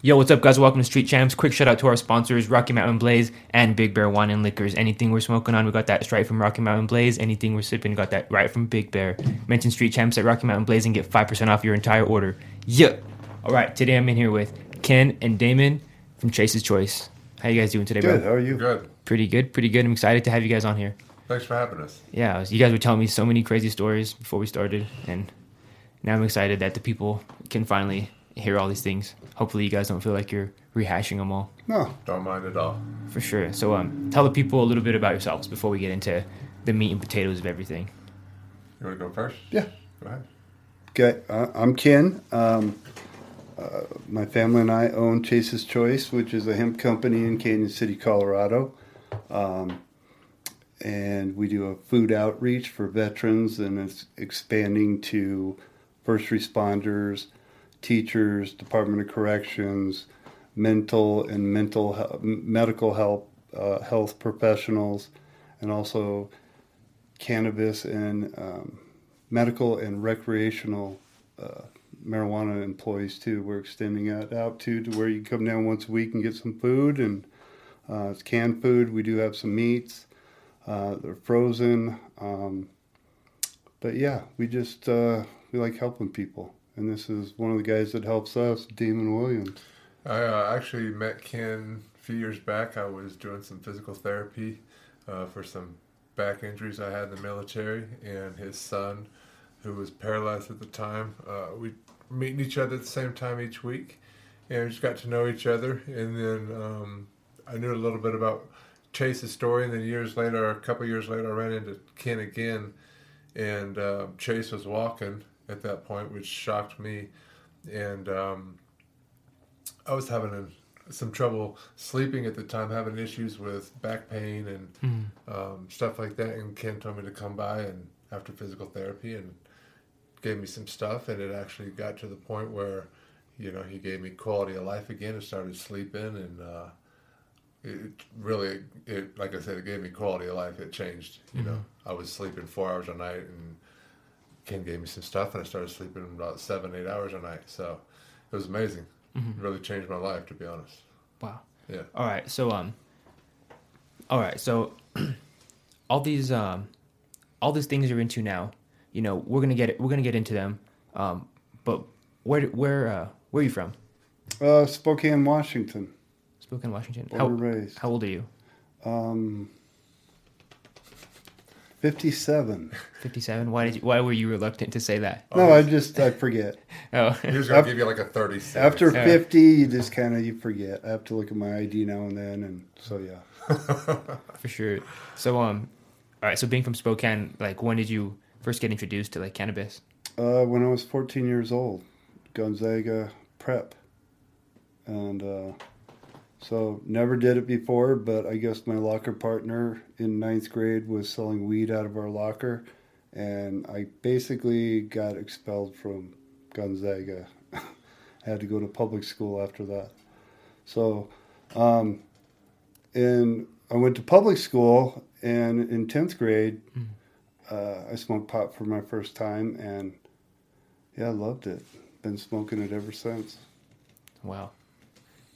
Yo, what's up, guys? Welcome to Street Champs. Quick shout out to our sponsors, Rocky Mountain Blaze and Big Bear Wine and Liquors. Anything we're smoking on, we got that straight from Rocky Mountain Blaze. Anything we're sipping, got that right from Big Bear. Mention Street Champs at Rocky Mountain Blaze and get 5% off your entire order. Yeah. All right, today I'm in here with Ken and Damon from Chase's Choice. How you guys doing today, Good. bro? How are you? Good. Pretty good, pretty good. I'm excited to have you guys on here. Thanks for having us. Yeah, you guys were telling me so many crazy stories before we started, and now I'm excited that the people can finally hear all these things. Hopefully, you guys don't feel like you're rehashing them all. No. Don't mind at all. For sure. So, um, tell the people a little bit about yourselves before we get into the meat and potatoes of everything. You want to go first? Yeah. Go ahead. Okay. Uh, I'm Ken. Um, uh, my family and I own Chase's Choice, which is a hemp company in Cañon City, Colorado. Um, and we do a food outreach for veterans, and it's expanding to first responders, teachers, Department of Corrections, mental and mental medical help, uh, health professionals, and also cannabis and um, medical and recreational uh, marijuana employees too. We're extending that out too to where you come down once a week and get some food and uh, it's canned food. We do have some meats. Uh, they're frozen. Um, but yeah, we just uh, we like helping people, and this is one of the guys that helps us, Damon Williams. I uh, actually met Ken a few years back. I was doing some physical therapy uh, for some back injuries I had in the military, and his son, who was paralyzed at the time, uh, we meeting each other at the same time each week, and we just got to know each other. And then um, I knew a little bit about Chase's story, and then years later, a couple years later, I ran into Ken again, and uh, Chase was walking at that point, which shocked me, and. Um, I was having a, some trouble sleeping at the time, having issues with back pain and um, stuff like that. And Ken told me to come by and after physical therapy and gave me some stuff. And it actually got to the point where, you know, he gave me quality of life again and started sleeping. And uh, it really, it like I said, it gave me quality of life. It changed. You know, I was sleeping four hours a night and Ken gave me some stuff and I started sleeping about seven, eight hours a night. So it was amazing. It really changed my life, to be honest. Wow. Yeah. All right. So, um, all right. So, all these, um, all these things you're into now, you know, we're gonna get it. We're gonna get into them. Um, but where, where, uh, where are you from? Uh, Spokane, Washington. Spokane, Washington. Born How, raised. how old are you? Um, 57. Fifty-seven. Why did you? Why were you reluctant to say that? No, I just I forget. Oh, He was going Af- to give you like a 36. After Yeah. 50, you just kind of you forget. I have to look at my ID now and then, and so yeah. for sure. So, um, all right. So, being from Spokane, like, when did you first get introduced to like cannabis? Uh, when I was 14 years old, Gonzaga prep, and uh, so never did it before. But I guess my locker partner in ninth grade was selling weed out of our locker, and I basically got expelled from Gonzaga. I had to go to public school after that. So, um, and I went to public school, and in 10th grade, uh, I smoked pot for my first time, and yeah, I loved it. Been smoking it ever since. Wow,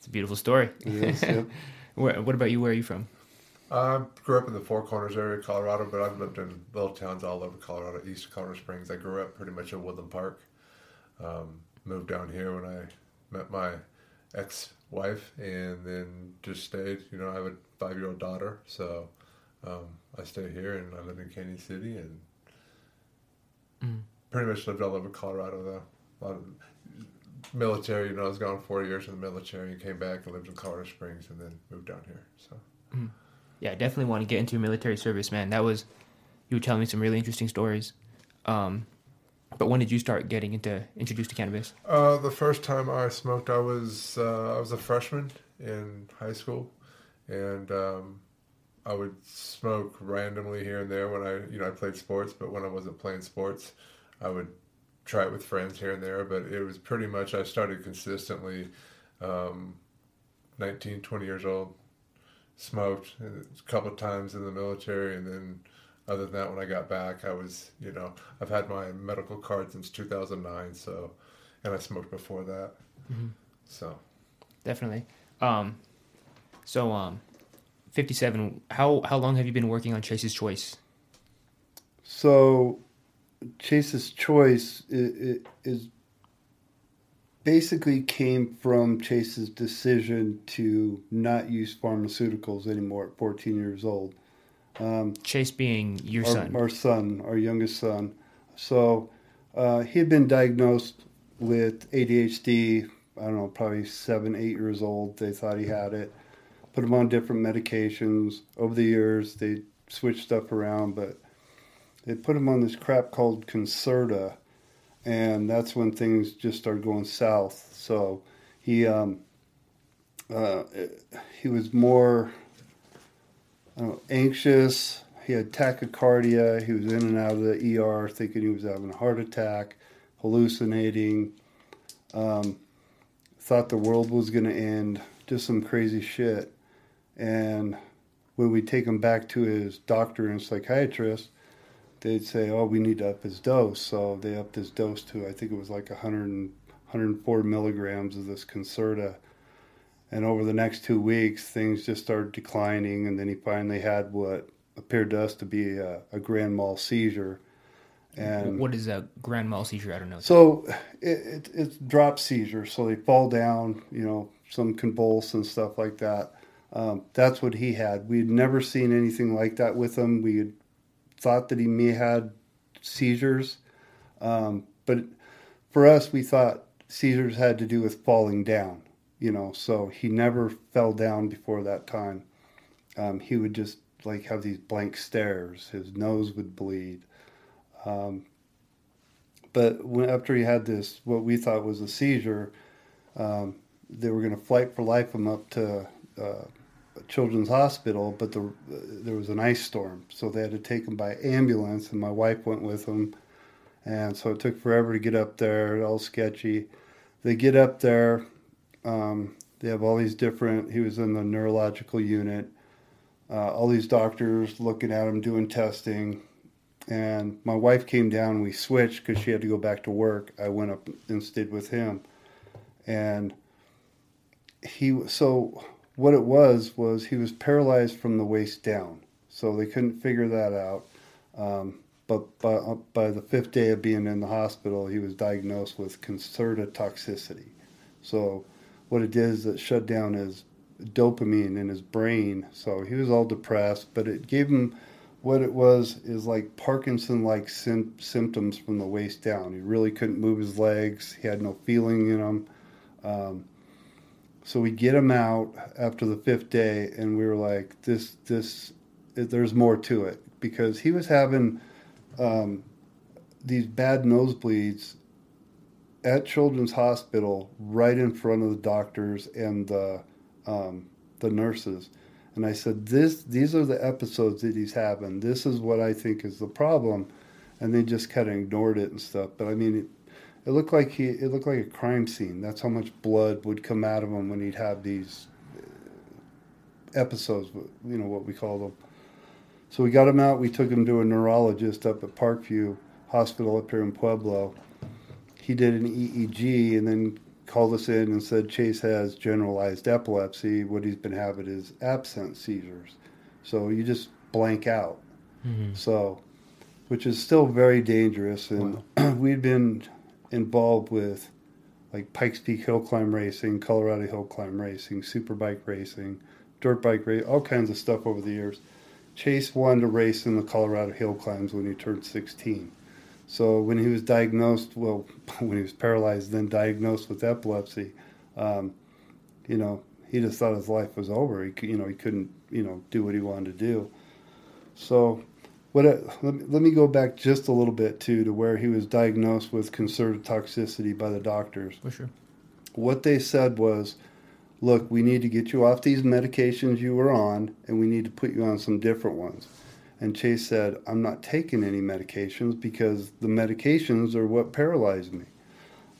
it's a beautiful story. It is, yep. Where, what about you? Where are you from? I grew up in the Four Corners area of Colorado, but I've lived in little towns all over Colorado, east of Colorado Springs. I grew up pretty much in Woodland Park. Um, moved down here when I met my ex-wife, and then just stayed. You know, I have a five-year-old daughter, so um, I stay here, and I live in Cañon City, and pretty much lived all over Colorado. Though a lot of military. You know, I was gone four years in the military, and came back and lived in Colorado Springs, and then moved down here. So. Yeah, I definitely want to get into military service, man. That was you were telling me some really interesting stories. Um, but when did you start getting into introduced to cannabis? Uh, the first time I smoked, I was uh, I was a freshman in high school, and um, I would smoke randomly here and there when I you know I played sports. But when I wasn't playing sports, I would try it with friends here and there. But it was pretty much I started consistently, um, 19, 20 years old, smoked a couple of times in the military, and then other than that, when I got back, I was, you know, I've had my medical card since 2009, so, and I smoked before that. So, definitely. Um, so um, fifty-seven. How how long have you been working on Chase's Choice? So, Chase's choice is, is basically came from Chase's decision to not use pharmaceuticals anymore at 14 years old. Um, Chase being your our, son. our son, our youngest son. So uh, he had been diagnosed with ADHD. I don't know, probably seven, eight years old. They thought he had it. Put him on different medications. Over the years, they switched stuff around, but they put him on this crap called Concerta, and that's when things just started going south. So he um, uh, he was more know, anxious. He had tachycardia. He was in and out of the ER, thinking he was having a heart attack, hallucinating. Um, thought the world was going to end. Just some crazy shit. And when we take him back to his doctor and psychiatrist, they'd say, "Oh, we need to up his dose." So they upped his dose to I think it was like 100 and, 104 milligrams of this Concerta. And over the next two weeks, things just started declining, and then he finally had what appeared to us to be a, a grand mal seizure. And what is a grand mal seizure? I don't know. so it, it, it's drop seizure. So they fall down, you know, some convulse and stuff like that. Um, that's what he had. We had never seen anything like that with him. We had thought that he may had seizures, um, but for us, we thought seizures had to do with falling down. You know, so he never fell down before that time. Um, he would just like have these blank stares. His nose would bleed. Um, but when, after he had this, what we thought was a seizure, um, they were going to flight for life him up to uh, Children's Hospital, but the, there was an ice storm, so they had to take him by ambulance, and my wife went with him, and so it took forever to get up there. All sketchy. They get up there. Um, they have all these different. He was in the neurological unit. Uh, all these doctors looking at him, doing testing and my wife came down we switched because she had to go back to work i went up and stayed with him and he so what it was was he was paralyzed from the waist down. So they couldn't figure that out. Um, but by, by the fifth day of being in the hospital he was diagnosed with concerta toxicity. So what it did is it shut down his dopamine in his brain. So he was all depressed but it gave him what it was is like Parkinson like sim- symptoms from the waist down. He really couldn't move his legs, he had no feeling in them. Um, so we get him out after the fifth day, and we were like, this, this, there's more to it because he was having um, these bad nosebleeds at Children's Hospital right in front of the doctors and the, um, the nurses and I said, "This, these are the episodes that he's having. This is what I think is the problem," and they just kind of ignored it and stuff. But I mean, it, looked like he, it looked like a crime scene. That's how much blood would come out of him when he'd have these episodes. You know what we call them. So we got him out. We took him to a neurologist up at Parkview Hospital up here in Pueblo. He did an EEG and then called us in and said Chase has generalized epilepsy. What he's been having is absence seizures. So you just blank out. Mm-hmm. So, which is still very dangerous. And wow. we'd been involved with like Pikes Peak Hill Climb Racing, Colorado Hill Climb Racing, Superbike Racing, Dirt Bike Racing, all kinds of stuff over the years. Chase wanted to race in the Colorado Hill Climbs when he turned 16. So when he was diagnosed, well, when he was paralyzed, then diagnosed with epilepsy, um, you know, he just thought his life was over. He, you know, he couldn't, you know, do what he wanted to do. So, what? It, let, me, let me go back just a little bit too to where he was diagnosed with Concerta toxicity by the doctors. For sure. What they said was, look, we need to get you off these medications you were on, and we need to put you on some different ones. And Chase said, I'm not taking any medications because the medications are what paralyzed me.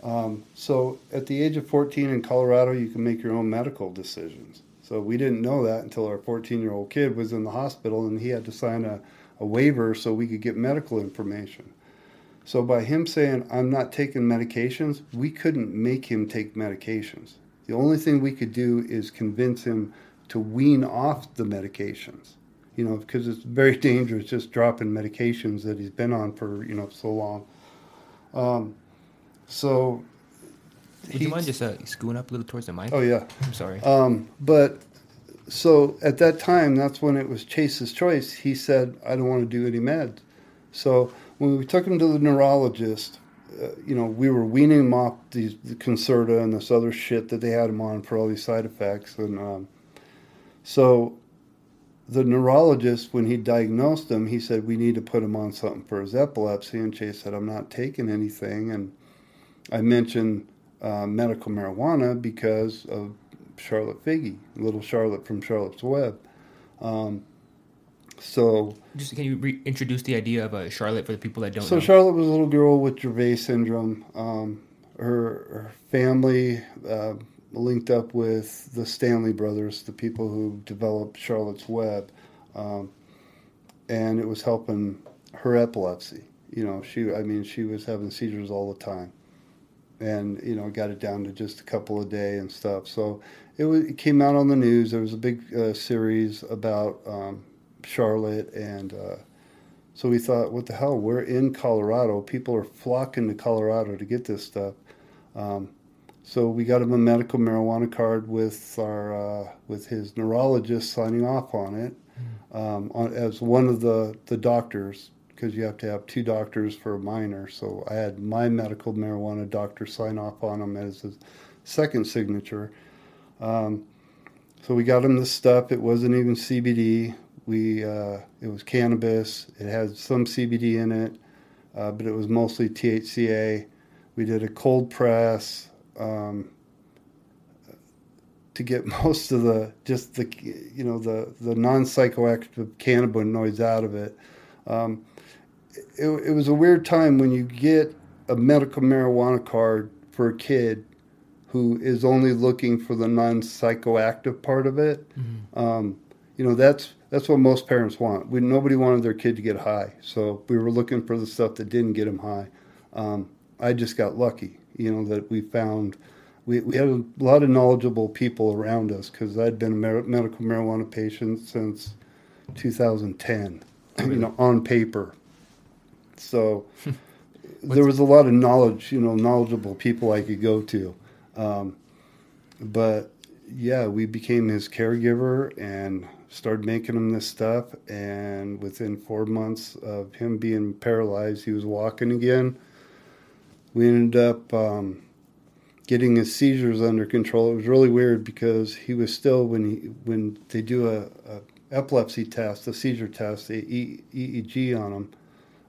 Um, so at the age of 14 in Colorado, you can make your own medical decisions. So we didn't know that until our 14 year old kid was in the hospital and he had to sign a, a waiver so we could get medical information. So by him saying, I'm not taking medications, we couldn't make him take medications. The only thing we could do is convince him to wean off the medications. You know, because it's very dangerous just dropping medications that he's been on for you know so long. Um, so. Would you mind just uh, scooting up a little towards the mic? Oh yeah. I'm sorry. Um, but so at that time, that's when it was Chase's choice. He said, "I don't want to do any meds." So when we took him to the neurologist, uh, you know, we were weaning him off these the Concerta and this other shit that they had him on for all these side effects, and um, so the neurologist, when he diagnosed him, he said we need to put him on something for his epilepsy, and Chase said, "I'm not taking anything," and I mentioned uh, medical marijuana because of Charlotte Figi, little Charlotte from Charlotte's Web. Um, so, just can you reintroduce the idea of a Charlotte for the people that don't know? so know? Charlotte was a little girl with Dravet syndrome. Um, her, her, family uh, linked up with the Stanley brothers, the people who developed Charlotte's Web, um, and it was helping her epilepsy. You know, she, I mean, she was having seizures all the time, and you know, got it down to just a couple a day and stuff. So it, was, it came out on the news. There was a big uh, series about um, Charlotte, and uh, so we thought, what the hell? We're in Colorado. People are flocking to Colorado to get this stuff. Um, so we got him a medical marijuana card with our uh, with his neurologist signing off on it um, on, as one of the the doctors because you have to have two doctors for a minor. So I had my medical marijuana doctor sign off on them as his second signature. Um, so we got him this stuff. It wasn't even CBD. We uh, it was cannabis. It had some CBD in it, uh, but it was mostly THCA. We did a cold press um, to get most of the just the you know the the non psychoactive cannabinoids out of it. Um, it. It was a weird time when you get a medical marijuana card for a kid who is only looking for the non psychoactive part of it. Mm-hmm. Um, you know that's that's what most parents want. We, nobody wanted their kid to get high, so we were looking for the stuff that didn't get them high. Um, I just got lucky, you know, that we found. We, we had a lot of knowledgeable people around us because I'd been a mer- medical marijuana patient since 2010, you know, on paper. So there was a lot of knowledge, you know, knowledgeable people I could go to. Um, but yeah, we became his caregiver and started making him this stuff. And within four months of him being paralyzed, he was walking again. We ended up um, getting his seizures under control. It was really weird because he was still when he when they do a, a epilepsy test, a seizure test, the EEG on him.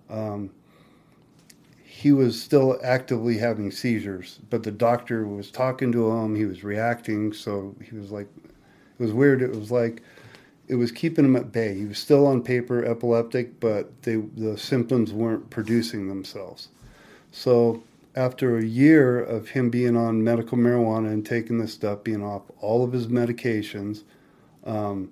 Um, he was still actively having seizures, but the doctor was talking to him. He was reacting, so he was like, it was weird. It was like it was keeping him at bay. He was still on paper epileptic, but they, the symptoms weren't producing themselves. So after a year of him being on medical marijuana and taking this stuff, being off all of his medications, um,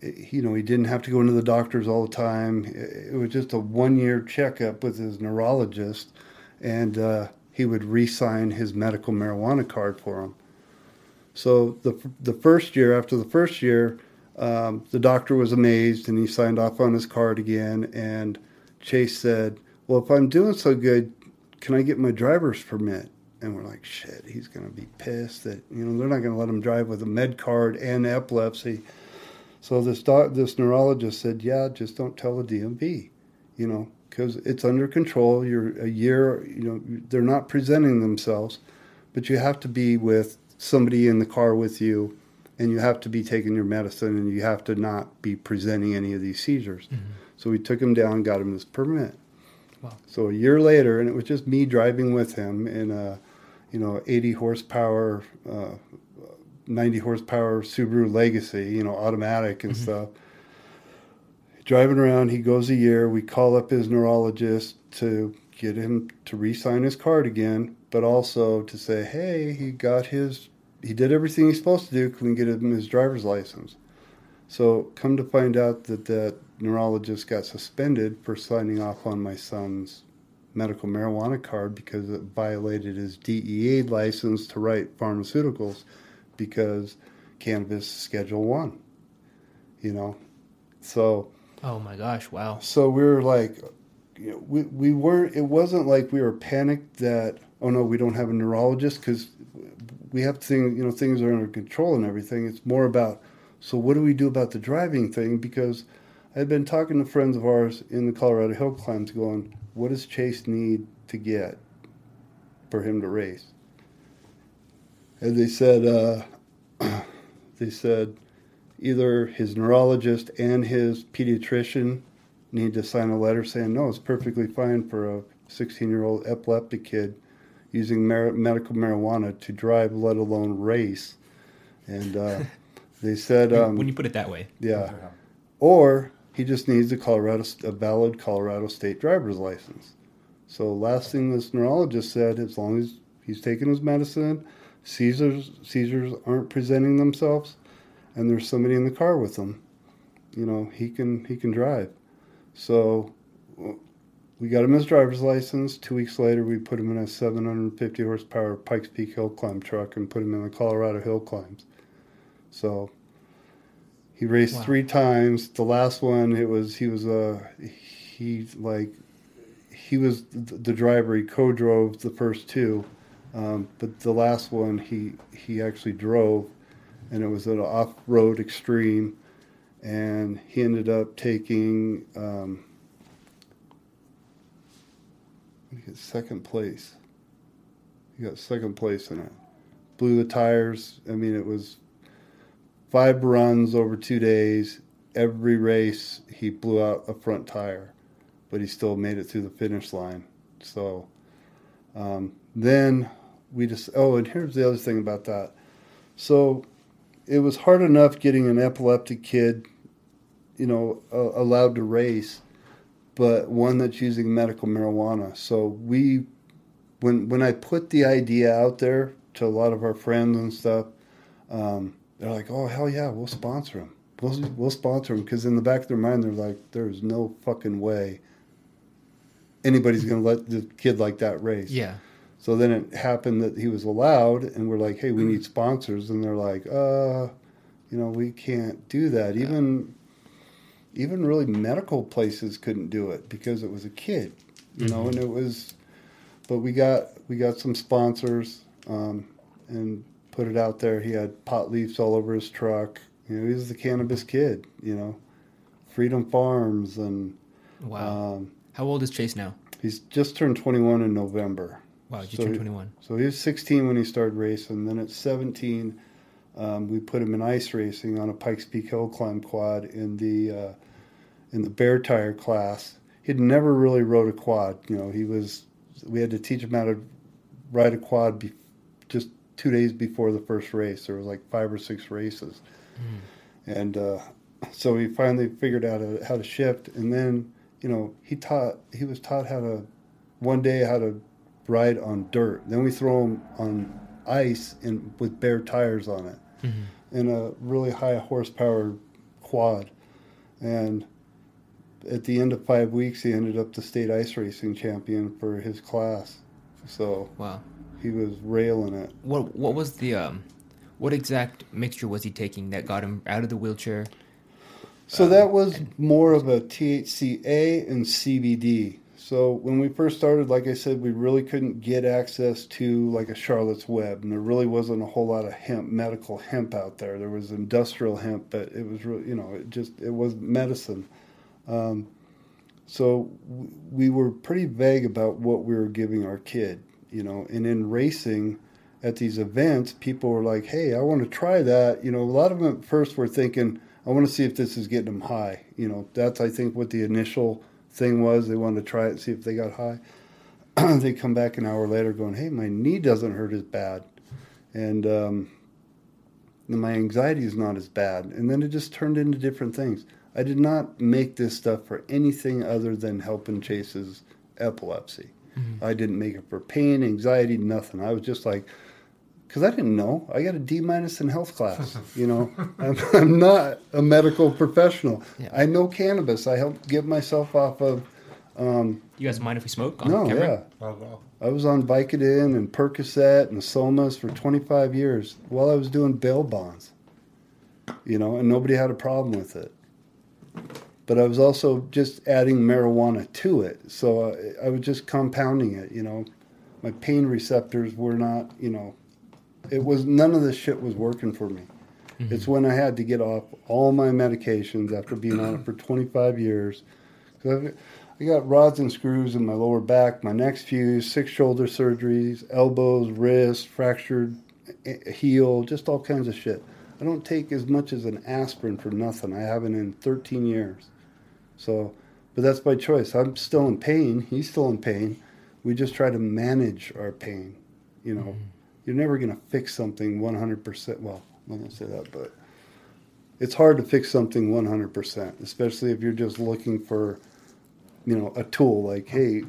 you know, he didn't have to go into the doctors all the time. It, was just a one-year checkup with his neurologist, and uh, he would re-sign his medical marijuana card for him. So the the first year, after the first year, um, the doctor was amazed and he signed off on his card again. And Chase said, Well, if I'm doing so good, can I get my driver's permit? And we're like, Shit, he's going to be pissed that, you know, they're not going to let him drive with a med card and epilepsy. So this, doc, this neurologist said, Yeah, just don't tell the DMV, you know, because it's under control. You're a year, you know, they're not presenting themselves, but you have to be with somebody in the car with you and you have to be taking your medicine and you have to not be presenting any of these seizures. Mm-hmm. So we took him down, got him this permit. Wow. So a year later, and it was just me driving with him in a, you know, 80 horsepower, uh, 90 horsepower Subaru Legacy, you know, automatic and mm-hmm. stuff. Driving around, he goes a year. We call up his neurologist to get him to re-sign his card again, but also to say, hey, he got his he did everything he's supposed to do. Can we get him his driver's license? So come to find out that that neurologist got suspended for signing off on my son's medical marijuana card because it violated his DEA license to write pharmaceuticals because cannabis Schedule One. You know, so Oh my gosh! Wow. so we were like, you know, we we weren't. It wasn't like we were panicked that oh no, we don't have a neurologist because we have things. You know, things are under control and everything. It's more about so what do we do about the driving thing? Because I've been talking to friends of ours in the Colorado Hill Climbs, going, what does Chase need to get for him to race? And they said, uh, they said either his neurologist and his pediatrician need to sign a letter saying no, it's perfectly fine for a 16 year old epileptic kid using mar- medical marijuana to drive, let alone race. And uh, they said, um, when you put it that way. yeah, or he just needs a Colorado a valid Colorado state driver's license. So last thing this neurologist said, as long as he's taking his medicine, seizures seizures aren't presenting themselves, and there's somebody in the car with him, you know, he can he can drive. So we got him his driver's license. Two weeks later, we put him in a 750 horsepower Pikes Peak hill climb truck and put him in the Colorado hill climbs. So he raced Wow. three times. The last one, it was he was a he like he was the driver. He co-drove the first two, um, but the last one he he actually drove, and it was an off-road extreme, and he ended up taking um, second place. He got second place in it. Blew the tires. I mean, it was five runs over two days. Every race, he blew out a front tire, but he still made it through the finish line. So um, then we just, oh, and here's the other thing about that. So it was hard enough getting an epileptic kid, you know, uh, allowed to race, but one that's using medical marijuana. So we, when when I put the idea out there to a lot of our friends and stuff, um, they're like, "Oh hell yeah, we'll sponsor him. We'll we'll sponsor him." Because in the back of their mind, they're like, "There's no fucking way anybody's gonna let the kid like that race." Yeah. So then it happened that he was allowed, and we're like, "Hey, we need sponsors," and they're like, "Uh, you know, we can't do that. Even, even really medical places couldn't do it because it was a kid, you know, and it was." But we got we got some sponsors, um, and put it out there. He had pot leaves all over his truck. You know, he was the cannabis kid. You know, Freedom Farms, and Wow. um, How old is Chase now? he's just turned 21 in November. Wow, you So turned he- So he was 16 when he started racing. Then at 17, um, we put him in ice racing on a Pikes Peak hill climb quad in the uh, in the bare tire class. He'd never really rode a quad. You know, he was. We had to teach him how to ride a quad be, just two days before the first race. There was like five or six races, and uh, so he finally figured out how to, how to shift. And then you know he taught he was taught how to one day how to ride on dirt. Then we throw him on ice and with bare tires on it in a really high horsepower quad. And at the end of five weeks, he ended up the state ice racing champion for his class. So Wow. he was railing it. What what was the um what exact mixture was he taking that got him out of the wheelchair? So Um, that was more of a THCA and CBD. So when we first started, like I said, we really couldn't get access to like a Charlotte's Web, and there really wasn't a whole lot of hemp, medical hemp out there. There was industrial hemp, but it was really, you know, it just it wasn't medicine. Um, so we were pretty vague about what we were giving our kid, you know. And in racing, at these events, people were like, "Hey, I want to try that." You know, a lot of them at first were thinking, "I want to see if this is getting them high." You know, that's I think what the initial thing was. They wanted to try it and see if they got high. they come back an hour later going, "Hey, my knee doesn't hurt as bad," and um, my anxiety is not as bad. And then it just turned into different things. I did not make this stuff for anything other than helping Chase's epilepsy. I didn't make it for pain, anxiety, nothing. I was just like, because I didn't know. I got a D minus in health class. You know, I'm, I'm not a medical professional. Yeah. I know cannabis. I helped get myself off of Um, You guys mind if we smoke on no, camera? yeah. Not at. I was on Vicodin and Percocet and Somas for 25 years while I was doing bail bonds. You know, and nobody had a problem with it. But I was also just adding marijuana to it. So I, I was just compounding it, you know. My pain receptors were not, you know, it was none of this shit was working for me. Mm-hmm. It's when I had to get off all my medications after being on it for 25 years. 'Cause I've, I got rods and screws in my lower back, my neck's fused, six shoulder surgeries, elbows, wrists, fractured eh, eh heel, just all kinds of shit. I don't take as much as an aspirin for nothing. I haven't in 13 years. So, but that's by choice. I'm still in pain. He's still in pain. We just try to manage our pain. You know, mm-hmm. You're never going to fix something 100%. Well, I'm not going to say that, but it's hard to fix something 100%, especially if you're just looking for, you know, a tool like, hey,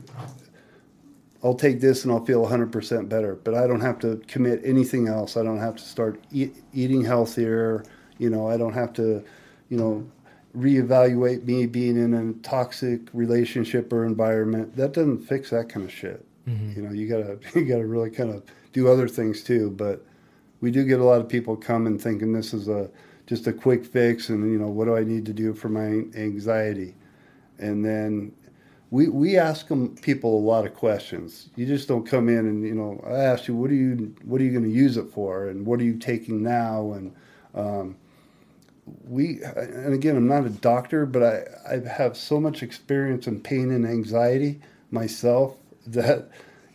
I'll take this and I'll feel 100% better, but I don't have to commit anything else. I don't have to start eat, eating healthier. You know, I don't have to, you know, reevaluate me being in a toxic relationship or environment. That doesn't fix that kind of shit. Mm-hmm. You know, you gotta you gotta really kind of do other things too. But we do get a lot of people coming thinking this is a just a quick fix, and you know, what do I need to do for my anxiety? And then we we ask them people a lot of questions. You just don't come in and you know I ask you what are you what are you going to use it for, and what are you taking now, and um, we and again I'm not a doctor, but I I have so much experience in pain and anxiety myself that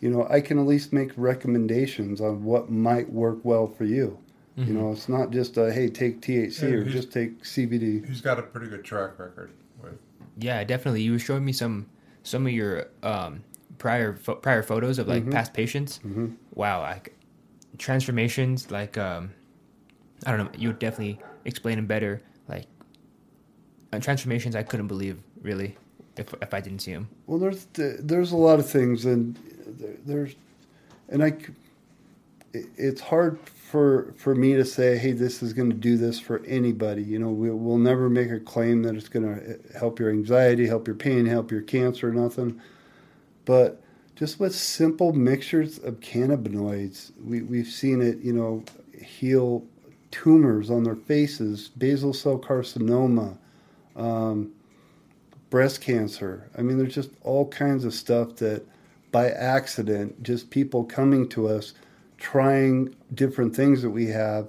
you know I can at least make recommendations on what might work well for you. You know, it's not just a hey take THC Yeah, or just take CBD. He's got a pretty good track record with. Yeah, definitely. You were showing me some some of your um, prior pho- prior photos of like past patients. Mhm. Wow, like transformations. Like um, I don't know. You would definitely explain them better. Like uh, transformations, I couldn't believe really if if I didn't see them. Well, there's there's a lot of things, and there- there's, and I, it's hard for for me to say, hey, this is going to do this for anybody. You know, we, we'll never make a claim that it's going to help your anxiety, help your pain, help your cancer, nothing. But just with simple mixtures of cannabinoids, we we've seen it. You know, heal tumors on their faces, basal cell carcinoma. Um, breast cancer. I mean, there's just all kinds of stuff that by accident, just people coming to us, trying different things that we have,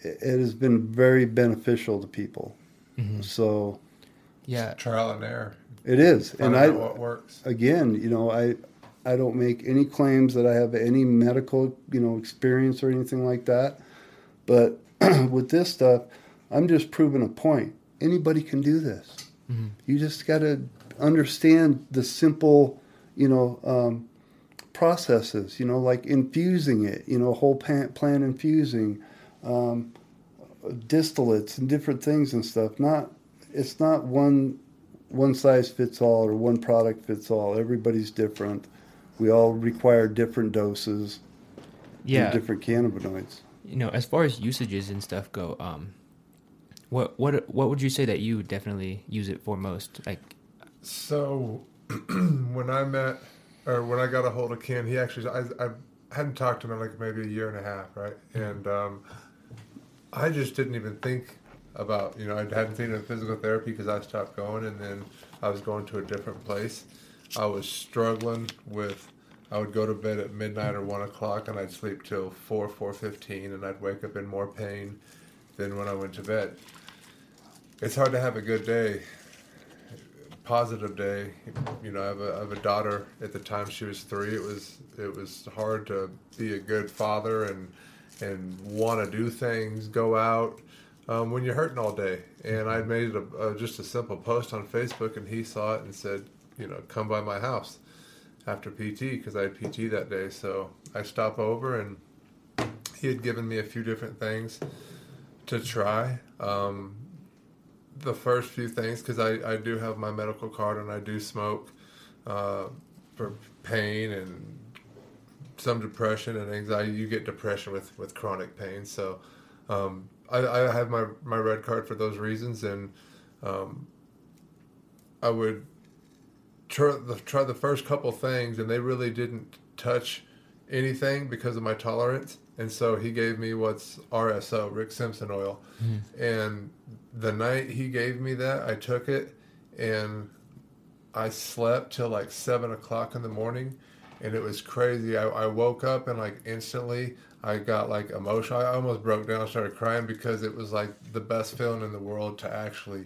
it it has been very beneficial to people. Mm-hmm. So Yeah, Trial and error. it is. Find And out I, what works. again, you know, I, I don't make any claims that I have any medical, you know, experience or anything like that. But with this stuff, I'm just proving a point. Anybody can do this. Mm-hmm. You just got to understand the simple, you know, um, processes. You know, like infusing it. You know, whole plant, plant infusing, um, distillates and different things and stuff. Not, it's not one one size fits all or one product fits all. Everybody's different. We all require different doses yeah. and different cannabinoids. you know, as far as usages and stuff go, um, what what what would you say that you definitely use it for most? Like, So when I met, or when I got a hold of Ken, he actually, I, I hadn't talked to him in like maybe a year and a half, right? And um, I just didn't even think about, you know, I hadn't seen him in physical therapy because I stopped going and then I was going to a different place. I was struggling with, I would go to bed at midnight or one o'clock and I'd sleep till four, four fifteen, and I'd wake up in more pain than when I went to bed. It's hard to have a good day positive day. You know, I have a, I have a daughter. At the time, she was three. It was it was hard to be a good father and and want to do things, go out um, when you're hurting all day. And I made a, a, just a simple post on Facebook, and he saw it and said, you know, come by my house after PT because I had PT that day. So I stop over, and he had given me a few different things to try. Um, the first few things because I, I do have my medical card and I do smoke uh, for pain and some depression and anxiety. You get depression with, with chronic pain. So um, I, I have my, my red card for those reasons. And um, I would try the, tried the first couple things, and they really didn't touch anything because of my tolerance. And so he gave me what's RSO, Rick Simpson oil. Hmm. And the night he gave me that, I took it and I slept till like seven o'clock in the morning. And it was crazy. I, I woke up and like instantly I got like emotional. I almost broke down, started crying because it was like the best feeling in the world to actually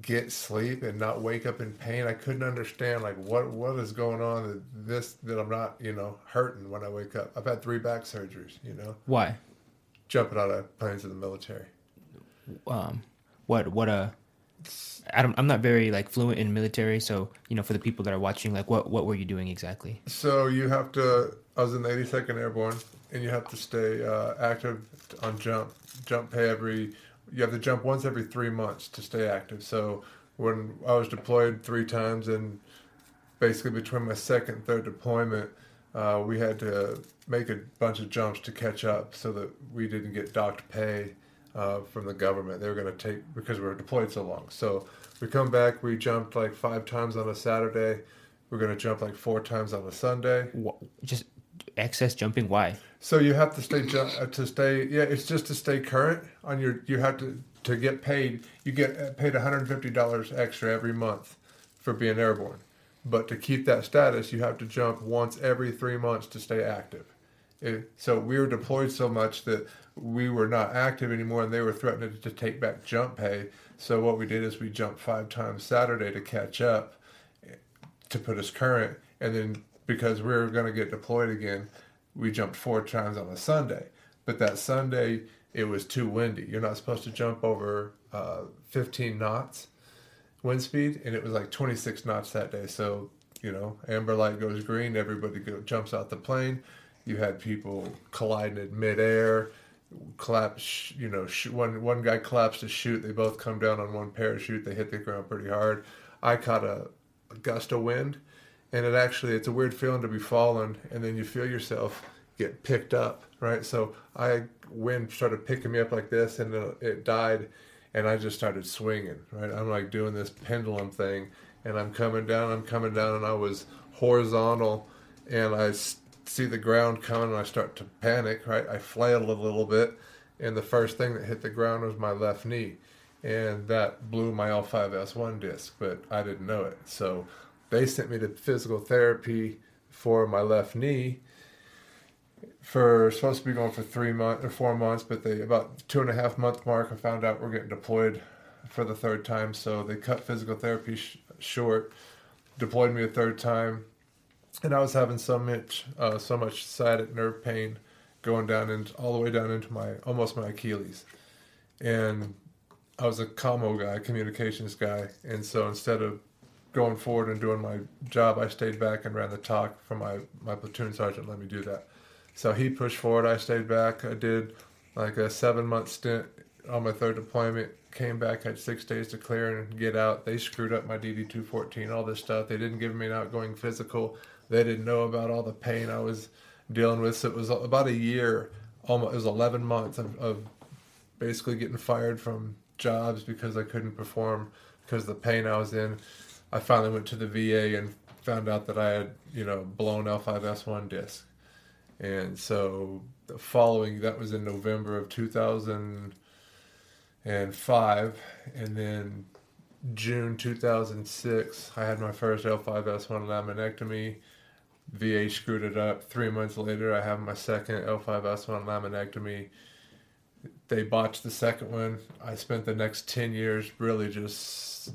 get sleep and not wake up in pain. I couldn't understand like what what is going on that this that I'm not you know hurting when I wake up. I've had three back surgeries. You know, Why? jumping out of planes in the military. Um, what what uh I don't, I'm not very like fluent in military, so you know, for the people that are watching, like, what what were you doing exactly? So you have to. I was in the 82nd Airborne, and you have to stay uh, active on jump jump pay every. You have to jump once every three months to stay active. So when I was deployed three times, and basically between my second and third deployment, uh, we had to make a bunch of jumps to catch up, so that we didn't get docked pay uh, from the government. They were going to take because we were deployed so long. So we come back. We jumped like five times on a Saturday. We're going to jump like four times on a Sunday. Wha- Just excess jumping. Why? So you have to stay uh, to stay. Yeah, it's just to stay current on your. You have to to get paid. You get uh, paid one hundred fifty dollars extra every month for being airborne. But to keep that status, you have to jump once every three months to stay active. It, so we were deployed so much that we were not active anymore, and they were threatening to take back jump pay. So what we did is we jumped five times Saturday to catch up, to put us current, and then because we were going to get deployed again, we jumped four times on a Sunday. But that Sunday it was too windy. You're not supposed to jump over uh, 15 knots wind speed, and it was like 26 knots that day. So you know, amber light goes green, everybody go, jumps out the plane. You had people colliding in midair, collapse. You know, sh- one one guy collapsed to shoot. They both come down on one parachute. They hit the ground pretty hard. I caught a, a gust of wind, and it actually it's a weird feeling to be falling, and then you feel yourself get picked up, right? So I wind started picking me up like this, and then it died, and I just started swinging, right? I'm like doing this pendulum thing, and I'm coming down, I'm coming down, and I was horizontal, and i see the ground coming, and I start to panic, right? I flail a little bit, and the first thing that hit the ground was my left knee, and that blew my L5S1 disc, but I didn't know it. So they sent me to physical therapy for my left knee for supposed to be going for three months or four months, but they about two and a half month mark, I found out we're getting deployed for the third time, so they cut physical therapy sh- short, deployed me a third time, and I was having so much uh, so much sciatic nerve pain going down and all the way down into my almost my Achilles, and I was a commo guy, communications guy, and so instead of going forward and doing my job, I stayed back and ran the TOC for my my platoon sergeant. Let me do that. So he pushed forward. I stayed back. I did like a seven month stint on my third deployment. Came back, had six days to clear and get out. They screwed up my DD 214, all this stuff. They didn't give me an outgoing physical. They didn't know about all the pain I was dealing with. So it was about a year, almost, it was 11 months of, of basically getting fired from jobs because I couldn't perform because of the pain I was in. I finally went to the VA and found out that I had, you know, blown L5S1 disc. And so the following, that was in November of 2005. And then June 2006, I had my first L5S1 laminectomy. VA screwed it up. Three months later, I have my second L5S1 laminectomy. They botched the second one. I spent the next 10 years really just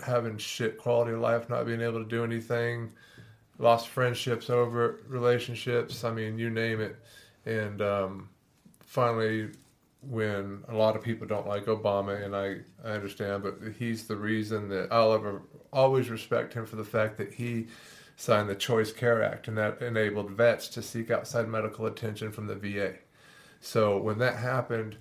having shit quality of life, not being able to do anything lost friendships over relationships. I mean, you name it. And um, finally, when a lot of people don't like Obama, and I, I understand, but he's the reason that I'll ever always respect him for the fact that he signed the Choice Care Act, and that enabled vets to seek outside medical attention from the VA. So when that happened,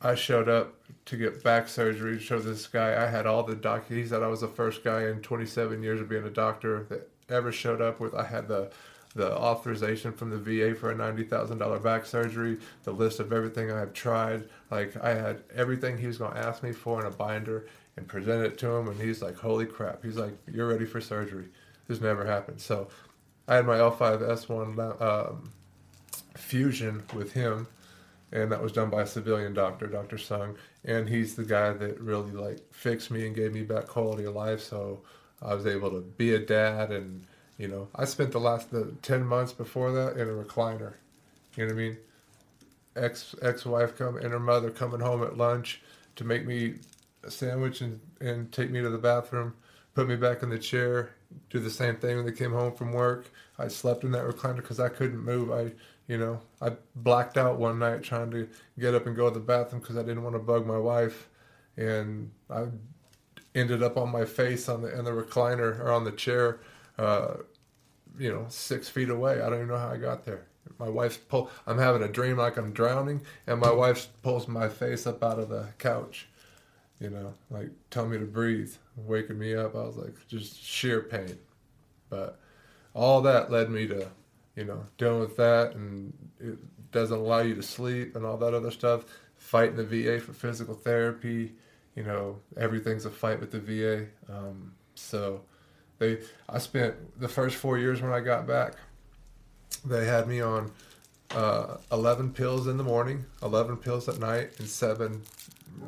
I showed up to get back surgery. to Show this guy I had all the doc. He said I was the first guy in 27 years of being a doctor that ever showed up with. I had the the authorization from the VA for a ninety thousand dollar back surgery. The list of everything I have tried. Like I had everything he was going to ask me for in a binder, and presented it to him, and he's like, "Holy crap!" He's like, "You're ready for surgery." This never happened. So, I had my L5S1 um, fusion with him, and that was done by a civilian doctor, Dr. Sung, and he's the guy that really like fixed me and gave me back quality of life. So I was able to be a dad, and you know, I spent the last the ten months before that in a recliner. You know what I mean? Ex ex wife come and her mother coming home at lunch to make me a sandwich and, and take me to the bathroom, put me back in the chair, do the same thing when they came home from work. I slept in that recliner because I couldn't move. I, you know, I blacked out one night trying to get up and go to the bathroom because I didn't want to bug my wife, and I ended up on my face on the in the recliner or on the chair, uh, you know, six feet away. I don't even know how I got there. My wife's pull. I'm having a dream like I'm drowning, and my wife pulls my face up out of the couch you know, like tell me to breathe, waking me up. I was like just sheer pain. But all that led me to, you know, dealing with that and it doesn't allow you to sleep and all that other stuff. Fighting the VA for physical therapy, you know, everything's a fight with the VA. Um, so they, I spent the first four years when I got back, they had me on uh, 11 pills in the morning, 11 pills at night, and seven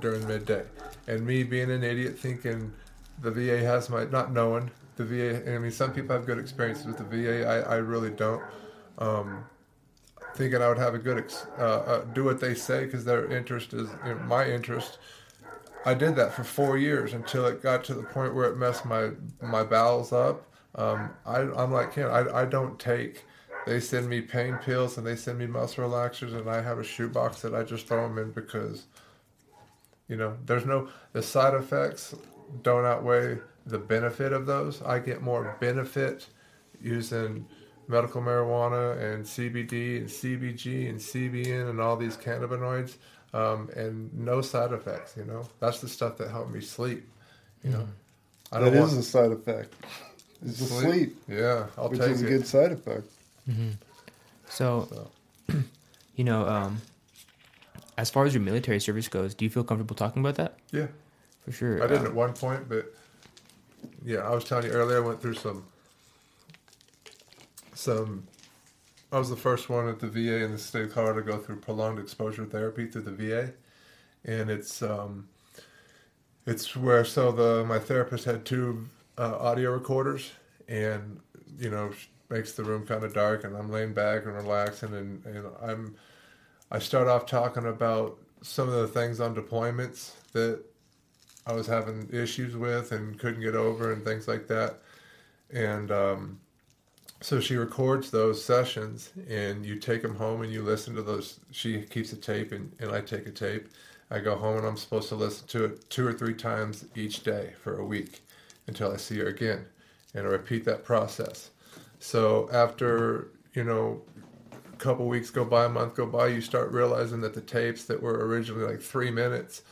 during midday. And me being an idiot thinking the VA has my, not knowing the VA, I mean, some people have good experiences with the VA. I, I really don't. Um, thinking I would have a good, ex- uh, uh, do what they say because their interest is you know, my interest. I did that for four years until it got to the point where it messed my, my bowels up. Um, I, I'm like him. I, I don't take, they send me pain pills and they send me muscle relaxers and I have a shoebox that I just throw them in because you know, there's no the side effects don't outweigh the benefit of those. I get more benefit using medical marijuana and CBD and CBG and CBN and all these cannabinoids, um, and no side effects. You know, that's the stuff that helped me sleep. You know, I that is want... a side effect. It's sleep. sleep. Yeah, I'll which take is it. a good side effect. Mm-hmm. So, so, you know, um, as far as your military service goes, do you feel comfortable talking about that? Yeah, for sure. I did um, at one point, but yeah, I was telling you earlier. I went through some some. I was the first one at the VA in the state of Colorado to go through prolonged exposure therapy through the VA, and it's um, it's where so the my therapist had two uh, audio recorders, and you know makes the room kind of dark, and I'm laying back and relaxing, and, and I'm I start off talking about some of the things on deployments that I was having issues with and couldn't get over and things like that. And um, so she records those sessions and you take them home and you listen to those. She keeps a tape and, and I take a tape. I go home and I'm supposed to listen to it two or three times each day for a week until I see her again. And I repeat that process. So after, you know, a couple weeks go by, a month go by, you start realizing that the tapes that were originally like three minutes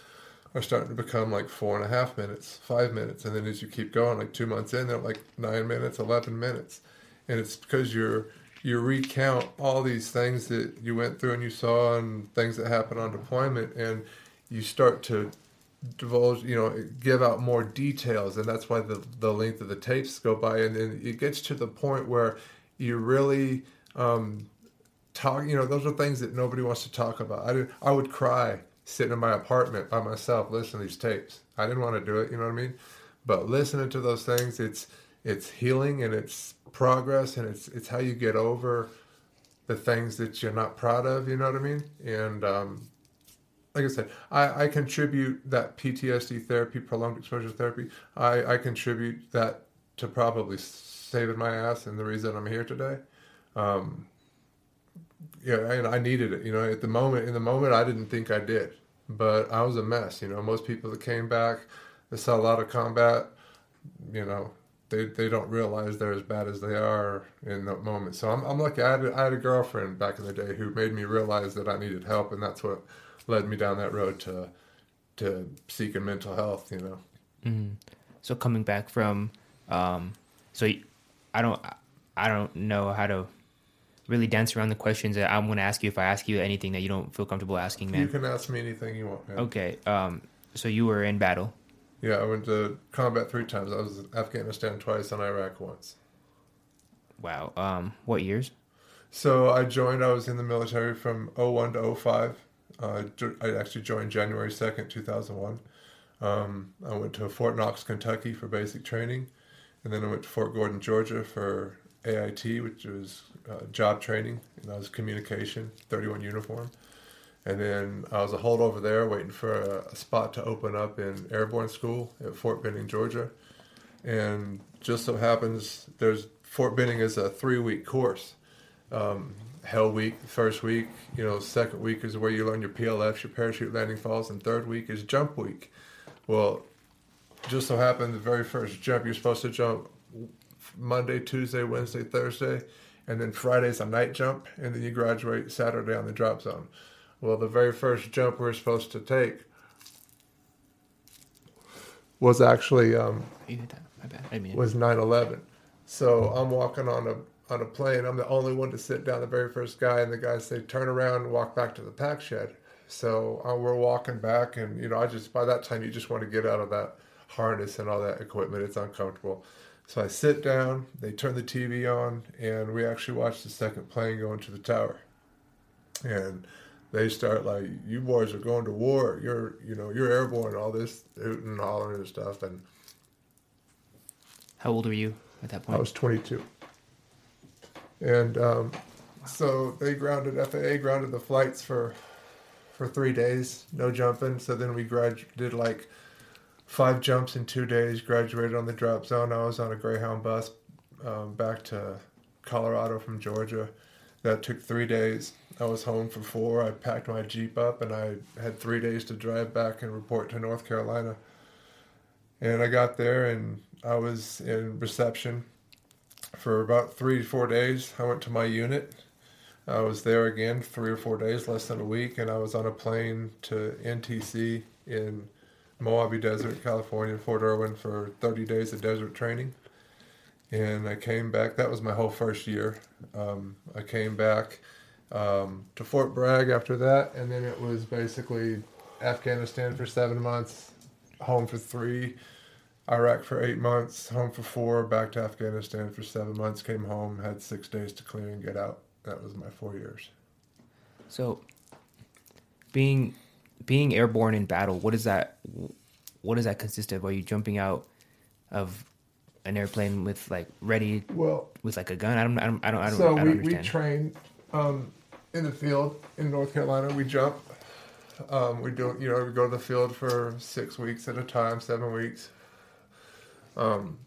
are starting to become like four and a half minutes, five minutes, and then as you keep going, like two months in, they're like nine minutes, eleven minutes, and it's because you're you recount all these things that you went through and you saw and things that happened on deployment, and you start to divulge, you know, give out more details, and that's why the the length of the tapes go by, and then it gets to the point where you really um, talk you know those are things that nobody wants to talk about. I did i would cry sitting in my apartment by myself listening to these tapes i didn't want to do it you know what i mean but listening to those things it's it's healing and it's progress and it's it's how you get over the things that you're not proud of you know what i mean and um, like I said, I, I contribute that PTSD therapy, prolonged exposure therapy. I, I contribute that to probably saving my ass and the reason I'm here today. Um, yeah, and I needed it. You know, at the moment, in the moment, I didn't think I did, but I was a mess. You know, most people that came back, they saw a lot of combat. You know, they they don't realize they're as bad as they are in the moment. So I'm I'm lucky. I had had a girlfriend back in the day who made me realize that I needed help, and that's what led me down that road to to seeking mental health. You know. Mm-hmm. So coming back from, um, so I don't I don't know how to really dance around the questions that I'm going to ask you if I ask you anything that you don't feel comfortable asking, man. You can ask me anything you want, man. Okay. Um, so you were in battle. Yeah, I went to combat three times. I was in Afghanistan twice and Iraq once. Wow. Um, what years? So I joined, I was in the military from 01 to 05. Uh, I actually joined January 2nd, 2001. Um, I went to Fort Knox, Kentucky for basic training. And then I went to Fort Gordon, Georgia for AIT, which was uh, job training. And that was communication, 31 uniform. And then I was a holdover there waiting for a, a spot to open up in airborne school at Fort Benning, Georgia. And just so happens there's Fort Benning is a three week course. Um, Hell Week, first week, you know, second week is where you learn your PLFs, your parachute landing falls, and third week is jump week. Well, just so happened the very first jump you're supposed to jump Monday, Tuesday, Wednesday, Thursday, and then Friday's a night jump, and then you graduate Saturday on the drop zone. Well, the very first jump we were supposed to take was actually um, You hit that. My bad. I mean, was 9/11. So I'm walking on a on a plane. I'm the only one to sit down, the very first guy, and the guys say, "Turn around and walk back to the pack shed." So uh, we're walking back, and you know, I just by that time you just want to get out of that harness and all that equipment. It's uncomfortable. So I sit down. They turn the TV on, and we actually watch the second plane go into the tower. And they start like, "You boys are going to war. You're, you know, you're airborne." All this hooting and hollering and stuff, and how old were you at that point? I was 22. And um, so they grounded FAA grounded the flights for for three days, no jumping. So then we grad did like five jumps in two days. Graduated on the drop zone. I was on a Greyhound bus um, back to Colorado from Georgia. That took three days. I was home for four. I packed my Jeep up and I had three days to drive back and report to North Carolina. And I got there and I was in reception for about three four days. I went to my unit. I was there again three or four days, less than a week, and I was on a plane to NTC in Mojave Desert, California, Fort Irwin for 30 days of desert training. And I came back. That was my whole first year. Um, I came back um, to Fort Bragg after that, and then it was basically Afghanistan for seven months, home for three, Iraq for eight months, home for four, back to Afghanistan for seven months, came home, had six days to clear and get out. That was my four years. So, being being airborne in battle, what does that what does that consist of? Are you jumping out of an airplane with like ready Well, with like a gun? I don't I don't I don't I don't, so I don't we, understand. we train um, in the field in North Carolina. We jump. Um, we do you know we go to the field for six weeks at a time, seven weeks. Um,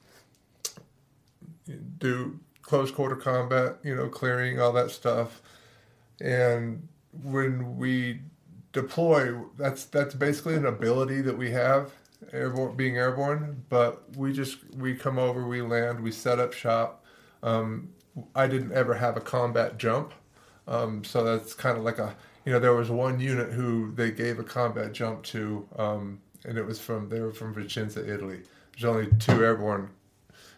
do close quarter combat, you know, clearing all that stuff, and when we deploy, that's that's basically an ability that we have, airborne, being airborne. But we just we come over, we land, we set up shop. Um, I didn't ever have a combat jump, um, so that's kind of like a you know there was one unit who they gave a combat jump to, um, and it was from they were from Vicenza, Italy. There's only two airborne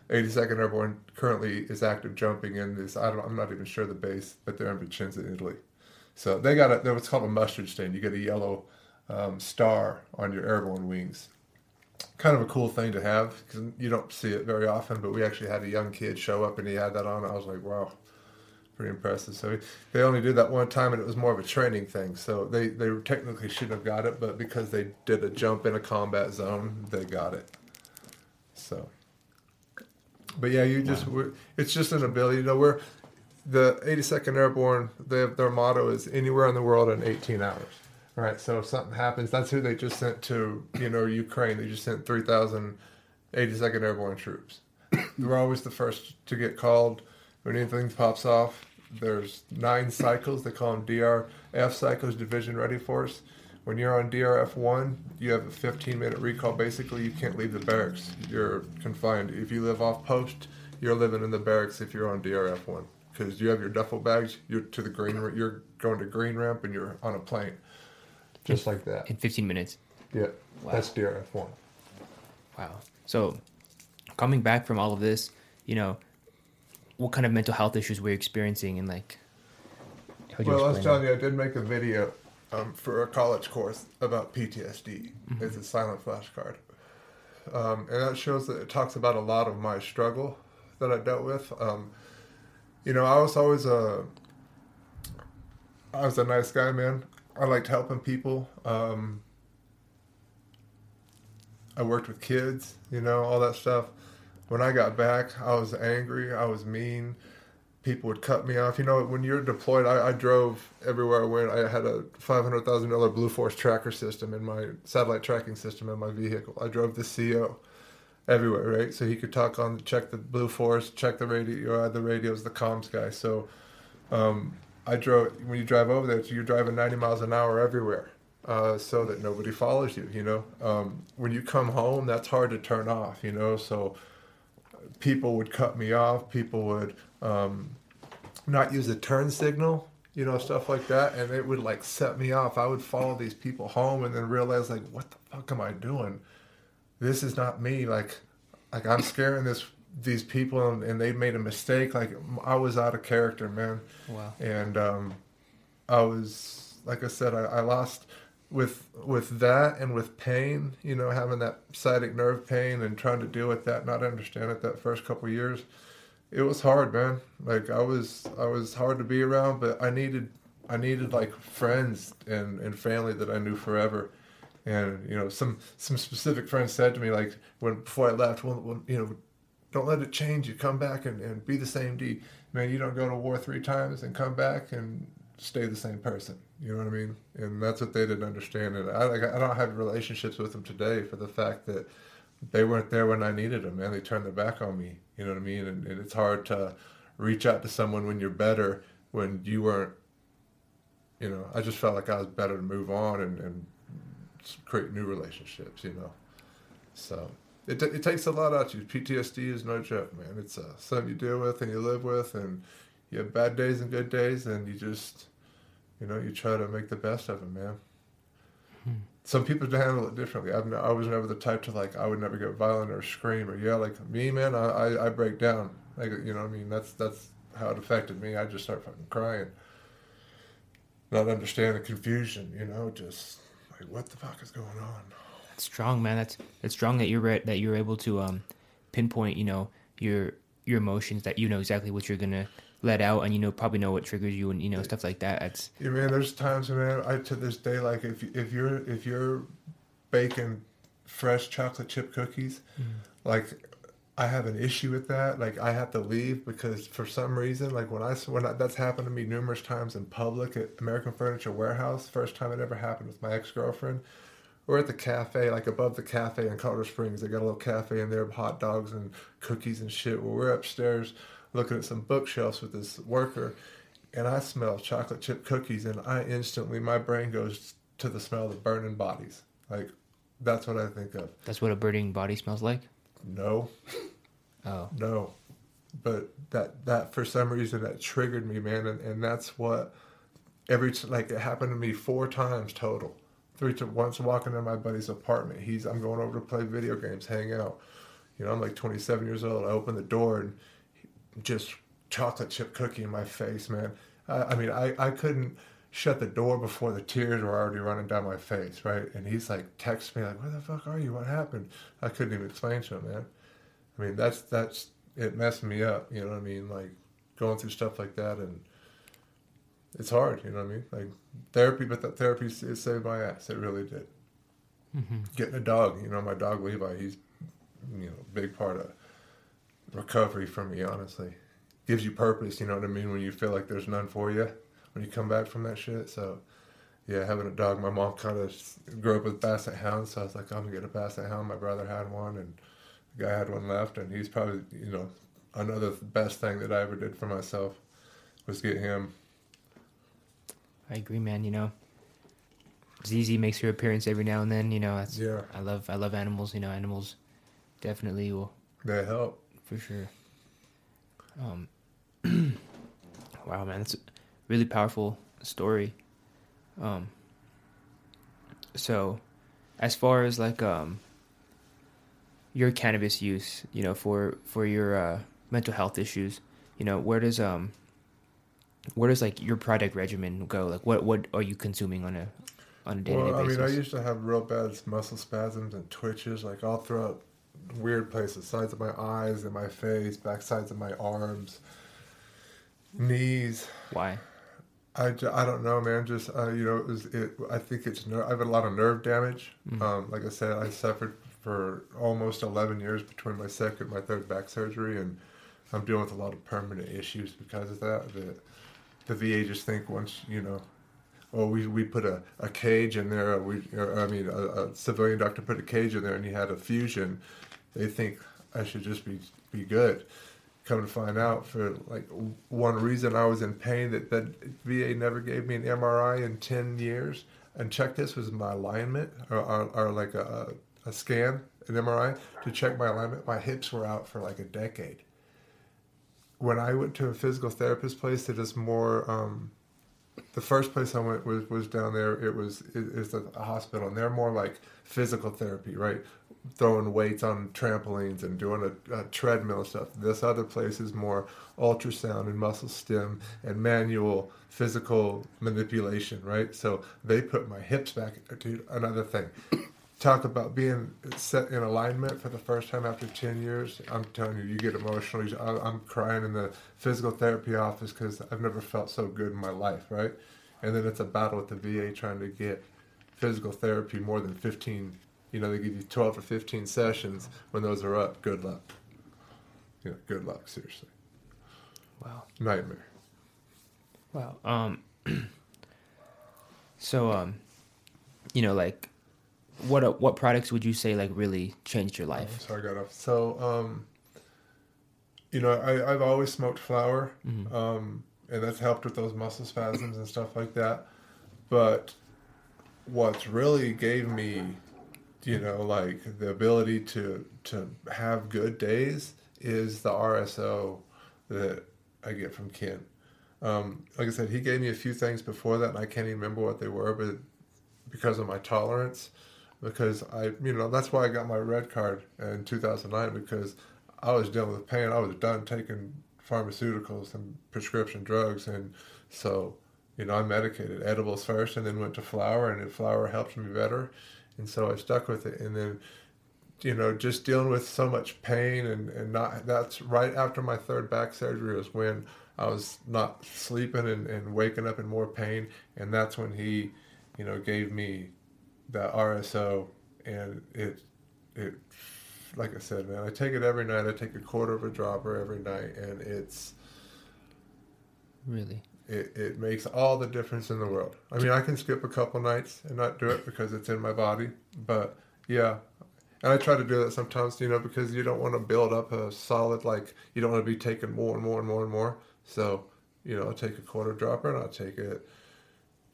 82nd Airborne currently is active jumping in this. I don't, I'm not even sure the base, but they're in Vicenza, Italy. So they got a, they're what's called a mustard stain. You get a yellow um, star on your airborne wings. Kind of a cool thing to have because you don't see it very often. But we actually had a young kid show up and he had that on. I was like, wow, pretty impressive. So they only did that one time and it was more of a training thing. So they, they technically shouldn't have got it, but because they did a jump in a combat zone, they got it. So but yeah, you just we're, it's just an ability. You know, we're the 82nd Airborne. They have, their motto is anywhere in the world in 18 hours. Right. So if something happens, that's who they just sent to you know Ukraine. They just sent 3,000 82nd Airborne troops. They're always the first to get called when anything pops off. There's nine cycles. They call them DRF cycles, Division Ready Force. When you're on DRF one, you have a 15 minute recall. Basically, you can't leave the barracks. You're confined. If you live off post, you're living in the barracks if you're on DRF one because you have your duffel bags. You're to the green. You're going to green ramp and you're on a plane, just like that. in 15 minutes. Yeah, Wow. that's DRF one. Wow. So, coming back from all of this, you know, what kind of mental health issues were you experiencing and like you Well, I was telling you, I did make a video um, for a college course about PTSD. Mm-hmm. It's a silent flashcard. um, and that shows that it talks about a lot of my struggle that I dealt with. Um, you know, I was always a, I was a nice guy, man. I liked helping people. Um, I worked with kids, you know, all that stuff. When I got back, I was angry. I was mean. People would cut me off. You know, when you're deployed, I, I drove everywhere I went. I had a five hundred thousand dollar Blue Force tracker system in my satellite tracking system in my vehicle. I drove the CO everywhere, right? So he could talk on, check the Blue Force, check the radio, uh, the radios, the comms guy. So um, I drove. When you drive over there, you're driving ninety miles an hour everywhere uh, so that nobody follows you. You know, um, when you come home, that's hard to turn off. You know, so people would cut me off. People would um, not use a turn signal. You know, stuff like that, and it would like set me off. I would follow these people home, and then realize like, what the fuck am I doing? This is not me. Like, like I'm scaring this these people, and, and they made a mistake. Like I was out of character, man. Wow. And um, I was, like I said, I, I lost with with that and with pain you know having that sciatic nerve pain and trying to deal with that not understand it that first couple years it was hard man like i was i was hard to be around but i needed i needed like friends and and family that i knew forever and you know some some specific friends said to me like when before i left well, well you know don't let it change you come back and, and be the same d man you don't go to war three times and come back and stay the same person. You know what I mean? And that's what they didn't understand. And I like I don't have relationships with them today for the fact that they weren't there when I needed them, and they turned their back on me. You know what I mean? And, and it's hard to reach out to someone when you're better when you weren't. You know, I just felt like I was better to move on and, and create new relationships. You know, so it, it takes a lot out of you. PTSD is no joke, man. It's uh, something you deal with and you live with, and you have bad days and good days, and you just, you know, you try to make the best of it, man. Hmm. Some people handle it differently. I've, I was never the type to like, I would never get violent or scream or yell. Like me, man, I, I, I break down. Like, you know, I mean, that's that's how it affected me. I just start fucking crying, not understand the confusion. You know, just like, what the fuck is going on? That's strong, man. That's that's strong that you're re- that you're able to um, pinpoint. You know, your your emotions. That you know exactly what you're gonna let out and you know probably know what triggers you and you know stuff like that That's yeah man there's times man i to this day like if if you're if you're baking fresh chocolate chip cookies mm. like i have an issue with that like i have to leave because for some reason like when i when I, that's happened to me numerous times in public at american furniture warehouse first time it ever happened with my ex-girlfriend we're at the cafe, like above the cafe in Colorado Springs. They got a little cafe in there, hot dogs and cookies and shit. Well, we're upstairs looking at some bookshelves with this worker, and I smell chocolate chip cookies, and I instantly my brain goes to the smell of burning bodies. Like that's what I think of. That's what a burning body smells like. No. Oh. No. But that that for some reason that triggered me, man, and, and that's what every like it happened to me four times total. Three to once walking in my buddy's apartment. He's I'm going over to play video games, hang out. You know, I'm like 27 years old. I open the door and just chocolate chip cookie in my face, man. I, I mean, I, I couldn't shut the door before the tears were already running down my face, right? And he's like, text me like, "Where the fuck are you? What happened?" I couldn't even explain to him, man. I mean, that's that's it messed me up. You know what I mean? Like going through stuff like that, and it's hard. You know what I mean? Like therapy, but that therapy it saved my ass. It really did. Mm-hmm. Getting a dog, you know, my dog Levi, he's you know, big part of recovery for me, honestly. Gives you purpose, you know what I mean, when you feel like there's none for you when you come back from that shit. So, yeah, having a dog, my mom kind of grew up with Basset Hounds, so I was like, I'm gonna get a Basset Hound. My brother had one, and the guy had one left, and he's probably, you know, another best thing that I ever did for myself was get him. I agree, man. You know, ZZ makes her appearance every now and then. You know, that's, yeah. I love I love animals. You know, animals definitely will. They help for sure. Um, wow, man, that's really powerful story. Um, so, as far as like um, your cannabis use, you know, for for your uh, mental health issues, you know, where does um, where does like your product regimen go? Like, what what are you consuming on a on a day to day basis? Well, I mean, I used to have real bad muscle spasms and twitches, like all throughout weird places, sides of my eyes and my face, back sides of my arms, knees. Why? I, I don't know, man. Just uh, you know, it was it. I think it's ner- I have a lot of nerve damage. Um, like I said, I suffered for almost eleven years between my second and my third back surgery, and I'm dealing with a lot of permanent issues because of that. That the VA just think once you know, oh, we, we put a, a cage in there. We or, I mean, a, a civilian doctor put a cage in there, and he had a fusion. They think I should just be be good. Come to find out, for like one reason, I was in pain that that VA never gave me an MRI in ten years. And check this was my alignment, or, or, or like a, a scan, an MRI to check my alignment. My hips were out for like a decade when I went to a physical therapist place that is more, um, the first place I went was, was down there. It was it's a, hospital, and they're more like physical therapy, right? Throwing weights on trampolines and doing a, a treadmill stuff. This other place is more ultrasound and muscle stim and manual physical manipulation, right? So they put my hips back. Dude, another thing talk about being set in alignment for the first time after 10 years i'm telling you you get emotional i'm crying in the physical therapy office because i've never felt so good in my life right and then it's a battle with the va trying to get physical therapy more than 15 you know they give you 12 or 15 sessions when those are up good luck you know good luck seriously Wow. nightmare Wow. Um. so um, you know, like, what uh, what products would you say like really changed your life? Sorry, I got off. So, um, you know, I, I've always smoked flower, Mm-hmm. um, and that's helped with those muscle spasms and stuff like that. But what's really gave me, you know, like the ability to to have good days is the RSO that I get from Ken. Um, like I said, he gave me a few things before that, and I can't even remember what they were, but because of my tolerance, because I, you know, that's why I got my red card in 2009 because I was dealing with pain. I was done taking pharmaceuticals and prescription drugs, and so, you know, I medicated edibles first, and then went to flower, and flower helped me better, and so I stuck with it, and then. You know, just dealing with so much pain and, and not that's right after my third back surgery was when I was not sleeping and, and waking up in more pain and that's when he, you know, gave me the RSO, and it, it, like I said, man, I take it every night. I take a quarter of a dropper every night, and it's Really? it, it makes all the difference in the world. I mean, I can skip a couple nights and not do it because it's in my body, but yeah. And I try to do that sometimes, you know, because you don't want to build up a solid, like, you don't want to be taking more and more and more and more. So, you know, I'll take a quarter dropper and I'll take it.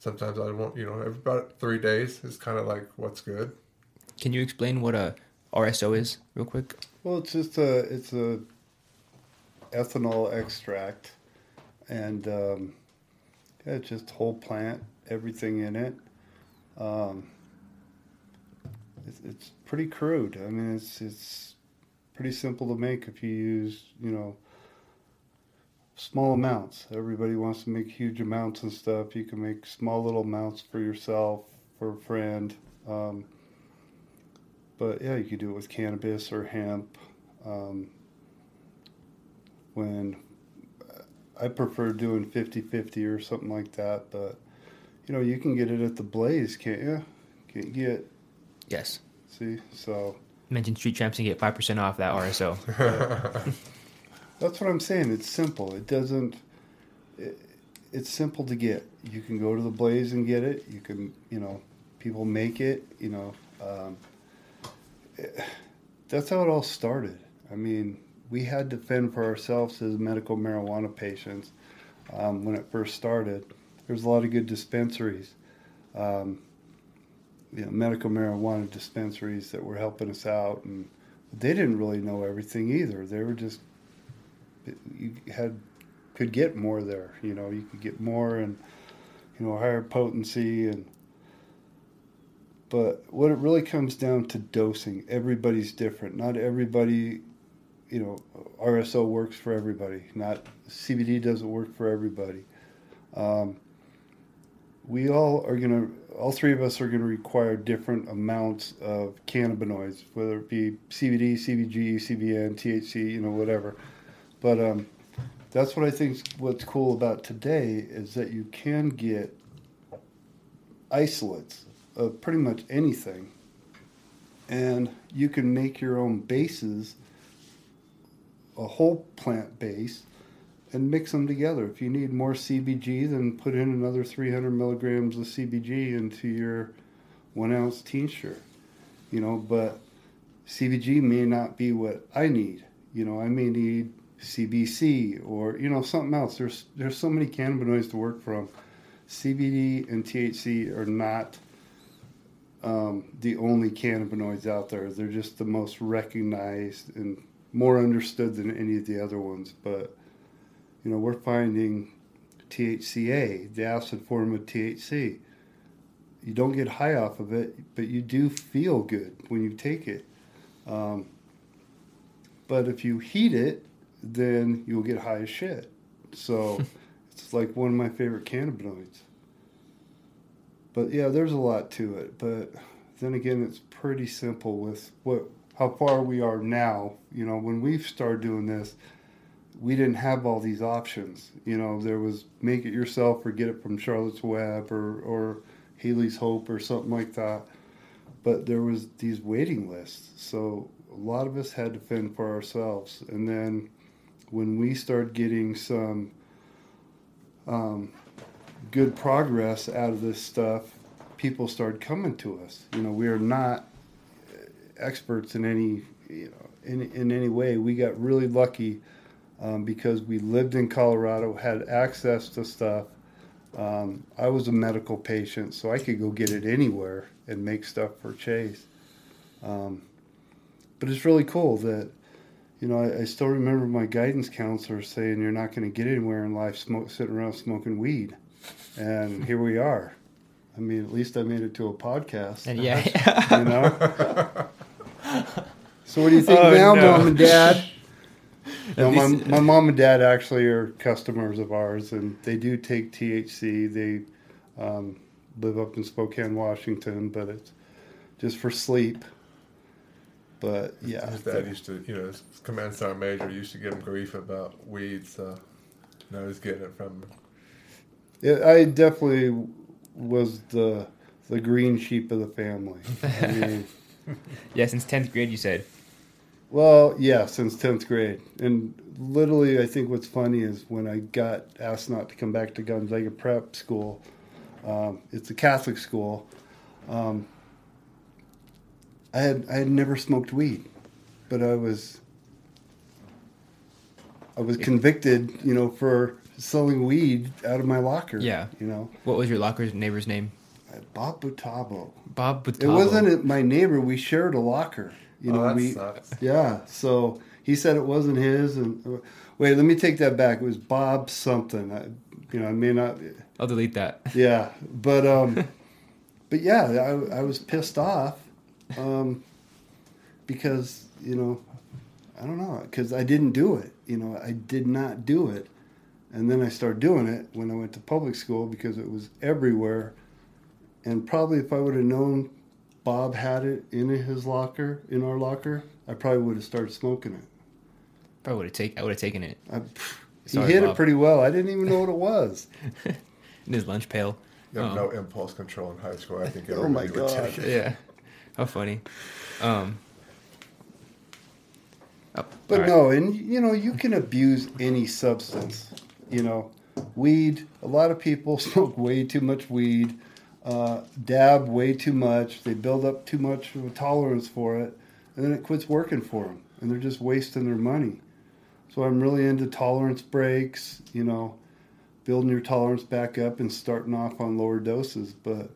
Sometimes I won't, you know, every about three days is kind of like what's good. Can you explain what a RSO is, real quick? Well, it's just a it's a ethanol extract, and um, yeah, it's just whole plant, everything in it. Um, it's, it's pretty crude. I mean, it's it's pretty simple to make if you use you know small amounts. Everybody wants to make huge amounts and stuff. You can make small little amounts for yourself, for a friend. Um, but yeah, you could do it with cannabis or hemp. Um, when I prefer doing 50-50 or something like that, but you know, you can get it at the Blaze, can't you? Can you get Yes. see? So Mention Street Champs and get five percent off that RSO. that's what I'm saying. It's simple. It doesn't. It, it's simple to get. You can go to the Blaze and get it. You can, you know, people make it. You know, um, it- that's how it all started. I mean, we had to fend for ourselves as medical marijuana patients um, when it first started. There's a lot of good dispensaries, um, you know, medical marijuana dispensaries that were helping us out, and they didn't really know everything either. They were just you had could get more there. You know, you could get more and you know higher potency and. But what it really comes down to dosing. Everybody's different. Not everybody, you know, RSO works for everybody. Not CBD doesn't work for everybody. Um, we all are gonna, all three of us are gonna require different amounts of cannabinoids, whether it be CBD, CBG, CBN, THC, you know, whatever. But um, that's what I think what's cool about today is that you can get isolates of pretty much anything, and you can make your own bases, a whole plant base, and mix them together. If you need more CBG, then put in another 300 milligrams of CBG into your one ounce tincture. You know, but CBG may not be what I need. You know, I may need CBC or you know something else. There's there's so many cannabinoids to work from. CBD and THC are not um, the only cannabinoids out there. They're just the most recognized and more understood than any of the other ones. But you know, we're finding THCA, the acid form of THC. You don't get high off of it, but you do feel good when you take it. Um, but if you heat it, then you'll get high as shit. So it's like one of my favorite cannabinoids. But yeah, there's a lot to it. But then again, it's pretty simple with what how far we are now. You know, when we started doing this, we didn't have all these options. You know, there was make it yourself or get it from Charlotte's Web or or Haleigh's Hope or something like that. But there was these waiting lists, so a lot of us had to fend for ourselves. And then when we start getting some um, good progress out of this stuff, people start coming to us. You know, we are not experts in any, you know, in, in any way. We got really lucky um, because we lived in Colorado, had access to stuff. Um, I was a medical patient, so I could go get it anywhere and make stuff for Chase. Um, but it's really cool that, you know, I, I, still remember my guidance counselor saying, "You're not going to get anywhere in life smoke, sitting around smoking weed," and here we are. I mean, at least I made it to a podcast. And yeah, you know. so what do you think oh, now, no. mom and dad? No, my, my mom and dad actually are customers of ours, and they do take THC. They um, live up in Spokane, Washington, but it's just for sleep. But yeah, his dad used to, you know, his command sergeant major used to give him grief about weed, so now he's getting it from. Yeah, I definitely was the the green sheep of the family. I mean, yeah, since tenth grade, you said. Well, yeah, since 10th grade. And literally, I think what's funny is when I got asked not to come back to Gonzaga Prep School, um, it's a Catholic school. Um, I had I had never smoked weed, but I was I was convicted, you know, for selling weed out of my locker. Yeah, you know. What was your locker's neighbor's name? Bob Butabo. Bob Butabo. It wasn't my neighbor. We shared a locker. You know, oh, we sucks. yeah. So he said it wasn't his, and uh, wait, let me take that back. It was Bob something. I, you know, I may not. I'll delete that. Yeah, but um, but yeah, I, I was pissed off, um, because you know, I don't know, because I didn't do it. You know, I did not do it, and then I started doing it when I went to public school because it was everywhere, and probably if I would have known Bob had it in his locker, in our locker, I probably would have started smoking it. Probably would have taken. I would have taken it. I, he hit Bob. it pretty well. I didn't even know what it was. in his lunch pail. You have oh. no impulse control in high school. I think oh my god, yeah, how funny. Um, oh, but right. no, and you know you can abuse any substance. You know, weed. A lot of people smoke way too much weed uh, dab way too much. They build up too much of a tolerance for it, and then it quits working for them, and they're just wasting their money. So I'm really into tolerance breaks, you know, building your tolerance back up and starting off on lower doses. But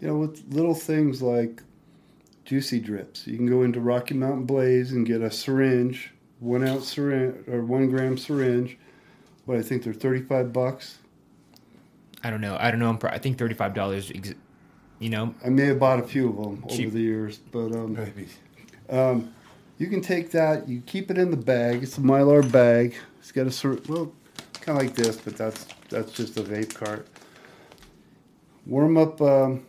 you know, with little things like juicy drips, you can go into Rocky Mountain Blaze and get a syringe, one ounce syringe or one gram syringe. But I think they're 35 bucks I don't know. I don't know. I'm pro- I think thirty five dollars. You know, I may have bought a few of them Cheap. over the years, but um, maybe. Um, you can take that. You keep it in the bag. It's a mylar bag. It's got a sort well, kind of like this, but that's that's just a vape cart. warm up um,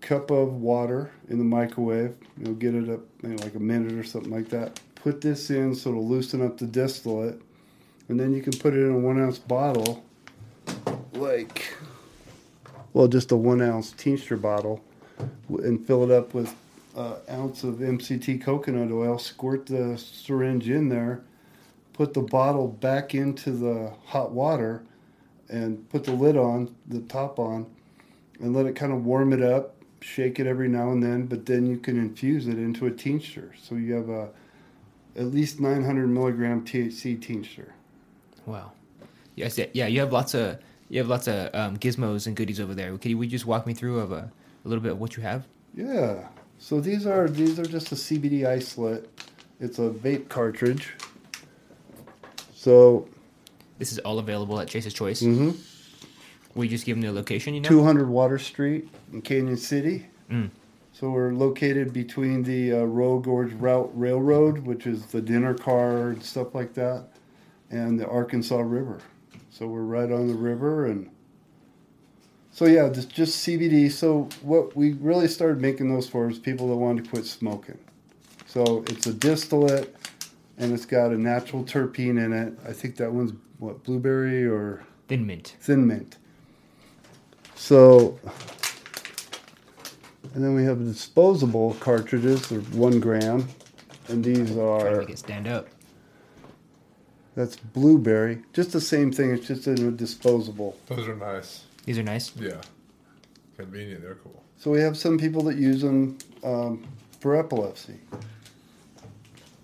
cup of water in the microwave. You know, get it up like a minute or something like that. Put this in so it'll loosen up the distillate, and then you can put it in a one ounce bottle, like well, just a one ounce tincture bottle, and fill it up with an ounce of MCT coconut oil. Squirt the syringe in there, put the bottle back into the hot water, and put the lid on, the top on, and let it kind of warm it up. Shake it every now and then, but then you can infuse it into a tincture. So you have a at least 900 milligram THC tincture. Wow. Yes. Yeah. You have lots of you have lots of um, gizmos and goodies over there. Can you, would you just walk me through of a, a little bit of what you have? Yeah. So these are these are just a CBD isolate. It's a vape cartridge. So This is all available at Chase's Choice. mhm. We just give them the location, you know. 200 Water Street in Cañon City. Mm. So we're located between the uh, Royal Gorge Route Railroad, which is the dinner car and stuff like that, and the Arkansas River. So we're right on the river, and so yeah, just, just CBD. So what we really started making those for is people that wanted to quit smoking. So it's a distillate, and it's got a natural terpene in it. I think that one's what blueberry or Thin mint. thin mint. So, and then we have disposable cartridges, they're one gram, and these Try to are make it stand up. that's blueberry, just the same thing. It's just in a disposable. Those are nice. These are nice. Yeah. Convenient. They're cool. So we have some people that use them um, for epilepsy,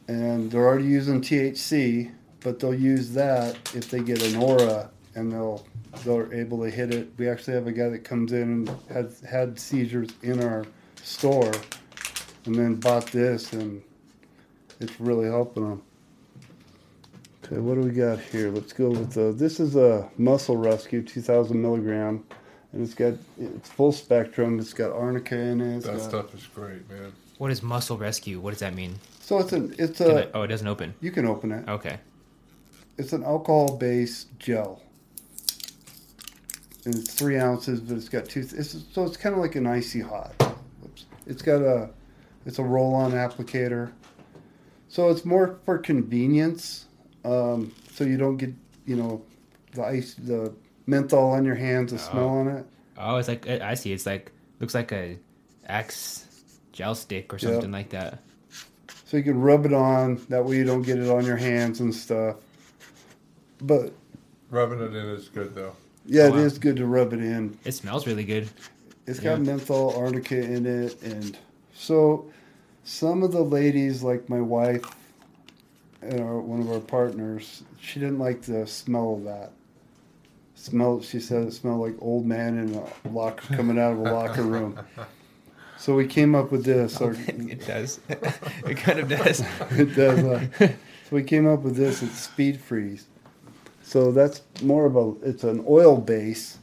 and they're already using THC, but they'll use that if they get an aura, and they'll they're able to hit it. We actually have a guy that comes in and has had seizures in our store, and then bought this, and it's really helping them. Okay, what do we got here? Let's go with the. This is a Muscle Rescue, 2,000 milligram, and it's got it's full spectrum. It's got arnica in it. it's That got- stuff is great, man. What is muscle rescue? What does that mean? So it's an it's a. a I- oh, it doesn't open. you can open it. Okay. It's an alcohol-based gel, and it's three ounces, but it's got two. It's, so it's kind of like an icy hot. Whoops. It's got a it's a roll-on applicator, so it's more for convenience. Um, so you don't get you know the ice the menthol on your hands, the smell on it. Oh, it's like I I see. It's like looks like a axe gel stick or something like that. So you can rub it on. That way you don't get it on your hands and stuff. But Rubbing it in is good though. Yeah, Oh, wow. is good to rub it in. It smells really good. It's got Yeah. menthol arnica in it, and so some of the ladies, like my wife and our, one of our partners, she didn't like the smell of that. Smell. She said it smelled like old man in a locker coming out of a locker room. So we came up with this. Our, it does. it kind of does. it does. Uh, so we came up with this. It's Speed Freeze. So that's more of a. It's an oil base.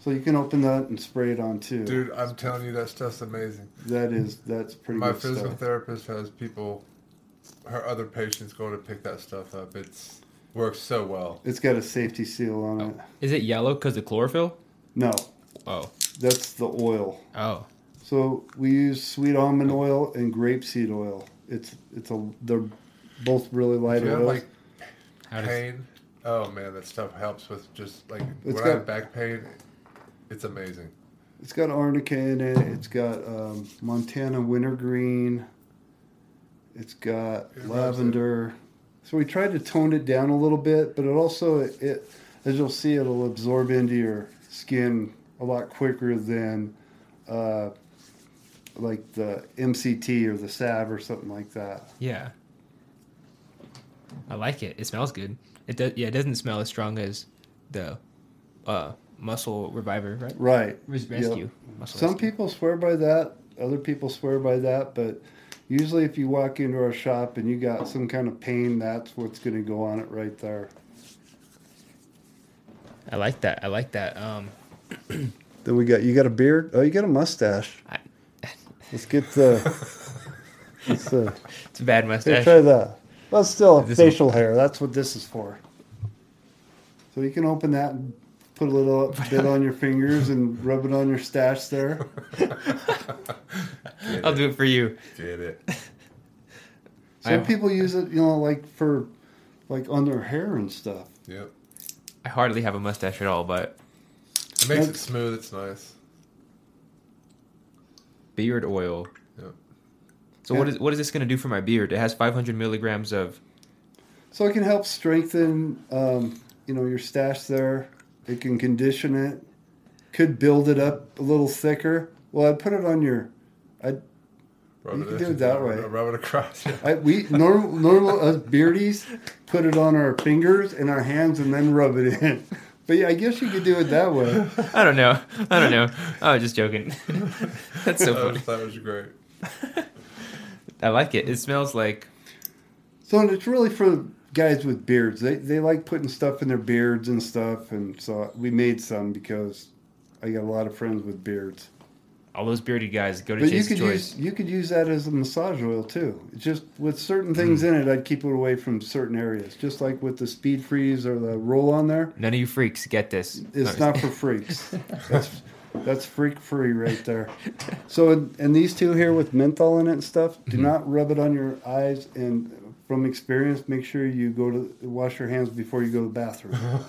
So you can open that and spray it on too. Dude, I'm telling you, that stuff's amazing. That is that's pretty My good physical stuff. therapist has people, her other patients go to pick that stuff up. It's works so well. It's got a safety seal on it. Is it yellow because of chlorophyll? No, Oh. that's the oil. Oh. So we use sweet almond oil and grapeseed oil. It's it's a they're both really light If you have oils. like How does pain, oh man, that stuff helps with just like It's when I have back pain. It's amazing. It's got arnica in it. It's got um, Montana wintergreen. It's got It rubs lavender. So we tried to tone it down a little bit, but it also it, it as you'll see it'll absorb into your skin a lot quicker than uh, like the MCT or the salve or something like that. Yeah. I like it. It smells good. It does. Yeah, it doesn't smell as strong as the uh, muscle reviver, right? Right. Res- Yep. rescue. Muscle Some rescue. people swear by that. Other people swear by that. But usually, if you walk into our shop and you got some kind of pain, that's what's going to go on it right there. I like that. I like that. Um, Then we got you got a beard. Oh, you got a mustache. I, Let's get the. let's uh, it's a bad here, mustache. try that. Well, still This facial hair. That's what this is for. So you can open that and put a little bit on your fingers and rub it on your stash there. I'll it. do it for you. Get it. Some I- people use it, you know, like for like on their hair and stuff. Yep. I hardly have a mustache at all, but It makes it smooth. It's nice. beard oil. Yep. So what is what is this going to do for my beard? It has 500 milligrams of. So it can help strengthen, um, you know, your stash there. It can condition it. Could build it up a little thicker. Well, I'd put it on your. I'd Rub You it can do it that rub way. Rub it across. Yeah. I, we normal normal us beardies put it on our fingers and our hands and then rub it in. But yeah, I guess you could do it that way. I don't know. I don't know. I was just joking. That's so that, funny. was, that was great. I like it. It smells like So it's really for guys with beards. They they like putting stuff in their beards and stuff, and so we made some because I got a lot of friends with beards. all those bearded guys go to But you could Choice. use you could use that as a massage oil too. Just with certain things hmm. in it, I'd keep it away from certain areas. Just like with the Speed Freeze or the roll on there, None of you freaks get this. it's No, not for freaks. That's that's freak free right there. So and, and these two here with menthol in it and stuff, do Mm-hmm. not rub it on your eyes. And from experience, make sure you go to wash your hands before you go to the bathroom.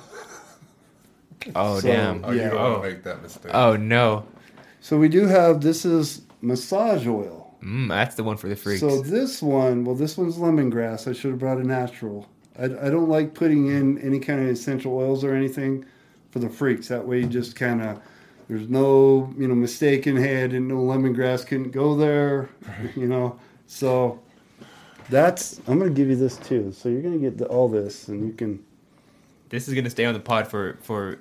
Oh So- damn. Oh, you don't Oh. make that mistake. Oh no. So we do have this is massage oil. Mm, that's the one for the freaks. So this one, well, this one's lemongrass. I should have brought a natural. I, I don't like putting in any kind of essential oils or anything for the freaks. That way, you just kind of there's no you know mistaken. Hey, I didn't know lemongrass couldn't go there. You know, so that's I'm gonna give you this too. So you're gonna get the, all this, and you can this is gonna stay on the pod for for.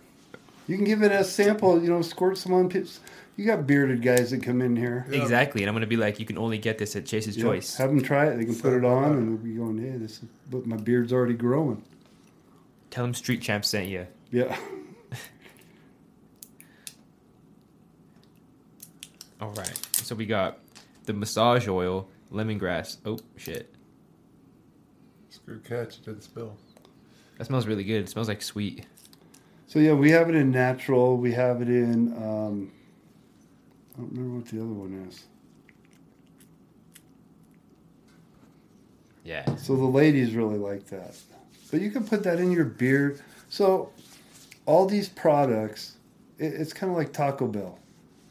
you can give it a sample. You know, squirt some on. Pips. You got bearded guys that come in here. Yeah. Exactly, and I'm gonna be like, you can only get this at Chase's Yeah, Choice. Have them try it. They can put it on, that. and they'll be going, "Hey, this is but my beard's already growing." Tell them Street Champ sent you. Yeah. All right. So we got the massage oil, lemongrass. Oh shit, Screw catch. It didn't spill. that smells really good. It smells like sweet. So yeah, we have it in natural. We have it in. Um, I don't remember what the other one is. Yeah. So the ladies really like that, but you can put that in your beard. So all these products, it, it's kind of like Taco Bell.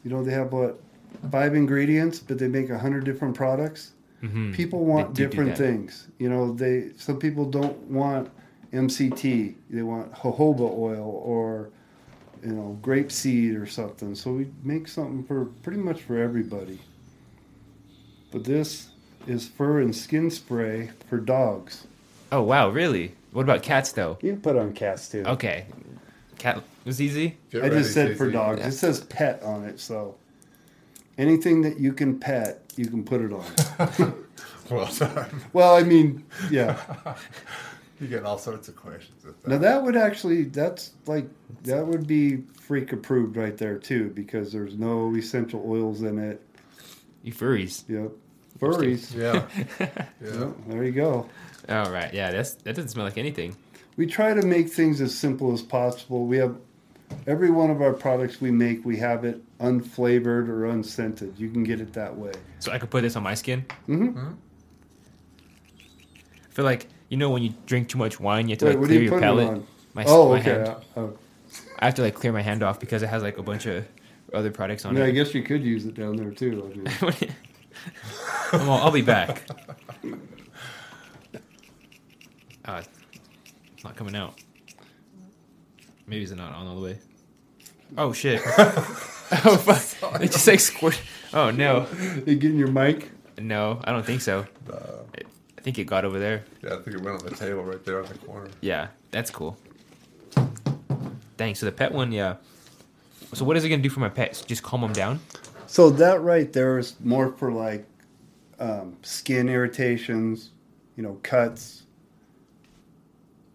You know, they have what five ingredients, but they make a hundred different products. Mm-hmm. People want They do do different that. things. You know, they some people don't want MCT. They want jojoba oil or you know grape seed or something. So we make something for pretty much for everybody. But this is fur and skin spray for dogs. Oh wow, really? What about cats though? You can put on cats too. Okay, cat was easy. Get I ready, just said for Casey. dogs. Yeah. It says pet on it, so anything that you can pet, you can put it on. Well done. well, I mean, yeah. You get all sorts of questions with that. Now that would actually that's like that would be freak approved right there too because there's no essential oils in it. You furries. Yep. Furries. Yeah. Yeah. Yep, there you go. All right. Yeah, that's that doesn't smell like anything. We try to make things as simple as possible. We have every one of our products we make, we have it unflavored or unscented. You can get it that way. So I could put this on my skin. hmm I feel like you know when you drink too much wine, you have to Wait, like clear you your palate. on? My, Oh, my okay. hand. Oh, I have to like clear my hand off because it has like a bunch of other products on yeah, I guess you could use it down there too. I mean, Come on, I'll be back. Uh, it's not coming out. Maybe it's not on all the way. Oh shit! oh fuck! It just like squirt. Oh no, you getting your mic? no, I don't think so. Uh, I think it got over there. yeah, I think it went on the table right there on the corner. Yeah, that's cool. Thanks. So the pet one, yeah. So what is it gonna do for my pets? Just calm them down? So that right there is more for like um, skin irritations, you know, cuts.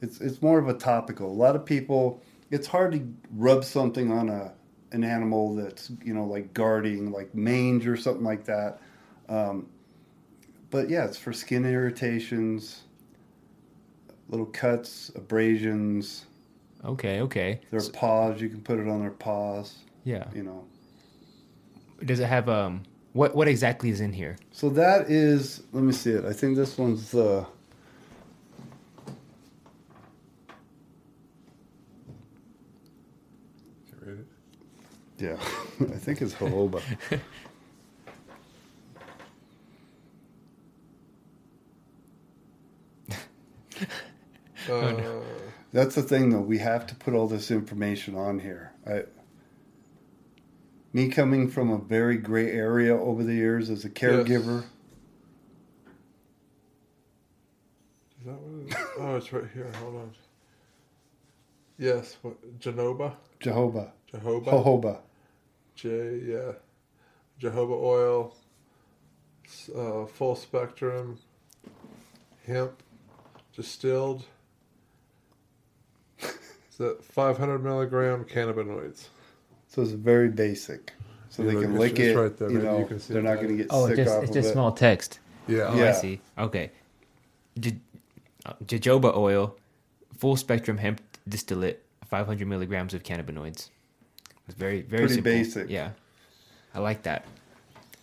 It's it's more of a topical. A lot of people, it's hard to rub something on a an animal that's you know like guarding, like mange or something like that. Um, but yeah, it's for skin irritations, little cuts, abrasions, Okay, okay. Their So- paws, you can put it on their paws. yeah. You know. Does it have um what what exactly is in here? So that is. Let me see it. I think this one's the. Can you read it? Yeah, I think it's jojoba. Uh, That's the thing, though. We have to put all this information on here. I, me coming from a very gray area over the years as a caregiver. Is that what it is? Oh, it's right here. Hold on. Yes, what, Jehovah, Jehovah, jojoba. J, yeah, Jehovah oil, uh, full spectrum, hemp, distilled. Is that 500 milligram cannabinoids? So it's very basic. So Yeah, they can it's- lick it. right there, you know, You can see they're not going to get Oh, sick it's just off it's of just it. small text. Yeah. Oh, I see. Okay. J- uh, jojoba oil, full spectrum hemp distillate, 500 milligrams of cannabinoids. It's very very Pretty simple. basic. Yeah, I like that.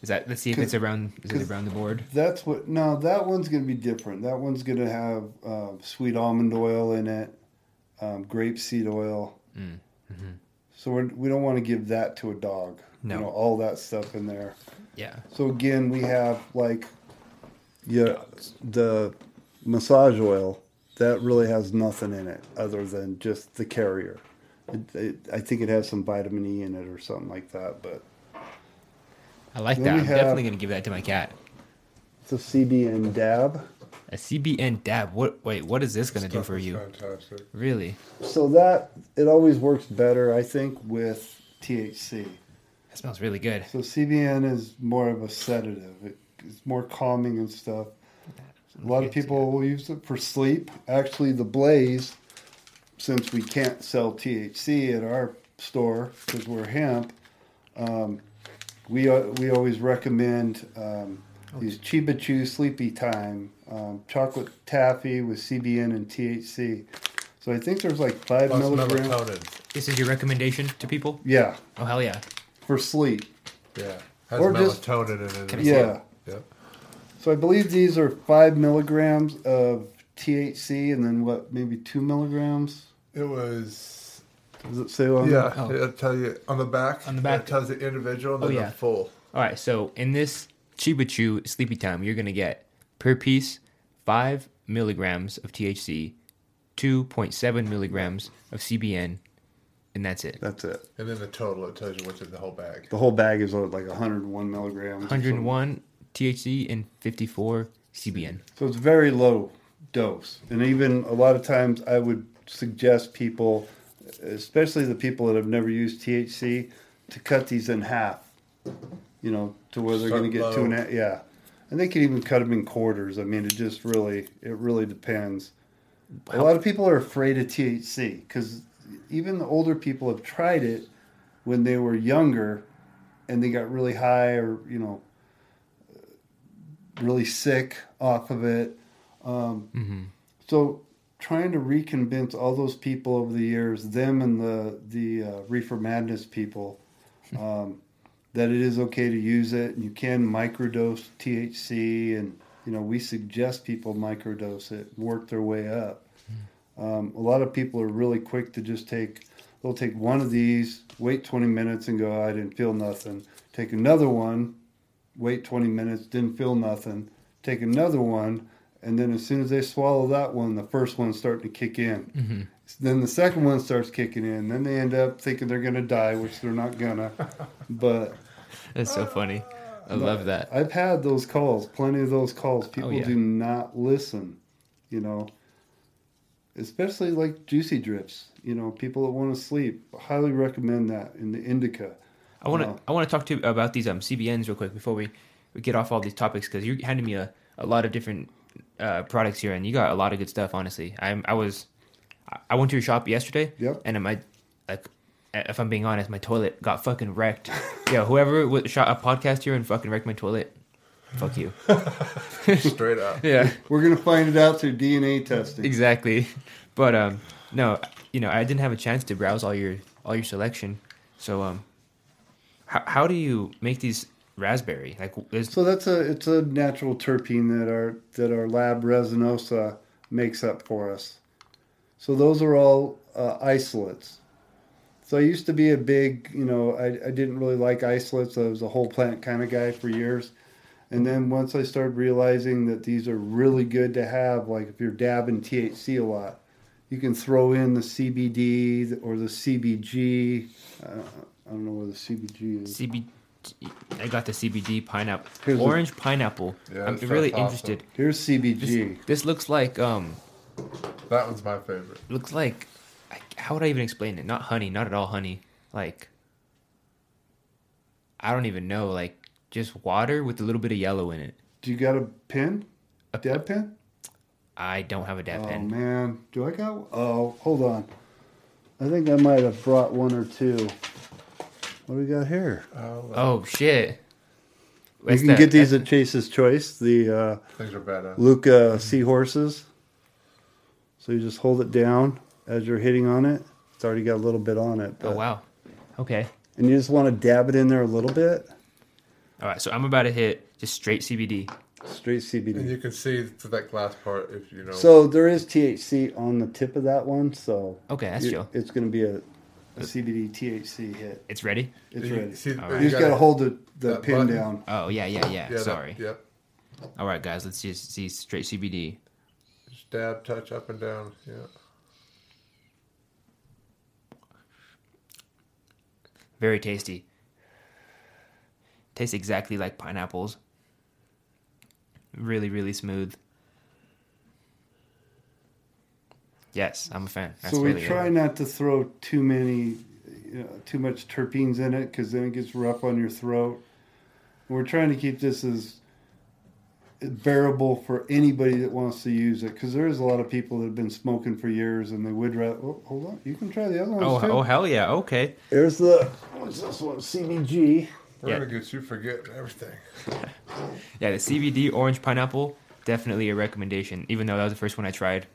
Is that? Let's see if it's around. Is it around the board? That's what. No, that one's going to be different. That one's going to have uh, sweet almond oil in it, um, grapeseed oil. Mm. So we're, we don't want to give that to a dog. No. You know, all that stuff in there. Yeah. So again, we have like, yeah, the massage oil that really has nothing in it other than just the carrier. It, it, I think it has some vitamin E in it or something like that, but I like that. I'm have- definitely gonna give that to my cat. it's a CBN dab. A CBN dab. What? Wait, what is this gonna do for you? Fantastic. Really? So that it always works better, I think, with THC. That smells really good. So CBN is more of a sedative. It, it's more calming and stuff. A lot of people will use it for sleep. Actually, the Blaze, since we can't sell THC at our store because we're hemp, um, we uh, we always recommend um, these Chiba Chew Sleepy Time um, chocolate taffy with CBN and THC. So I think there's like five Plus milligrams. melatonin. This is your recommendation to people? Yeah, Oh hell yeah! for sleep. Yeah. Has Or just- melatonin in it. Can I as see Yeah. well. Yep. So I believe these are five milligrams of THC, and then what, maybe two milligrams? It was. Does it say on? Yeah, Oh. it'll tell you on the back. On the back. It tells the individual and Oh, then yeah. the full. All right, so in this Chiba Chew Sleepy Time, you're gonna get per piece five milligrams of THC, two point seven milligrams of CBN, and that's it. That's it. And then the total, it tells you what's in the whole bag. The whole bag is like 101 milligrams. 101 THC and 54 CBN. So it's very low dose. And even a lot of times I would suggest people, especially the people that have never used THC, to cut these in half. You know, to where they're going to get low. two and a half. Yeah. And they can even cut them in quarters. I mean, it just really, it really depends. A lot of people are afraid of THC because even the older people have tried it when they were younger and they got really high or, you know, really sick off of it. Um, So trying to reconvince all those people over the years, them and the the uh, reefer madness people, um, that it is okay to use it and you can microdose THC and you know we suggest people microdose it, work their way up. Um, a lot of people are really quick to just take. They'll take one of these, wait 20 minutes, and go, "I didn't feel nothing." Take another one, wait 20 minutes, didn't feel nothing. Take another one, and then as soon as they swallow that one, the first one's starting to kick in. Then the second one starts kicking in. Then they end up thinking they're going to die, which they're not gonna. but That's so funny. I love that. I've had those calls, plenty of those calls. People yeah. do not listen, you know. Especially like juicy drips, you know, people that want to sleep. Highly recommend that in the indica. I want to. I want to talk to you about these um CBNs real quick before we, we get off all these topics because you're handing me a, a lot of different uh, products here and you got a lot of good stuff. Honestly, I'm I was I- I went to your shop yesterday. Yep. And my like if I'm being honest, my toilet got fucking wrecked. yeah, whoever shot a podcast here and fucking wrecked my toilet. fuck you. Straight up. Yeah. We're gonna find it out through DNA testing. exactly. But um, no, you know, I didn't have a chance to browse all your all your selection. So um, how how do you make these raspberry? Like, is So that's a it's a natural terpene that our that our lab resinosa makes up for us. So those are all uh, isolates. So I used to be a big, you know, I, I didn't really like isolates. I was a whole plant kind of guy for years. And then once I started realizing that these are really good to have, like if you're dabbing THC a lot, you can throw in the CBD or the CBG. Uh, I don't know where the CBG is. CB? I got the CBD pineapple, Here's a- orange pineapple. Yeah, I'm really awesome. interested. Here's This, CBG. this looks like um, That one's my favorite. looks like I- how would I even explain it? Not honey, not at all honey. Like I don't even know. Like just water with a little bit of yellow in it. Do you got a pen? A dab pen? I don't have a dab oh pen. Oh man, do I got? Oh, hold on. I think I might have brought one or two. What do we got here? Oh, Oh shit! You What's can that? get these at Chase's Choice, the uh, things are badass. Lookah Seahorses. So you just hold it down as you're hitting on it. It's already got a little bit on it. Oh wow. Okay. And you just want to dab it in there a little bit. All right. So I'm about to hit just straight CBD. Straight CBD. And you can see through that glass part if you know. So there is THC on the tip of that one, so Okay, that's you- chill. it's going to be a, a CBD THC hit. It's ready. It's ready. see- All You right. just got to hold the, the that pin button. down. Oh yeah, yeah, yeah. Yeah, that- Sorry. yep. All right, guys. Let's just see straight CBD. Just dab, touch up and down. Yeah. Very tasty. Tastes exactly like pineapples. Really, really smooth. Yes, I'm a fan. That's so we really try good. not to throw too many, you know, too much terpenes in it because then it gets rough on your throat. We're trying to keep this as bearable for anybody that wants to use it because there's a lot of people that have been smoking for years and they would rather. Oh, hold on, you can try the other ones Oh, too. oh hell yeah! Okay. There's the what's this one? CBG. We're Yeah. gonna get you forgetting everything. Yeah, the CBD orange pineapple definitely a recommendation. Even though that was the first one I tried,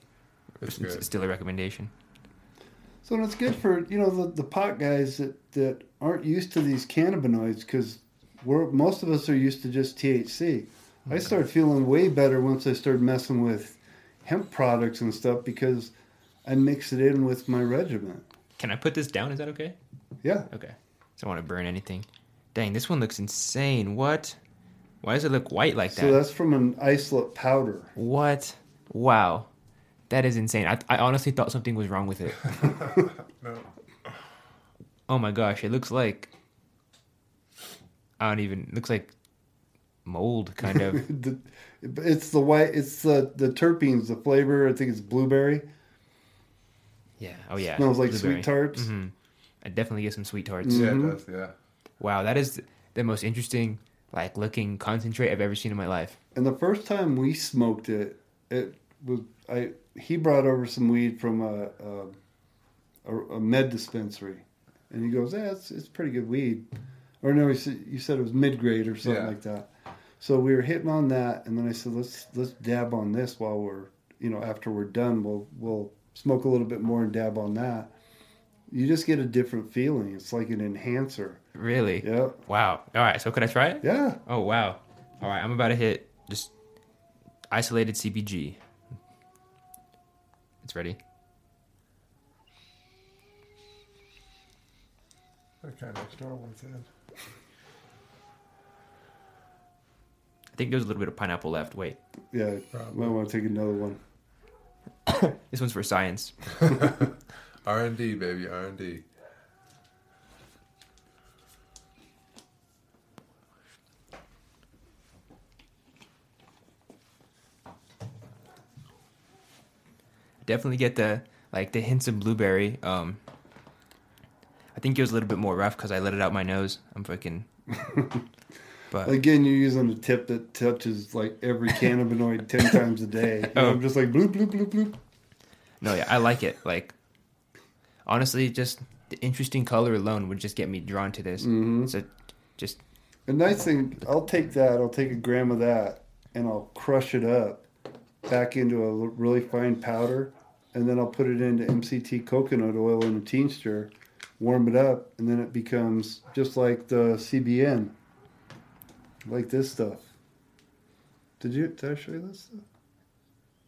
It's it's good. still a recommendation. So it's good for you know the, the pot guys that, that aren't used to these cannabinoids because we're most of us are used to just THC. I started feeling way better once I started messing with hemp products and stuff because I mix it in with my regimen. Can I put this down? Is that okay? Yeah, Okay. Don't want to burn anything. Dang, this one looks insane. What? Why does it look white like that? so that's from an isolate powder. What? Wow. That is insane. I, I honestly thought something was wrong with it. No. Oh my gosh, it looks like I don't even looks like mold kind of. The- it's the white. It's the the terpenes, the flavor. I think it's blueberry. yeah. Oh yeah. Smells like Blueberry. sweet tarts. hmm I definitely get some sweet tarts. Yeah, Mhm. it does. Yeah. Wow, that is the most interesting like looking concentrate I've ever seen in my life. And the first time we smoked it, it was I. He brought over some weed from a a, a, med dispensary, and he goes, "Yeah, it's it's pretty good weed." Or no, he said, you said it was mid grade or something Yeah. like that. So we were hitting on that, and then I said, "Let's let's dab on this while we're you know after we're done, we'll we'll smoke a little bit more and dab on that." You just get a different feeling. It's like an enhancer. Really? Yeah, Wow. All right, so could I try it? yeah. Oh wow. All right, I'm about to hit just isolated CBG. It's ready. Okay, next door one's in. I think there's a little bit of pineapple left. Wait, Yeah, Probably. might want to take another one. this one's for science. R and D, baby, R and D. Definitely get the like the hints of blueberry. Um, I think it was a little bit more rough because I let it out my nose. I'm freaking. But Again, you're using a tip that touches like every cannabinoid ten times a day. You know, Oh. I'm just like bloop bloop bloop bloop. no, yeah, I like it. Like honestly, just the interesting color alone would just get me drawn to this. Mhm. So just a nice thing, I'll take that. I'll take a gram of that, and I'll crush it up back into a really fine powder, and then I'll put it into MCT coconut oil in a tincture, warm it up, and then it becomes just like the CBN, like this stuff. Did you? Did I show you this stuff?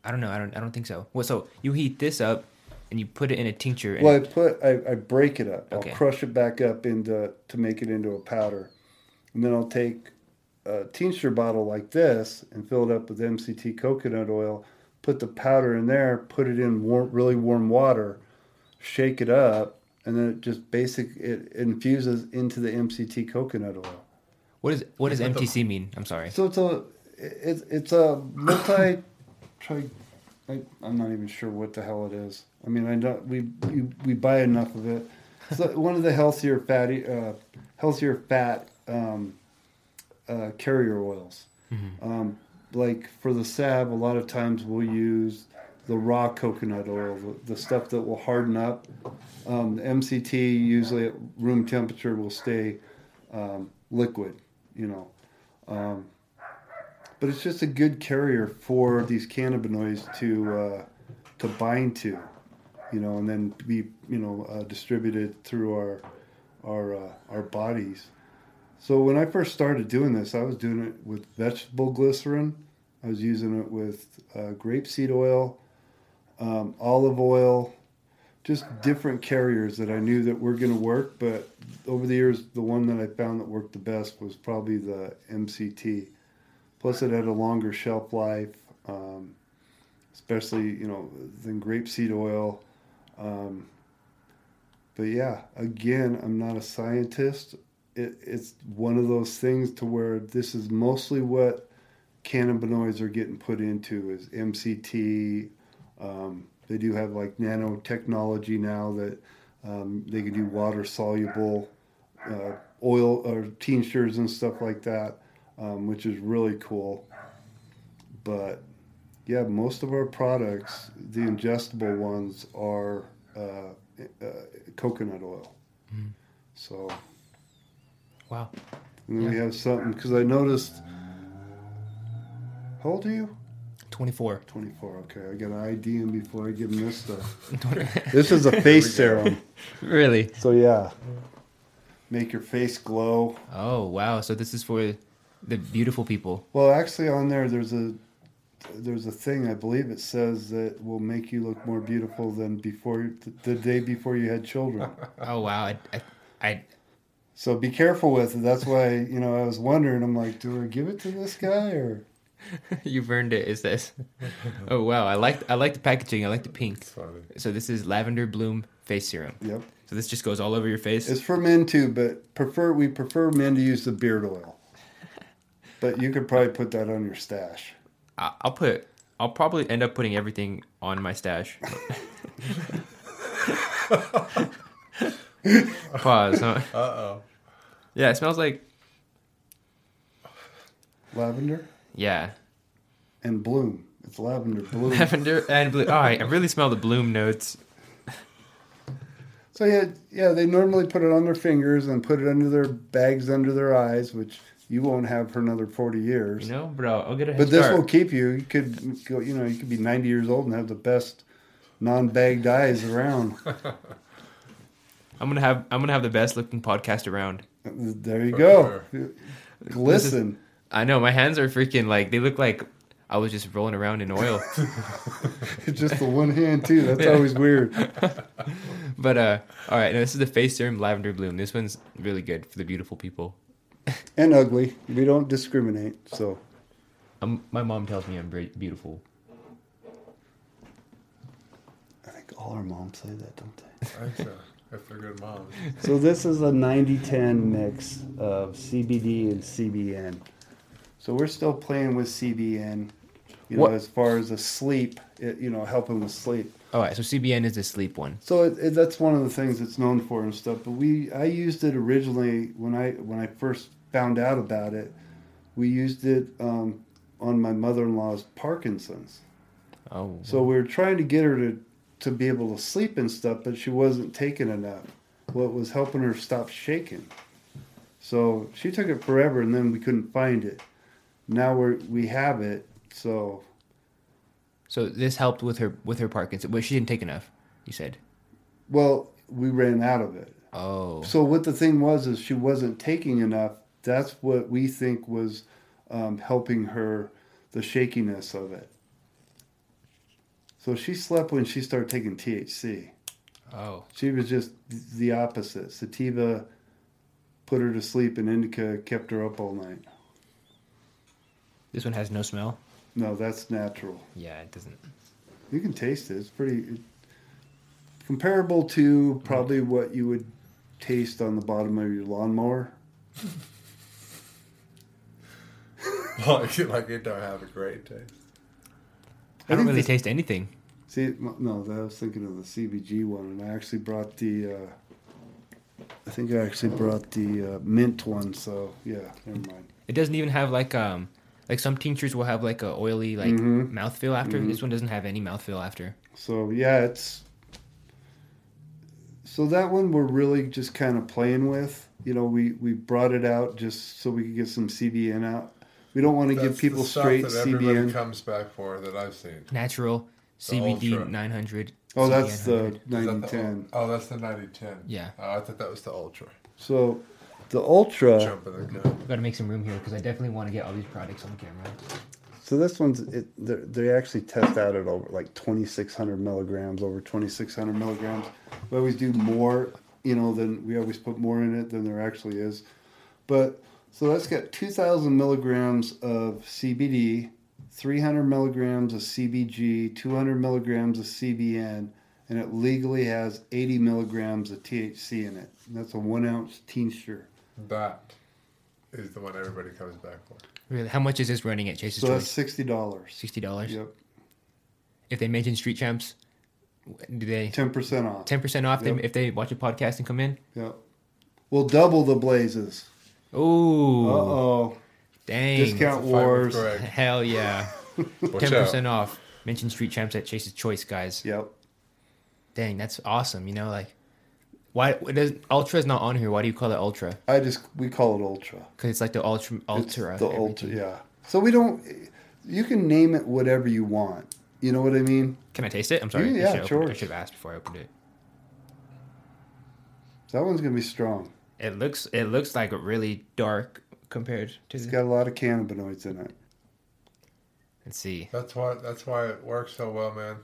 I don't know. I don't. I don't think so. Well, so you heat this up, and you put it in a tincture. And Well, I put I, I break it up. Okay. I'll crush it back up into to make it into a powder, and then I'll take a tincture bottle like this and fill it up with MCT coconut oil. Put the powder in there. Put it in warm, really warm water. Shake it up, and then it just basic it infuses into the MCT coconut oil. what is what does You put the- MTC mean? I'm sorry. So it's a it's it's a multi. try, I, I'm not even sure what the hell it is. I mean, I know we we, we buy enough of it. So one of the healthier fatty, uh, healthier fat um, uh, carrier oils. Um, like for the salve, a lot of times we'll use the raw coconut oil, the, the stuff that will harden up. Um, the MCT usually at room temperature will stay um, liquid, you know. Um, but it's just a good carrier for these cannabinoids to uh, to bind to, you know, and then be you know uh, distributed through our our uh, our bodies. So when I first started doing this, I was doing it with vegetable glycerin. I was using it with uh, grapeseed oil, um, olive oil, just different carriers that I knew that were going to work. But over the years, the one that I found that worked the best was probably the MCT. Plus, it had a longer shelf life, um, especially you know than grapeseed oil. Um, but yeah, again, I'm not a scientist. It, it's one of those things to where this is mostly what cannabinoids are getting put into is MCT. Um, they do have like nanotechnology now that um, they can do water soluble uh, oil or tinctures and stuff like that, um, which is really cool. But yeah, most of our products, the ingestible ones, are uh, uh, coconut oil. So Wow. and then we have something because I noticed. How old are you? 24. 24. Okay, I got to ID him before I give him this stuff. this is a face serum. really? So yeah, make your face glow. Oh wow. So this is for the beautiful people. Well, actually, on there there's a there's a thing I believe it says that will make you look more beautiful than before the day before you had children. Oh wow. I, I, I So be careful with it. That's why you know I was wondering. I'm like, do I give it to this guy or? you've earned it. Is this? Oh wow. I like I like the packaging. I like the pink. It's. So this is lavender bloom face serum. Yep. So this just goes all over your face. It's for men too, but prefer we prefer men to use the beard oil. But you could probably put that on your stash. I- I'll put. I'll probably end up putting everything on my stash. Pause. Huh? Uh oh. Yeah, it smells like. Lavender Yeah, and bloom. It's lavender bloom. lavender and blue. Oh, I I really smell the bloom notes. so yeah, yeah, they normally put it on their fingers and put it under their bags under their eyes, which you won't have for another forty years. You know, bro. I'll get a head but this start. will keep you. You could go. You know, you could be ninety years old and have the best non-bagged eyes around. I'm gonna have. I'm gonna have the best looking podcast around. There you For go. Glisten. I know my hands are freaking like they look like I was just rolling around in oil. It's just the one hand too. That's Yeah. always weird. but uh, all right. Now this is the face serum lavender bloom. This one's really good for the beautiful people. And ugly. We don't discriminate. So Um, my mom tells me I'm very beautiful. I think all our moms say that, don't they? I think so. If they're good moms. So this is a 90-10 mix of CBD and CBN. So we're still playing with CBN, you know, as far as a sleep, it, you know, helping with sleep. All right. So CBN is the sleep one. So it, it, that's one of the things it's known for and stuff. But we, I used it originally when I when I first found out about it. We used it um, on my mother-in-law's Parkinson's. Oh. So we were trying to get her to, to be able to sleep and stuff, but she wasn't taking enough. What was helping her stop shaking. So she took it forever, and then we couldn't find it. Now we're we have it. So So this helped with her with her Parkinson, but she didn't take enough. You said. well, we ran out of it. Oh. So what the thing was is she wasn't taking enough. That's what we think was um, helping her, the shakiness of it. So she slept when she started taking THC. Oh. She was just the opposite. Sativa put her to sleep, and indica kept her up all night. This one has no smell. No, that's natural. Yeah, it doesn't. You can taste it. It's pretty comparable to probably what you would taste on the bottom of your lawnmower. like, like it don't have a great taste. I, don't really this- taste anything. See, no, I was thinking of the CBG one, and I actually brought the. Uh, I think I actually brought the uh, mint one. So yeah, never mind. It doesn't even have like um like some tinctures will have like a oily like Mhm. mouthfeel after. Mhm. This one doesn't have any mouthfeel after. So yeah, it's. So that one we're really just kind of playing with. You know, we we brought it out just so we could get some CBN out. We don't want to give people the stuff straight that everybody CBN. comes back for that I've seen. Natural The CBD Ultra. 900. Oh, that's CBN the 100. Is that the 9010. ul- Oh, that's the 9010. Yeah. Oh, I thought that was the Ultra. So the Ultra. Jumping the gun. Got to make some room here because I definitely want to get all these products on the camera. So this one's it, they're- they actually test out at over like 2,600 milligrams, over 2,600 milligrams. We always do more, you know, than we always put more in it than there actually is. But so that's got 2,000 milligrams of CBD, 300 milligrams of CBG, 200 milligrams of CBN, and it legally has 80 milligrams of THC in it. And that's a one ounce tincture. That is the one everybody comes back for. Really, how much is this running at Chase's So that's sixty dollars. Sixty dollars. Yep, If they mention Street Champs, do they ten percent off. ten percent off? Yep. Them if they watch a podcast and come in. Yep. We'll double the blazes. Ooh, Uh oh. dang! Discount wars. Hell yeah! Ten percent off. Mention Street Champs at Chase's Choice, guys. Yep. Dang, that's awesome. You know, like why does Ultra is not on here? Why do you call it Ultra? I just we call it ultra. Because it's like the Ultra It's Ultra. the ultra. Yeah. So we don't. You can name it whatever you want. You know what I mean? Can I taste it? I'm sorry. Yeah, I should, sure. I should have asked before I opened it. That one's gonna be strong. It looks it looks like a really dark compared to. It's The, got a lot of cannabinoids in it. let's see. That's why. That's why it works so well, man.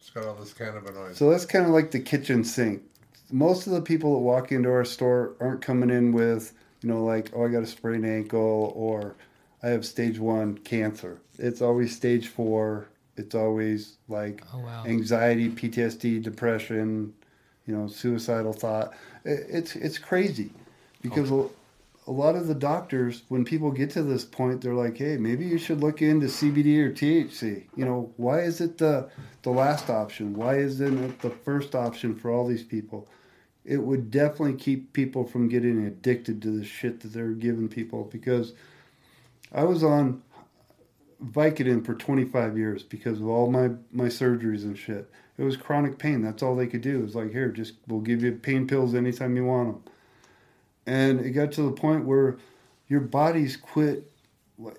It's got all this cannabinoids. So that's kind of like the kitchen sink. Most of the people that walk into our store aren't coming in with, you know, like, oh, I got a sprained ankle or I have stage one cancer. It's always stage four. It's always like Oh wow. anxiety, PTSD, depression, you know, suicidal thought. It- It's it's crazy because a, a lot of the doctors, when people get to this point, they're like, "Hey, maybe you should look into CBD or THC." You know, why is it the the last option? Why isn't it the first option for all these people? It would definitely keep people from getting addicted to the shit that they're giving people because I was on Vicodin for 25 years because of all my, my surgeries and shit. It was chronic pain. That's all they could do. It was like, here, just we'll give you pain pills anytime you want them. And it got to the point where your bodies quit.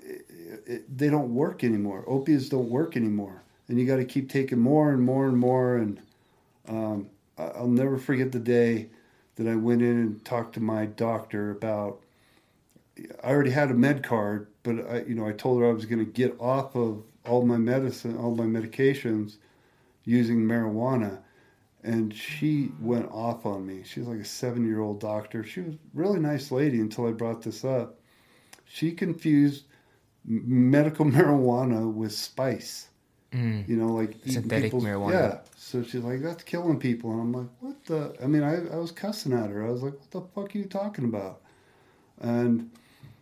it- it- They don't work anymore. Opiates don't work anymore. And you got to keep taking more and more and more. And um, I'll never forget the day that I went in and talked to my doctor about I already had a med card, but I, you know, I told her I was going to get off of all my medicine, all my medications, using marijuana, and she went off on me. She was like a seven-year-old doctor. She was a really nice lady until I brought this up. She confused medical marijuana with spice. Mm. You know, like Synthetic marijuana. Yeah. So she's like, "That's killing people," and I'm like, "What the?" I mean, I, I was cussing at her. I was like, "What the fuck are you talking about?" And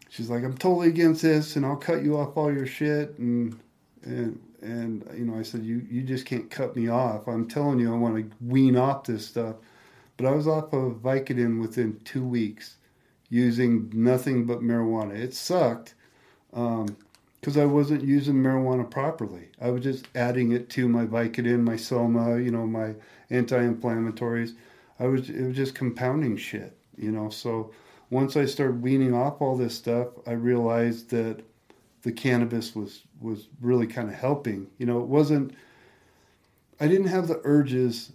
she's like, "I'm totally against this, and I'll cut you off all your shit." And and and you know, I said, "You you just can't cut me off. I'm telling you, I want to wean off this stuff." But I was off of Vicodin within two weeks, using nothing but marijuana. It sucked. Um, because I wasn't using marijuana properly. I was just adding it to my Vicodin, my Soma, you know, my anti-inflammatories. I was it was just compounding shit, you know. So once I started weaning off all this stuff, I realized that the cannabis was was really kind of helping. You know, it wasn't. I didn't have the urges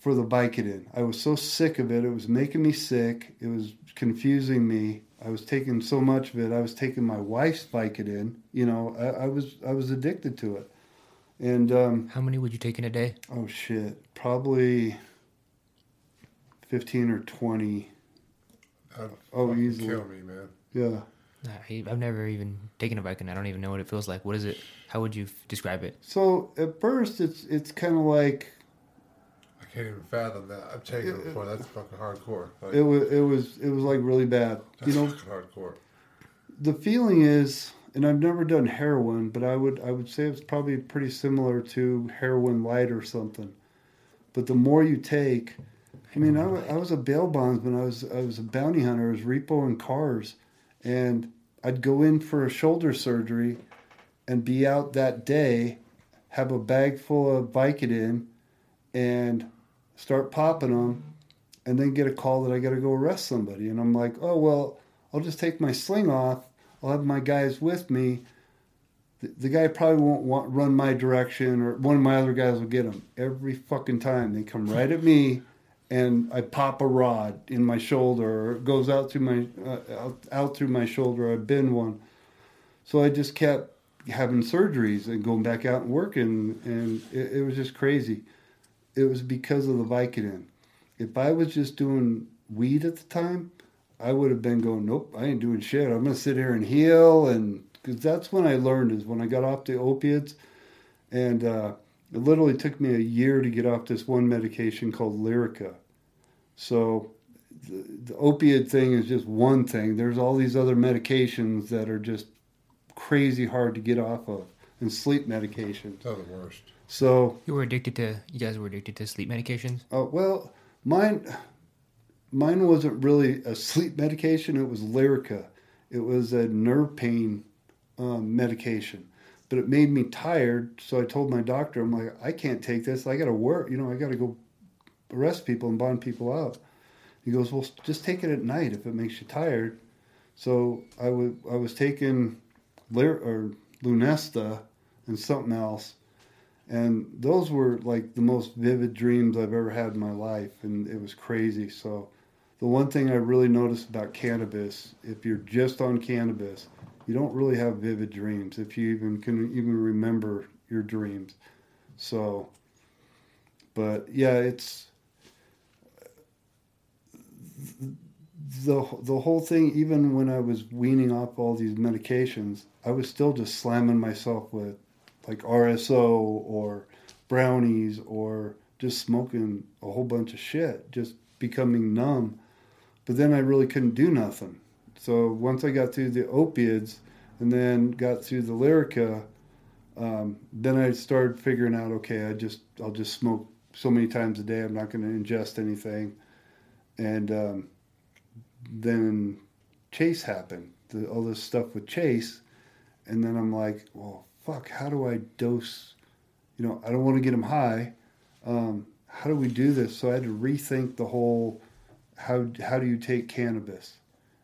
for the Vicodin. I was so sick of it. It was making me sick. It was confusing me. I was taking so much of it. I was taking my wife's Vicodin. You know, I, I was I was addicted to it. And um, How many would you take in a day? oh shit, probably fifteen or twenty. That'd Oh, fucking easily. kill me, man. Yeah. I- I've never even taken a Vicodin. I don't even know what it feels like. What is it? How would you f- describe it? So at first, it's it's kind of like I can't even fathom that. I've taken it before. That's fucking hardcore. Like, it was it was it was like really bad. that's You know, fucking hardcore. the feeling is, and I've never done heroin, but I would I would say it's probably pretty similar to heroin light or something. But the more you take, I mean, I, I was a bail bondsman. I was I was a bounty hunter. I was repoing cars, and I'd go in for a shoulder surgery, and be out that day, have a bag full of Vicodin, and start popping them, and then get a call that I got to go arrest somebody, and I'm like, oh well, I'll just take my sling off. I'll have my guys with me. The, the guy probably won't want, run my direction, or one of my other guys will get him. Every fucking time they come right at me, and I pop a rod in my shoulder, or it goes out through my uh, out, out through my shoulder. I've been one, so I just kept having surgeries and going back out and working, and it, it was just crazy. It was because of the Vicodin. If I was just doing weed at the time, I would have been going, nope, I ain't doing shit. I'm gonna sit here and heal, and because that's when I learned is when I got off the opiates, and uh, it literally took me a year to get off this one medication called Lyrica. So the, the opiate thing is just one thing. There's all these other medications that are just crazy hard to get off of, and sleep medications. They're the worst. So You were addicted to. You guys were addicted to sleep medications. Uh, well, mine, mine wasn't really a sleep medication. It was Lyrica. It was a nerve pain um, medication, but it made me tired. So I told my doctor, I'm like, I can't take this. I got to work. You know, I got to go arrest people and bond people out. He goes, well, just take it at night if it makes you tired. So I would, I was taking Lyr- or Lunesta and something else and those were like the most vivid dreams I've ever had in my life, and it was crazy. So, the one thing I really noticed about cannabis, if you're just on cannabis, you don't really have vivid dreams. If you even can even remember your dreams, so. But yeah, it's the the whole thing. Even when I was weaning off all these medications, I was still just slamming myself with like RSO or brownies or just smoking a whole bunch of shit, just becoming numb. But then I really couldn't do nothing. So once I got through the opiates and then got through the Lyrica, um, then I started figuring out, okay, I just I'll just smoke so many times a day. I'm not going to ingest anything. And um, then Chase happened, the, all this stuff with Chase, and then I'm like, well, fuck, how do I dose? You know, I don't want to get him high. Um, how do we do this? So I had to rethink the whole how how do you take cannabis,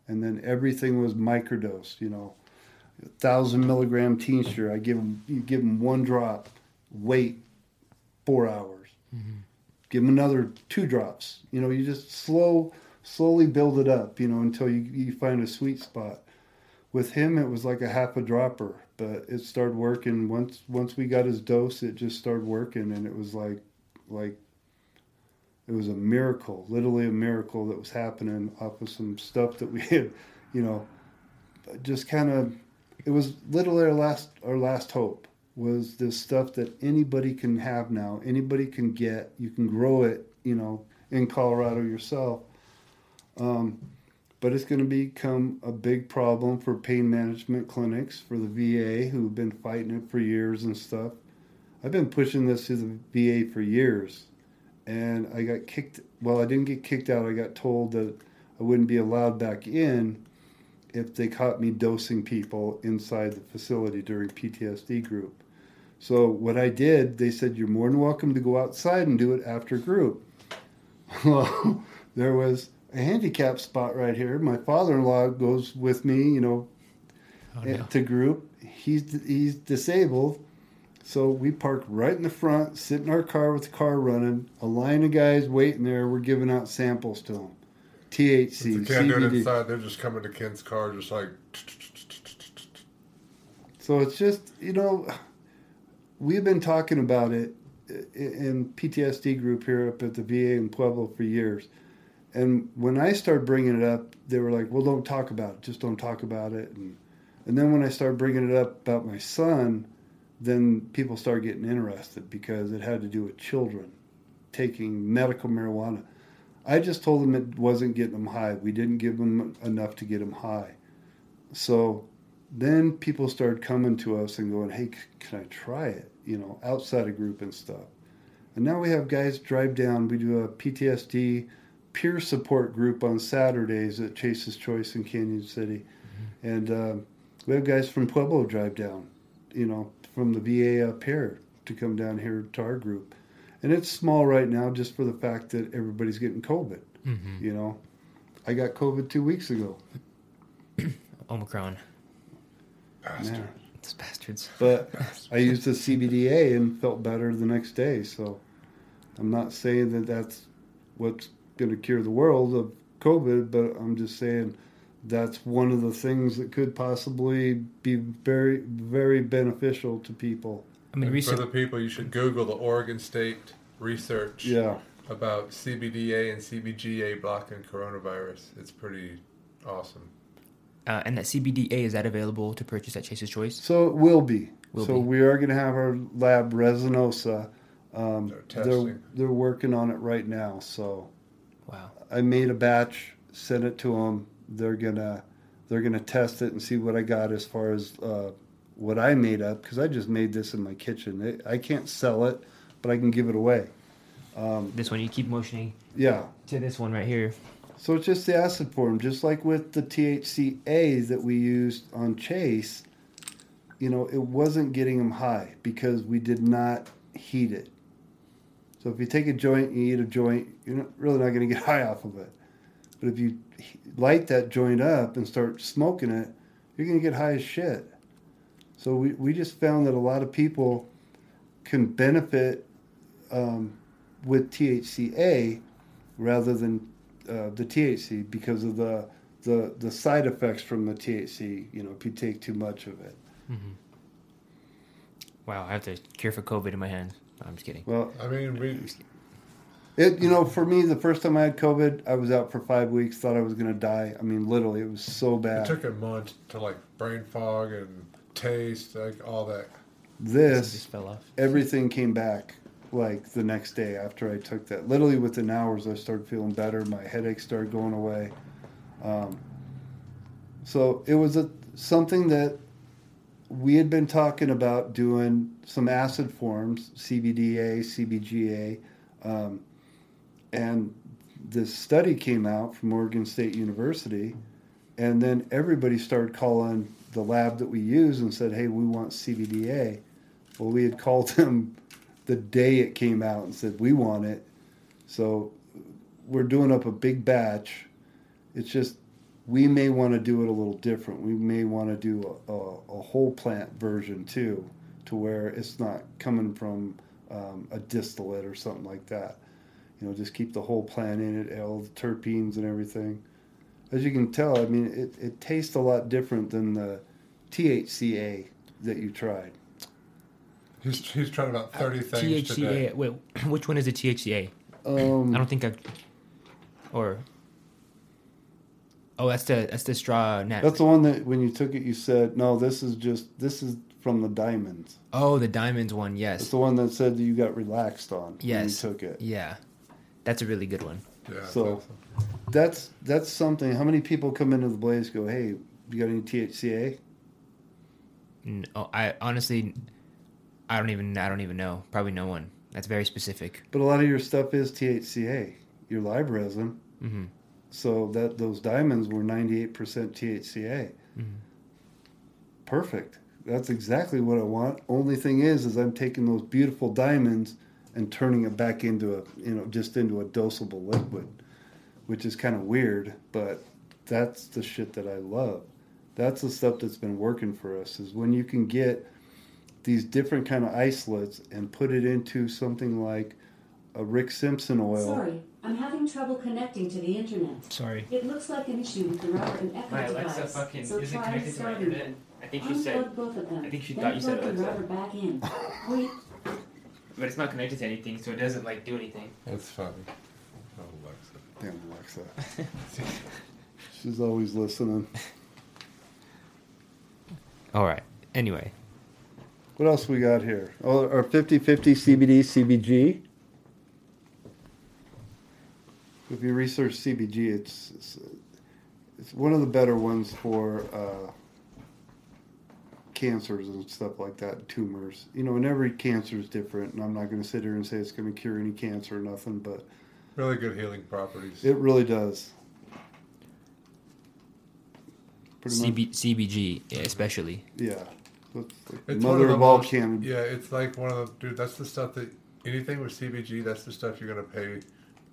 and then everything was microdosed. You know, a thousand milligram tincture. I give him you give him one drop, wait four hours, mm-hmm. give him another two drops. You know, you just slow slowly build it up. You know, until you you find a sweet spot. With him, it was like a half a dropper, but it started working once. Once we got his dose, it just started working, and it was like, like, it was a miracle, literally a miracle that was happening off of some stuff that we had, you know, just kind of. It was literally our last our last hope was this stuff that anybody can have now, anybody can get. You can grow it, you know, in Colorado yourself. Um, but it's going to become a big problem for pain management clinics for the VA who've been fighting it for years and stuff. I've been pushing this to the VA for years, and I got kicked. Well, I didn't get kicked out. I got told that I wouldn't be allowed back in if they caught me dosing people inside the facility during PTSD group. So what I did, they said you're more than welcome to go outside and do it after group. Well, there was a handicap spot right here. My father-in-law goes with me, you know, Oh, no. to group. He's he's disabled, so we park right in the front, sit in our car with the car running. A line of guys waiting there. We're giving out samples to them. THC, If you can't do it CBD. inside, they're just coming to Ken's car, just like. So it's just you know, we've been talking about it in PTSD group here up at the VA in Pueblo for years, and when I started bringing it up, they were like, "Well, don't talk about it. Just don't talk about it." And and then when I started bringing it up about my son, then people started getting interested because it had to do with children taking medical marijuana. I just told them it wasn't getting them high. We didn't give them enough to get them high. So then people started coming to us and going, "Hey, can I try it?" You know, outside a group and stuff. And now we have guys drive down. We do a PTSD peer support group on Saturdays at Chase's Choice in Cañon City, and um, we have guys from Pueblo drive down. You know, from the VA up here to come down here to our group, and it's small right now just for the fact that everybody's getting COVID. Mhm. You know, I got COVID two weeks ago. Omicron. Bastard. Yeah. Those bastards. But I used the CBDA and felt better the next day. So I'm not saying that that's what's going to cure the world of COVID, but I'm just saying that's one of the things that could possibly be very, very beneficial to people. I mean, And for the people, you should Google the Oregon State research Yeah. about CBDA and CBGA blocking coronavirus. It's pretty awesome. Uh, and that CBDA is that available to purchase at Chase's Choice? So it will be. Will so be. we are going to have our lab Resinosa. Um, They're they're, testing. they're working on it right now. So Wow. I made a batch, sent it to them. They're gonna they're gonna test it and see what I got as far as uh, what I made up because I just made this in my kitchen. It, I can't sell it, but I can give it away. Um, This one, you keep motioning yeah. to this one right here. So it's just the acid form, just like with the THCA that we used on Chase. You know, it wasn't getting them high because we did not heat it. So if you take a joint, and you eat a joint, you're not, really not going to get high off of it. But if you light that joint up and start smoking it, you're going to get high as shit. So we, we just found that a lot of people can benefit um, with THCA rather than uh, the THC because of the, the the side effects from the THC. You know, if you take too much of it. Wow, I have to cure for COVID in my hands. No, I'm just kidding. Well, I mean, we it you know for me the first time I had COVID, I was out for five weeks. Thought I was gonna die. I mean, literally, it was so bad. it took a month to like brain fog and taste, like all that. This just fell off. everything came back like the next day after I took that. Literally within hours, I started feeling better. My headaches started going away. Um, so it was a something that we had been talking about doing some acid forms, CBDA, CBGA, um, and this study came out from Oregon State University, and then everybody started calling the lab that we use and said, "Hey, we want CBDA." Well, we had called them the day it came out and said we want it. So we're doing up a big batch. It's just we may want to do it a little different. We may want to do a, a, a whole plant version too, to where it's not coming from um, a distillate or something like that. You know, just keep the whole plant in it, all the terpenes and everything. As you can tell, I mean, it, it tastes a lot different than the THCA that you tried. He's, he's tried about 30 things today. THCA. Wait, which one is the THCA? Um, I don't think I've. Or. Oh, that's the that's the straw nat. That's the one that when you took it, you said, "No, this is just this is from the diamonds." oh, the diamonds one. Yes. It's the one that said that you got relaxed on Yes. when you took it. Yeah, that's a really good one. Yeah, that's So- awesome. That's that's something. How many people come into the Blaze go, "Hey, you got any THCA?" No, oh, I honestly, I don't even I don't even know. Probably no one. That's very specific. But a lot of your stuff is THCA. Your live resin. hmm So that those diamonds were 98% THCA. Mhm. Perfect. That's exactly what I want. Only thing is, is I'm taking those beautiful diamonds and turning it back into a, you know, just into a dosable liquid. which is kind of weird, but that's the shit that I love. That's the stuff that's been working for us is when you can get these different kind of isolates and put it into something like a Rick Simpson oil. Sorry, I'm having trouble connecting to the internet. Sorry. It looks like an issue with the router and Echo My Alexa device. fucking so isn't try connected to my restarting internet. I think she said, both of them. I think she then thought you said plug the Alexa. router back in. Wait, but it's not connected to anything, so it doesn't like do anything. That's funny. Oh, Alexa. Damn Alexa. She's always listening. All right. Anyway, What else we got here? Oh, our 50 50 CBD CBG. If you research CBG, it's, it's it's one of the better ones for uh, cancers and stuff like that, tumors. You know, and every cancer is different, and I'm not going to sit here and say it's going to cure any cancer or nothing, but Really good healing properties. it really does. Pretty much, CB, CBG especially. yeah. It's like It's one mother the of all most- cannabis. Yeah, it's like one of the dude. That's the stuff that anything with CBG. That's the stuff you're gonna pay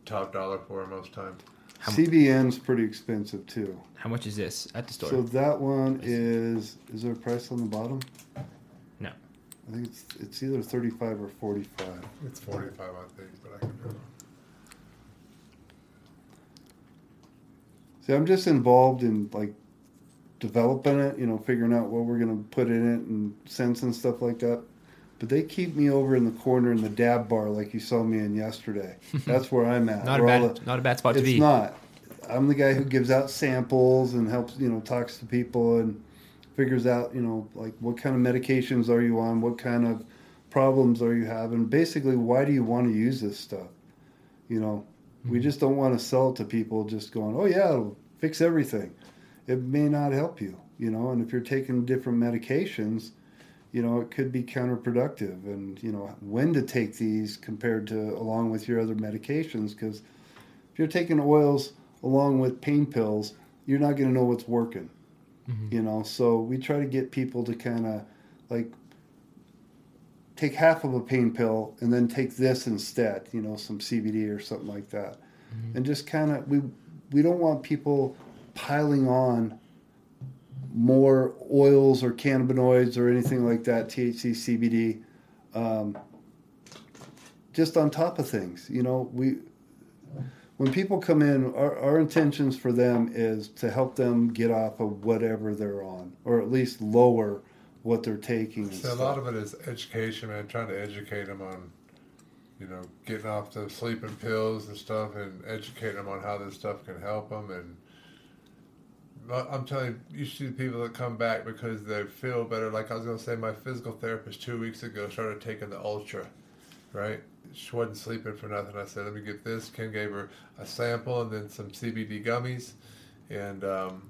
top dollar for most times. How- CBN's pretty expensive too. How much is this at the store? So that one is is there a price on the bottom? No. I think it's it's either thirty five or forty five. It's 45, I think, but I can be wrong. See, I'm just involved in like developing it, you know, figuring out what we're gonna put in it and scents and stuff like that. But they keep me over in the corner in the dab bar like you saw me in yesterday. That's where I'm at. not a bad, the- not a bad spot to be. it's not. I'm the guy who gives out samples and helps, you know, talks to people and figures out, you know, like what kind of medications are you on, what kind of problems are you having, basically why do you want to use this stuff? You know, we Mm-hmm. just don't want to sell to people just going, "Oh yeah, it'll fix everything." It may not help you, you know, and if you're taking different medications, you know, it could be counterproductive and, you know, when to take these compared to along with your other medications because if you're taking oils along with pain pills, you're not going to know what's working. Mm-hmm. You know, so we try to get people to kind of like take half of a pain pill and then take this instead, you know, some CBD or something like that. Mm-hmm. And just kind of we we don't want people piling on more oils or cannabinoids or anything like that, THC, CBD, um, just on top of things. You know, we when people come in, our, our intentions for them is to help them get off of whatever they're on, or at least lower what they're taking. So a lot of it is education, man. Trying to educate them on, you know, getting off the sleeping pills and stuff, and educate them on how this stuff can help them. And I'm telling you, you see the people that come back because they feel better. Like I was gonna say, my physical therapist two weeks ago started taking the Ultra, right? She wasn't sleeping for nothing. I said, let me get this. Ken gave her a sample and then some CBD gummies, and um,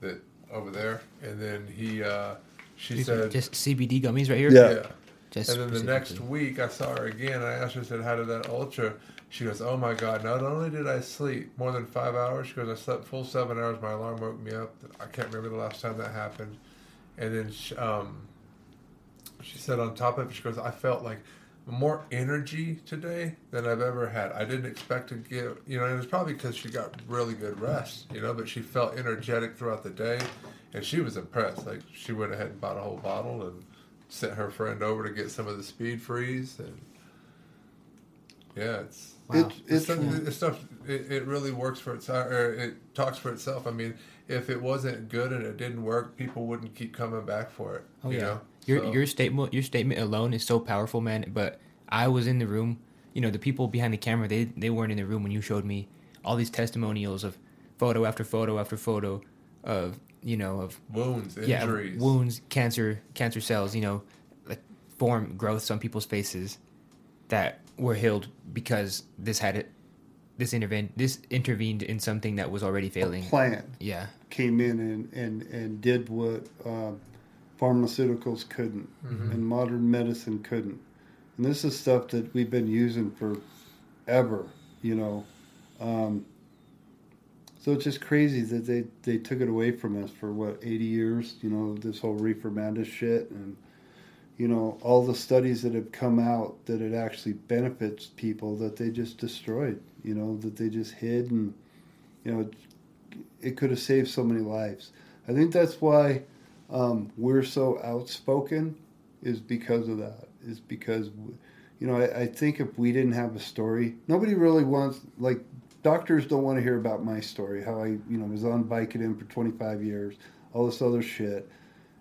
that over there. And then he, uh, she These are said, just CBD gummies right here. Yeah. yeah. Just And then the next week, I saw her again. And I asked her, I said, "How did that ultra?" She goes, "Oh my God! Not only did I sleep more than five hours, she goes, I slept full seven hours. My alarm woke me up. I can't remember the last time that happened." And then she, um, she said, on top of it, she goes, "I felt like more energy today than I've ever had. I didn't expect to get, you know, it was probably because she got really good rest, you know, but she felt energetic throughout the day, and she was impressed. Like she went ahead and bought a whole bottle and." sent her friend over to get some of the speed freeze and yeah it's Wow. It, it's, it's stuff, it's stuff it, it really works for itself or it talks for itself i mean if it wasn't good and it didn't work people wouldn't keep coming back for it Oh you yeah. know? Your So- your statement your statement alone is so powerful, man. But I was in the room. You know, the people behind the camera they they weren't in the room when you showed me all these testimonials of photo after photo after photo of you know of wounds yeah injuries wounds, cancer, cancer cells. You know, like form growths on people's faces that were healed because this had it. This intervened. This intervened in something that was already failing. plant Yeah. came in and, and, and did what um, pharmaceuticals couldn't and modern medicine couldn't. And this is stuff that we've been using for ever, you know. Um, so it's just crazy that they, they took it away from us for what, 80 years, you know, this whole reefer madness shit. And, you know, all the studies that have come out that it actually benefits people that they just destroyed, you know, that they just hid and You know, it could have saved so many lives. I think that's why um, we're so outspoken, is because of that. Is because, you know, I, I think if we didn't have a story, nobody really wants like doctors don't want to hear about my story, how I, you know, was on Vicodin for 25 years, all this other shit,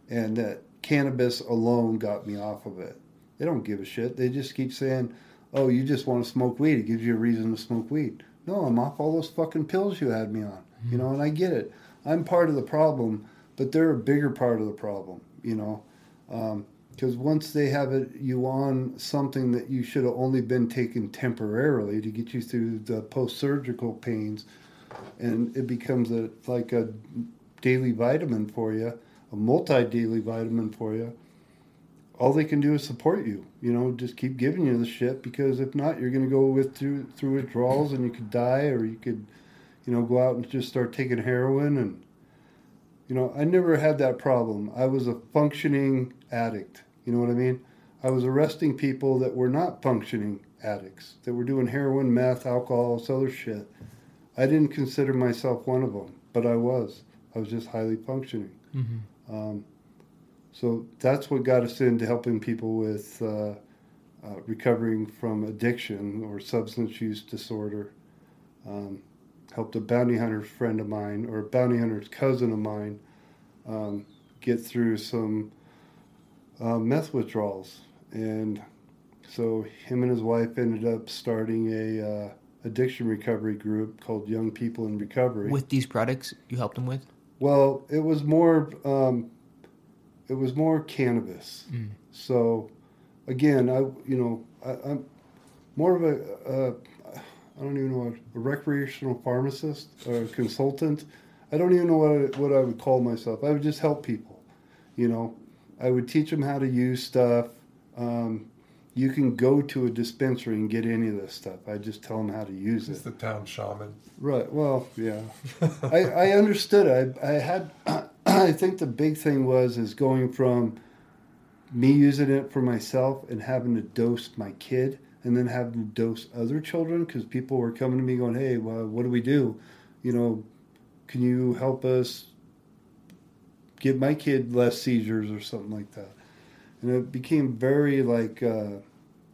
and that cannabis alone got me off of it. They don't give a shit. They just keep saying, "Oh, you just want to smoke weed. It gives you a reason to smoke weed." No, I'm off all those fucking pills you had me on. You know, and I get it. I'm part of the problem, but they're a bigger part of the problem. You know, um, because once they have it, you on something that you should have only been taken temporarily to get you through the post-surgical pains, and it becomes a like a daily vitamin for you, a multi-daily vitamin for you. All they can do is support you. You know, just keep giving you the shit because if not, you're going to go with through through withdrawals and you could die, or you could, you know, go out and just start taking heroin and. You know, I never had that problem. I was a functioning addict. You know what I mean? I was arresting people that were not functioning addicts, that were doing heroin, meth, alcohol, this other shit. I didn't consider myself one of them, but I was. I was just highly functioning. Mm-hmm. Um, so that's what got us into helping people with uh, uh, recovering from addiction or substance use disorder. Um, helped a bounty hunter friend of mine or a bounty hunter's cousin of mine um, get through some uh, meth withdrawals, and so him and his wife ended up starting a uh, addiction recovery group called Young People in Recovery. With these products you helped them with? Well, it was more um, it was more cannabis. Mm. So again, I you know I, I'm more of a uh, don't even know what a recreational pharmacist or a consultant. I don't even know what I, what I would call myself. I would just help people. You know, I would teach them how to use stuff. Um, you can go to a dispensary and get any of this stuff. I just tell them how to use It's it. the town shaman. Right. Well, yeah. I, I understood. I, I had. I think the big thing was is going from me using it for myself and having to dose my kid and then having to dose other children because people were coming to me going, "Hey, well, what do we do? You know, can you help us give my kid less seizures or something like that?" And it became very like uh,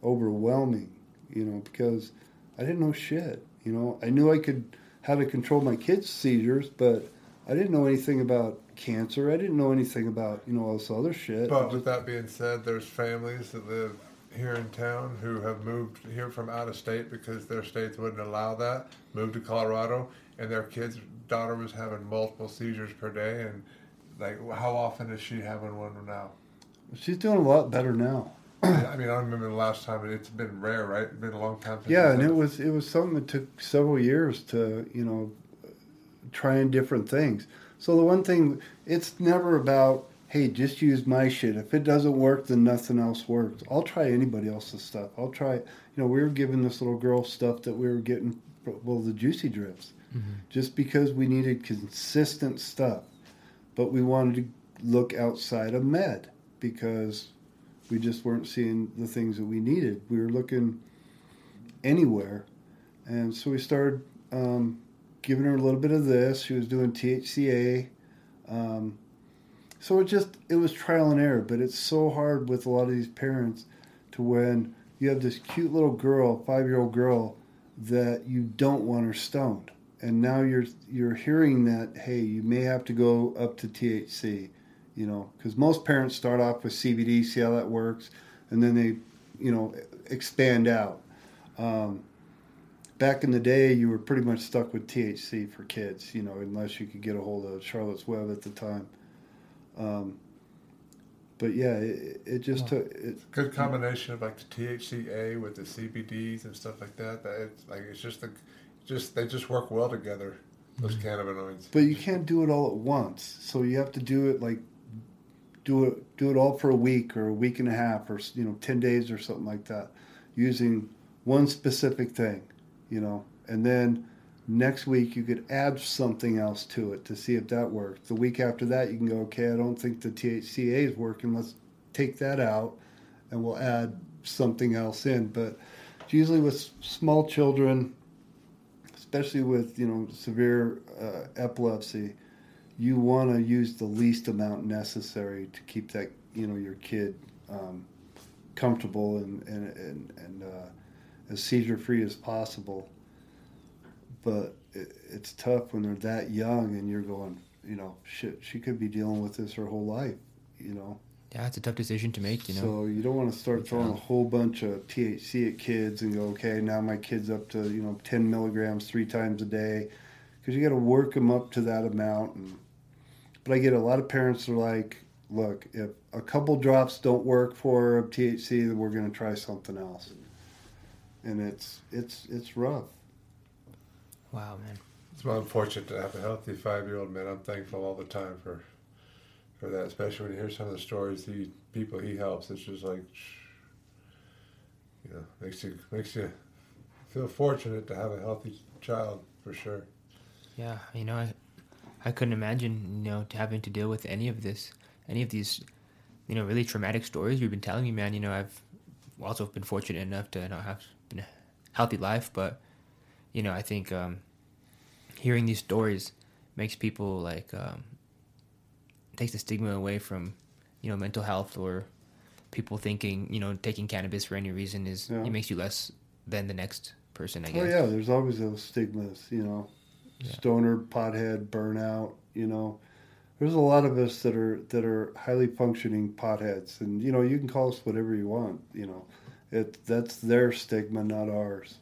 overwhelming, you know, because I didn't know shit. You know, I knew I could how to control my kids' seizures, but I didn't know anything about cancer. I didn't know anything about you know all this other shit. But with that being said, there's families that live here in town who have moved here from out of state because their states wouldn't allow that. Moved to Colorado, and their kid's daughter was having multiple seizures per day. And like, how often is she having one now? She's doing a lot better now. I mean, I remember the last time, and it's been rare, right? It's been a long time. Since Yeah, and it was it was something that took several years to you know trying different things. So the one thing it's never about hey just use my shit. If it doesn't work, then nothing else works. I'll try anybody else's stuff. I'll try. You know, we were giving this little girl stuff that we were getting well the juicy drips, mm-hmm. just because we needed consistent stuff, but we wanted to look outside of med because we just weren't seeing the things that we needed. We were looking anywhere. And so we started um, giving her a little bit of this. She was doing THCA. Um, so it just, it was trial and error, but it's so hard with a lot of these parents to when you have this cute little girl, five year old girl, that you don't want her stoned. And now you're you're hearing that hey you may have to go up to THC, you know, because most parents start off with CBD, see how that works, and then they, you know, expand out. Um, back in the day, you were pretty much stuck with THC for kids, you know, unless you could get a hold of Charlotte's Web at the time. Um, but yeah, it, it just took. It, good combination of like the THCA with the CBDs and stuff like that. That it's like it's just the, just they just work well together. Those cannabinoids. but you can't do it all at once, so you have to do it like do it do it all for a week or a week and a half or you know ten days or something like that, using one specific thing, you know, and then next week you could add something else to it to see if that works. The week after that you can go, okay, I don't think the THCA is working. Let's take that out, and we'll add something else in. But usually with small children, especially with you know severe uh, epilepsy, you want to use the least amount necessary to keep that you know your kid um, comfortable and and and, and uh, as seizure free as possible. But it, it's tough when they're that young and you're going, you know, shit, she could be dealing with this her whole life, you know. Yeah, it's a tough decision to make, you know. So you don't want to start throwing a whole bunch of THC at kids and go, okay, now my kid's up to you know 10 milligrams three times a day, because you got to work them up to that amount. And but I get a lot of parents are like, look, if a couple drops don't work for of THC, then we're going to try something else. And it's it's it's rough. wow, man. It's well, I'm fortunate to have a healthy five year old man. I'm thankful all the time for for that, especially when you hear some of the stories he people he helps. It's just like you know, makes you makes you feel fortunate to have a healthy child for sure. Yeah, you know, I, couldn't imagine, you know, having to deal with any of this, any of these, you know, really traumatic stories you've been telling me, man. You know, I've also been fortunate enough to not have been a healthy life, but you know, I think um, hearing these stories makes people like um, takes the stigma away from, you know, mental health or people thinking, you know, taking cannabis for any reason is Yeah. it makes you less than the next person. I guess. Oh yeah, there's always those stigmas, you know, Yeah. stoner, pothead, burnout. You know, there's a lot of us that are that are highly functioning potheads, and you know, you can call us whatever you want. You know, it that's their stigma, not ours.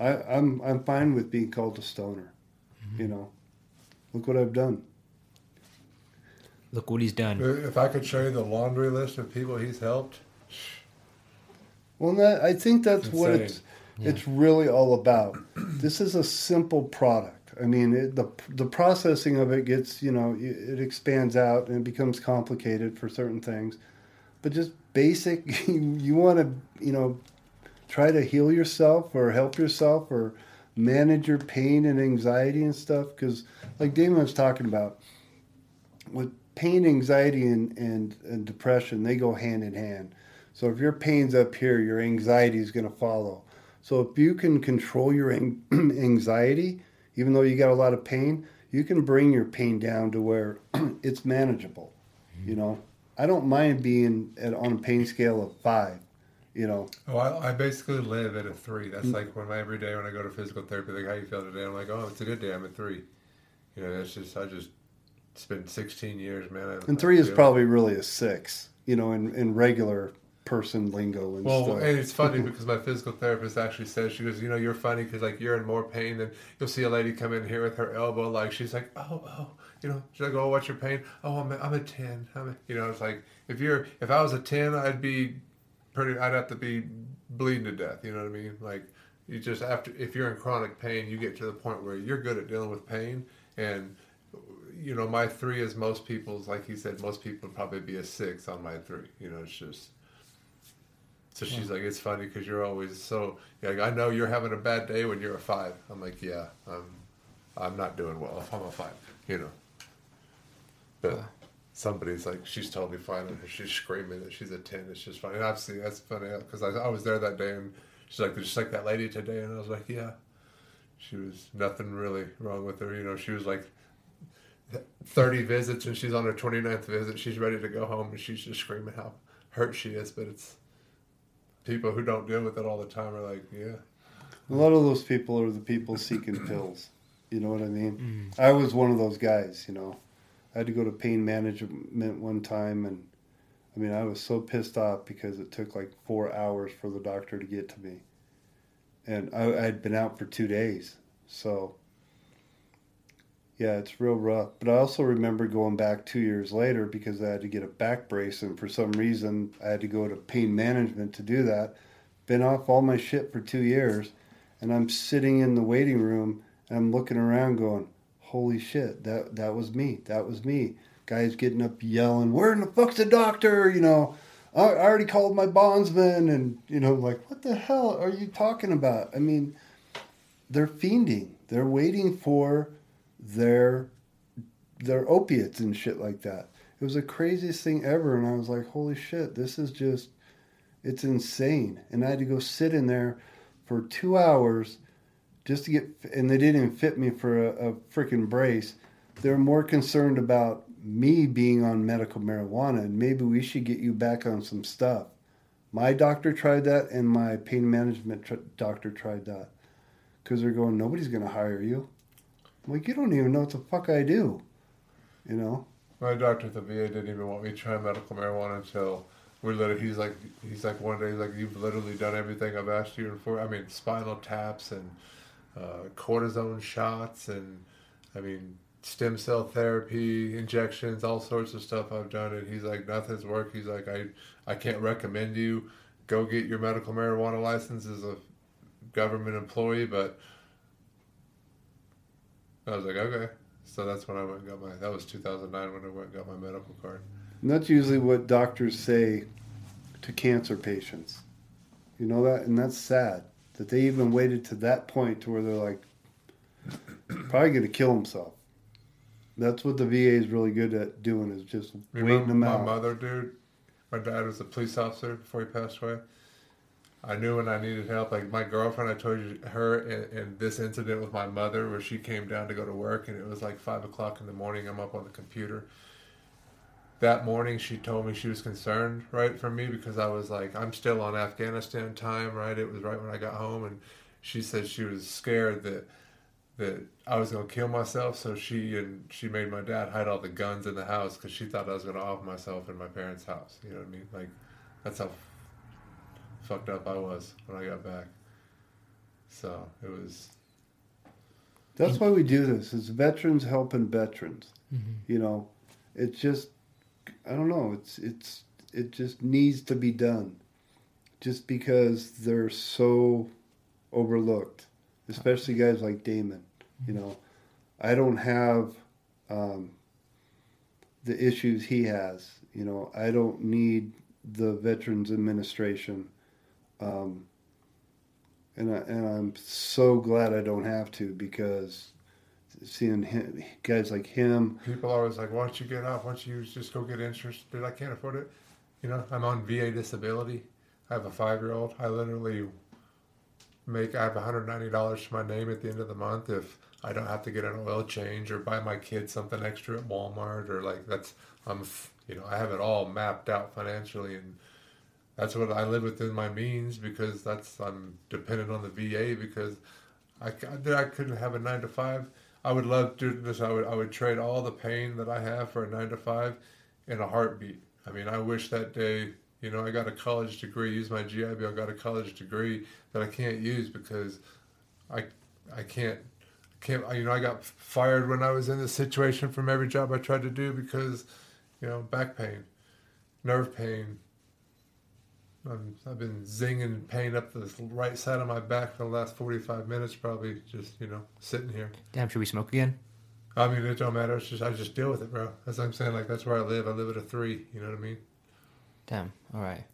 I, I'm I'm fine with being called a stoner. Mm-hmm. You know, look what I've done. Look what he's done. Uh, if I could show you the laundry list of people he's helped, Well, that, I think that's what Insane. it's it's really all about. this is a simple product. I mean, it, the the processing of it gets you know it, expands out and it becomes complicated for certain things, but just basic. You, you want to you know try to heal yourself or help yourself or manage your pain and anxiety and stuff because like Damon was talking about with pain, anxiety, and, and, and depression, they go hand in hand. So if your pain's up here, your anxiety is going to follow. So if you can control your anxiety, even though you got a lot of pain, you can bring your pain down to where it's manageable. You know, I don't mind being at, on a pain scale of five. You know, oh, I, I basically live at a three. That's mm. like when I, every day when I go to physical therapy, like how you feel today. I'm like, oh, it's a good day. I'm at three. You know, it's just I just spent 16 years, man. And three is probably really a six. You know, in, in regular person lingo and Well, stuff. and it's funny because my physical therapist actually says she goes, you know, you're funny because like you're in more pain than you'll see a lady come in here with her elbow, like she's like, oh, oh, you know, she's like, oh, what's your pain? Oh, I'm a, I'm a ten. I'm a, you know, it's like if you're if I was a ten, I'd be pretty, I'd have to be bleeding to death. You know what I mean? Like you just after if you're in chronic pain, you get to the point where you're good at dealing with pain and. You know, my three is most people's. Like he said, most people would probably be a six on my three. You know, it's just so she's like, it's funny because you're always so. Like, I know you're having a bad day when you're a five. I'm like, yeah, I'm, I'm not doing well if I'm a five. You know. But somebody's like, she's totally fine, and she's screaming that she's a ten. It's just funny. And obviously, that's funny because I, I was there that day, and she's like, just like that lady today, and I was like, yeah. She was nothing really wrong with her. You know, she was like 30 visits and she's on her 29th visit. She's ready to go home and she's just screaming how hurt she is. But it's people who don't deal with it all the time are like, yeah. A lot of those people are the people seeking pills. You know what I mean? Mm. I was one of those guys, you know. I had to go to pain management one time, and I mean, I was so pissed off because it took like four hours for the doctor to get to me. And I, I'd been out for two days. So, yeah, it's real rough. But I also remember going back two years later because I had to get a back brace, and for some reason, I had to go to pain management to do that. Been off all my shit for two years and I'm sitting in the waiting room and I'm looking around going, "Holy shit, that that was me. That was me." Guys getting up yelling, "Where in the fuck's the doctor?" You know, I, I already called my bondsman, and you know, like, what the hell are you talking about? I mean, they're fiending. They're waiting for their their opiates and shit like that. It was the craziest thing ever, and I was like, "Holy shit, this is just." It's insane. And I had to go sit in there for two hours just to get, and they didn't even fit me for a, a freaking brace. They're more concerned about me being on medical marijuana, and maybe we should get you back on some stuff. My doctor tried that, and my pain management tr- doctor tried that because they're going, nobody's going to hire you. I'm like, you don't even know what the fuck I do, you know. My doctor at the VA didn't even want me to try medical marijuana until we literally. He's like, he's like one day, he's like, you've literally done everything I've asked you for. I mean, spinal taps and uh, cortisone shots, and I mean, stem cell therapy, injections, all sorts of stuff I've done. And he's like, nothing's worked. He's like, I, I can't recommend you go get your medical marijuana license as a government employee, but I was like, okay. So that's when I went and got my. That was 2009 when I went and got my medical card. And that's usually what doctors say to cancer patients. You know that, and that's sad that they even waited to that point to where they're like, probably going to kill himself. That's what the VA is really good at doing is just Remember waiting them my out. My mother, dude. My dad was a police officer before he passed away. I knew when I needed help. Like my girlfriend, I told you her in, in this incident with my mother, where she came down to go to work, and it was like five o'clock in the morning. I'm up on the computer. That morning, she told me she was concerned, right, for me because I was like, I'm still on Afghanistan time, right? It was right when I got home, and she said she was scared that that I was gonna kill myself. So she and she made my dad hide all the guns in the house because she thought I was gonna off myself in my parents' house. You know what I mean? Like that's how fucked up I was when I got back. So it was That's why we do this. It's veterans helping veterans. You know, it's just I don't know. It's it's it just needs to be done, just because they're so overlooked, especially guys like Damon. You know, I don't have um, the issues he has. You know, I don't need the Veterans Administration. Um, and, I, and I'm so glad I don't have to because seeing him, guys like him, people are always like, "Why don't you get off? Why don't you just go get insurance?" Dude, I can't afford it. You know, I'm on VA disability. I have a five year old. I literally make I have $190 to my name at the end of the month if I don't have to get an oil change or buy my kids something extra at Walmart or like that's I'm you know I have it all mapped out financially and that's what I live within my means because that's I'm dependent on the VA because I, I couldn't have a nine to five. I would love to do this. I would I would trade all the pain that I have for a nine to five in a heartbeat. I mean, I wish that day. You know, I got a college degree. Use my GI Bill. Got a college degree that I can't use because I I can't can't. You know, I got fired when I was in this situation from every job I tried to do because you know back pain, nerve pain, I'm, I've been zinging pain up the right side of my back for the last 45 minutes, probably just, you know, sitting here. Damn, should we smoke again? I mean, it don't matter. It's just, I just deal with it, bro. That's what I'm saying. Like, that's where I live. I live at a three. You know what I mean? Damn. All right.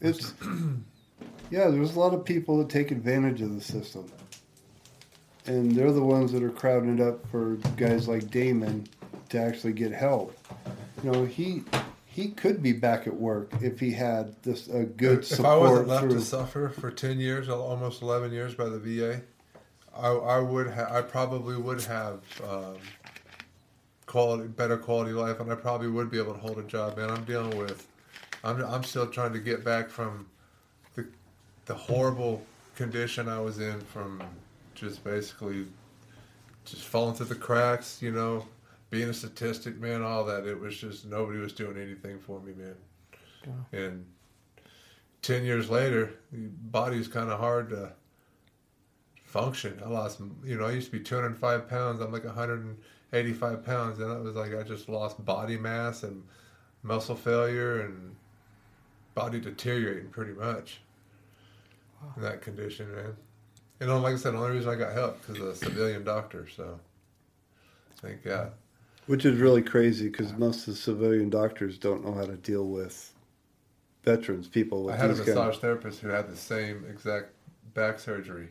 it's yeah. There's a lot of people that take advantage of the system, and they're the ones that are crowding it up for guys like Damon to actually get help. You know, he he could be back at work if he had this a good if I support wasn't left through. to suffer for 10 years, almost 11 years by the VA, I, I would ha- I probably would have um, quality, better quality life, and I probably would be able to hold a job. Man, I'm dealing with, I'm, I'm still trying to get back from the, the horrible condition I was in from just basically just falling through the cracks, you know, being a statistic, man, all that. It was just nobody was doing anything for me, man. And 10 years later, the body's kind of hard to function. I lost, you know, I used to be 205 pounds. I'm like 185 pounds. And it was like I just lost body mass and muscle failure and body deteriorating pretty much in that condition, man. And like I said, the only reason I got help because a civilian doctor. So thank God. Which is really crazy because most of the civilian doctors don't know how to deal with veterans, people with I had a these kind of- massage therapist who had the same exact back surgery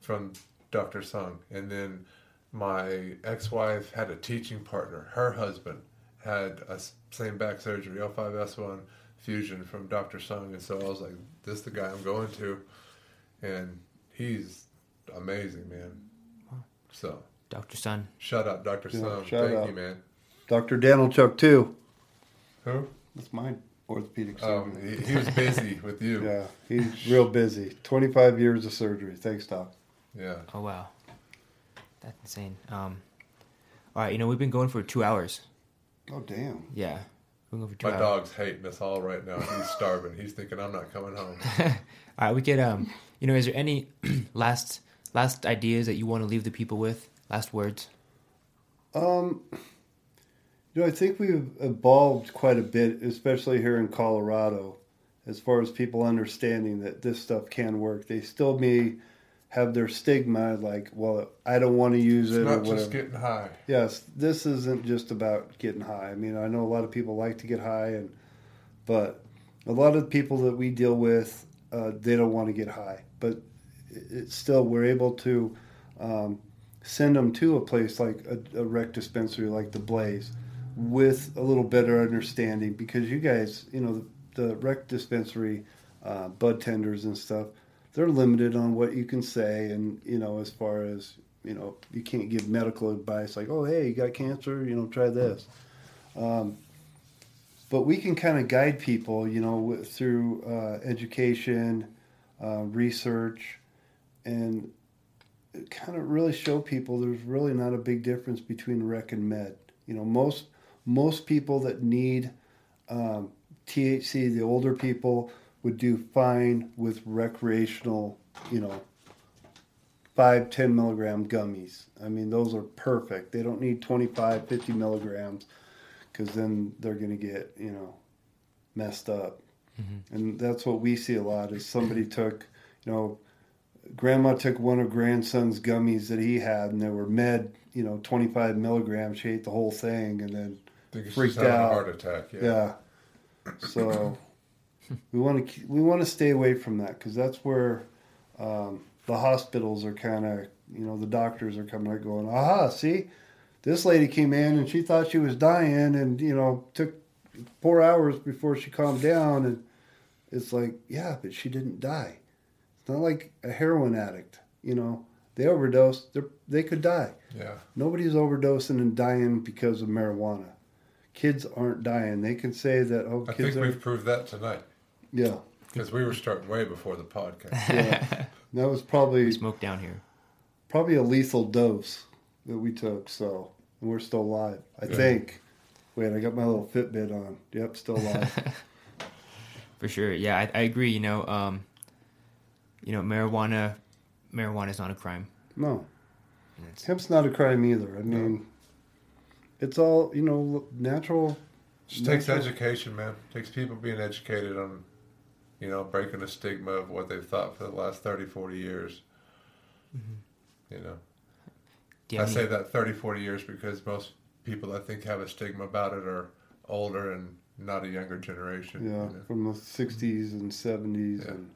from Dr. Sung. And then my ex wife had a teaching partner. Her husband had a same back surgery, L5S1 fusion from Dr. Sung. And so I was like, this is the guy I'm going to. And he's amazing, man. So Dr. Sun. Shut up, Doctor Yeah, Sun. shout Thank out. you, man. Dr. Danilchuk too. Who? That's my orthopedic Oh, surgeon. he, he was busy with you. Yeah, he's real busy. 25 years of surgery. Thanks, Doc. Yeah. Oh, wow. That's insane. Um, all right, you know, we've been going for two hours. Oh, damn. Yeah. We're going for two My hours. dog's hating us all right now. He's starving. He's thinking I'm not coming home. All right, we get, um, you know, is there any last last ideas that you want to leave the people with? Last words? Um, you know, I think we've evolved quite a bit, especially here in Colorado, as far as people understanding that this stuff can work. They still may have their stigma, like, well, I don't want to use It's it or not just getting high. yes, this isn't just about getting high. I mean, I know a lot of people like to get high, and but a lot of the people that we deal with, uh, they don't want to get high. But it's still we're able to um, send them to a place like a, a rec dispensary like the Blaze, with a little better understanding because you guys, you know, the, the rec dispensary uh, bud tenders and stuff, they're limited on what you can say, and you know, as far as you know, you can't give medical advice like, oh, hey, you got cancer, you know, try this. Um, but we can kind of guide people, you know, through uh, education, uh, research, and kind of really show people there's really not a big difference between rec and med. You know, most most people that need um, THC, the older people, would do fine with recreational, you know, five, 10 milligram gummies. I mean, those are perfect. They don't need 25, 50 milligrams because then they're going to get, you know, messed up. And that's what we see a lot is somebody took, you know, grandma took one of grandson's gummies that he had and they were med, you know, 25 milligrams. She ate the whole thing and then Freaked out. a heart attack. Yeah. yeah. So we want to we want to stay away from that because that's where um, the hospitals are kind of you know the doctors are coming out going, aha, see, this lady came in and she thought she was dying and you know took four hours before she calmed down and it's like yeah, but she didn't die. It's not like a heroin addict, you know. They overdose, they they could die. Yeah. Nobody's overdosing and dying because of marijuana. Kids aren't dying. They can say that, oh, I kids think are. we've proved that tonight Yeah, because we were starting way before the podcast. yeah. that was probably Smoke down here. probably a lethal dose that we took. So, and we're still alive. I Yeah. think. Wait, I got my little Fitbit on. Yep, still alive. For sure. Yeah, I, I agree. You know, um, you know, marijuana, marijuana is not a crime. no, it's- hemp's not a crime either. I mean, it's all you know, natural. Just takes education, man. It takes people being educated on, you know, breaking the stigma of what they've thought for the last 30, 40 years. Mm-hmm. You know, you I have say any- that 30, 40 years because most people I think have a stigma about it are older and not a younger generation. Yeah, You know? from the '60s and '70s, Yeah. and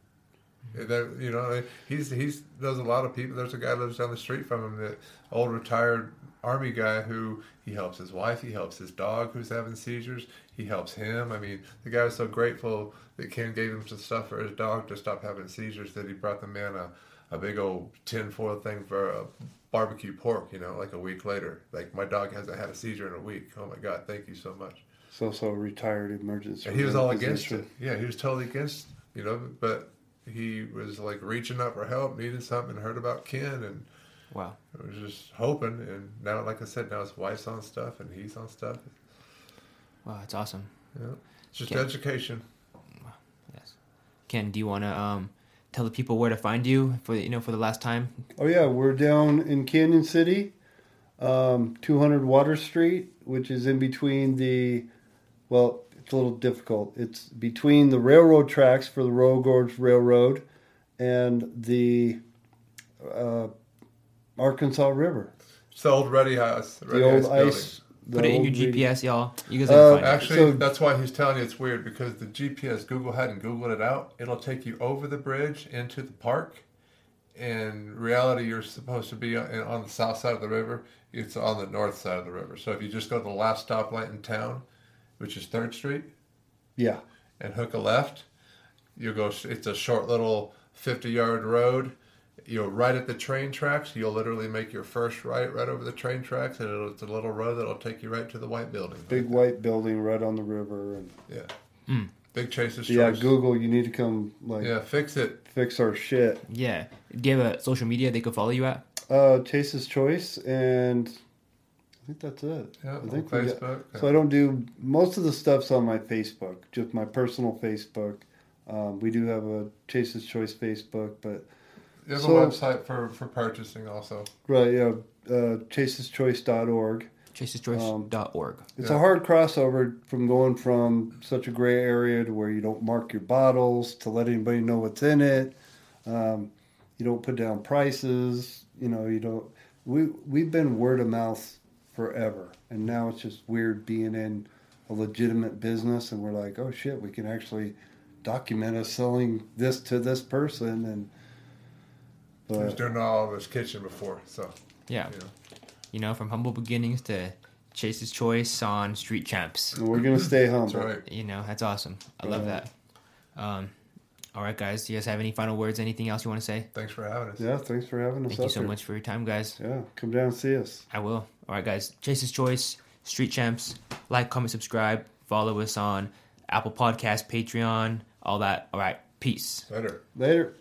There- you know, he's he's knows a lot of people. There's a guy lives down the street from him, the old retired army guy who he helps his wife, he helps his dog who's having seizures, he helps him. I mean, the guy was so grateful that Ken gave him some stuff for his dog to stop having seizures that he brought the man a, a big old tin foil thing for a barbecue pork. You know, like a week later. Like my dog hasn't had a seizure in a week. Oh my God, thank you so much. So so retired emergency. And he was all against it. Yeah, he was totally against, you know, but he was like reaching out for help, needed something, and heard about Ken, and wow. It was just hoping. And now, like I said, now his wife's on stuff and he's on stuff. Wow, that's awesome. Yeah, it's just Ken. education. Yes. Ken, do you want to um, tell the people where to find you for the, you know for the last time? Oh yeah, we're down in Cañon City, um, 200 Water Street, which is in between the, well, it's a little difficult. It's between the railroad tracks for the Royal Gorge Railroad and the uh, Arkansas River. It's the old Ready House, Ready the old House ice. the Put it in your re- GPS, y'all. You guys Uh, can find it. Actually, So- that's why he's telling you it's weird because the GPS Google hadn't Googled it out. It'll take you over the bridge into the park. In reality, you're supposed to be on, on the south side of the river. It's on the north side of the river. So if you just go to the last stoplight in town, which is Third Street, Yeah, and hook a left, you go. It's a short little fifty-yard road, you know, right at the train tracks. You'll literally make your first right right over the train tracks, and it'll, it's a little road that'll take you right to the white building. Big white building right on the river, and Yeah. Hmm. Big Chase's yeah, choice. Google, you need to come like Yeah, fix it. fix our shit. Yeah. Do you have a social media they could follow you at? Uh, Chase's Choice, and I think that's it. Yeah, I on think we got- Facebook. So I don't do most of the stuff's on my Facebook, just my personal Facebook. Um, we do have a Chase's Choice Facebook, but you have so- a website for, for purchasing also. right, yeah, uh, chaseschoice.org. chaseschoice.org. It's Yeah. a hard crossover from going from such a gray area to where you don't mark your bottles to let anybody know what's in it. Um, you don't put down prices. You know, you don't. We we've been word of mouth forever, and now it's just weird being in a legitimate business, and we're like, oh shit, we can actually document us selling this to this person, and I was doing all of this kitchen before, so Yeah. you know. You know, from humble beginnings to Chase's Choice on Street Champs. we're gonna stay That's humble. right. You know, that's awesome. I love Right. that. Um, all right, guys. Do you guys have any final words? Anything else you want to say? Thanks for having us. Yeah, thanks for having us. Thank you so here. much for your time, guys. Yeah, come down and see us. I will. All right, guys. Chase's Choice, Street Champs. Like, comment, subscribe. Follow us on Apple Podcast, Patreon, all that. All right. Peace. Better. Later.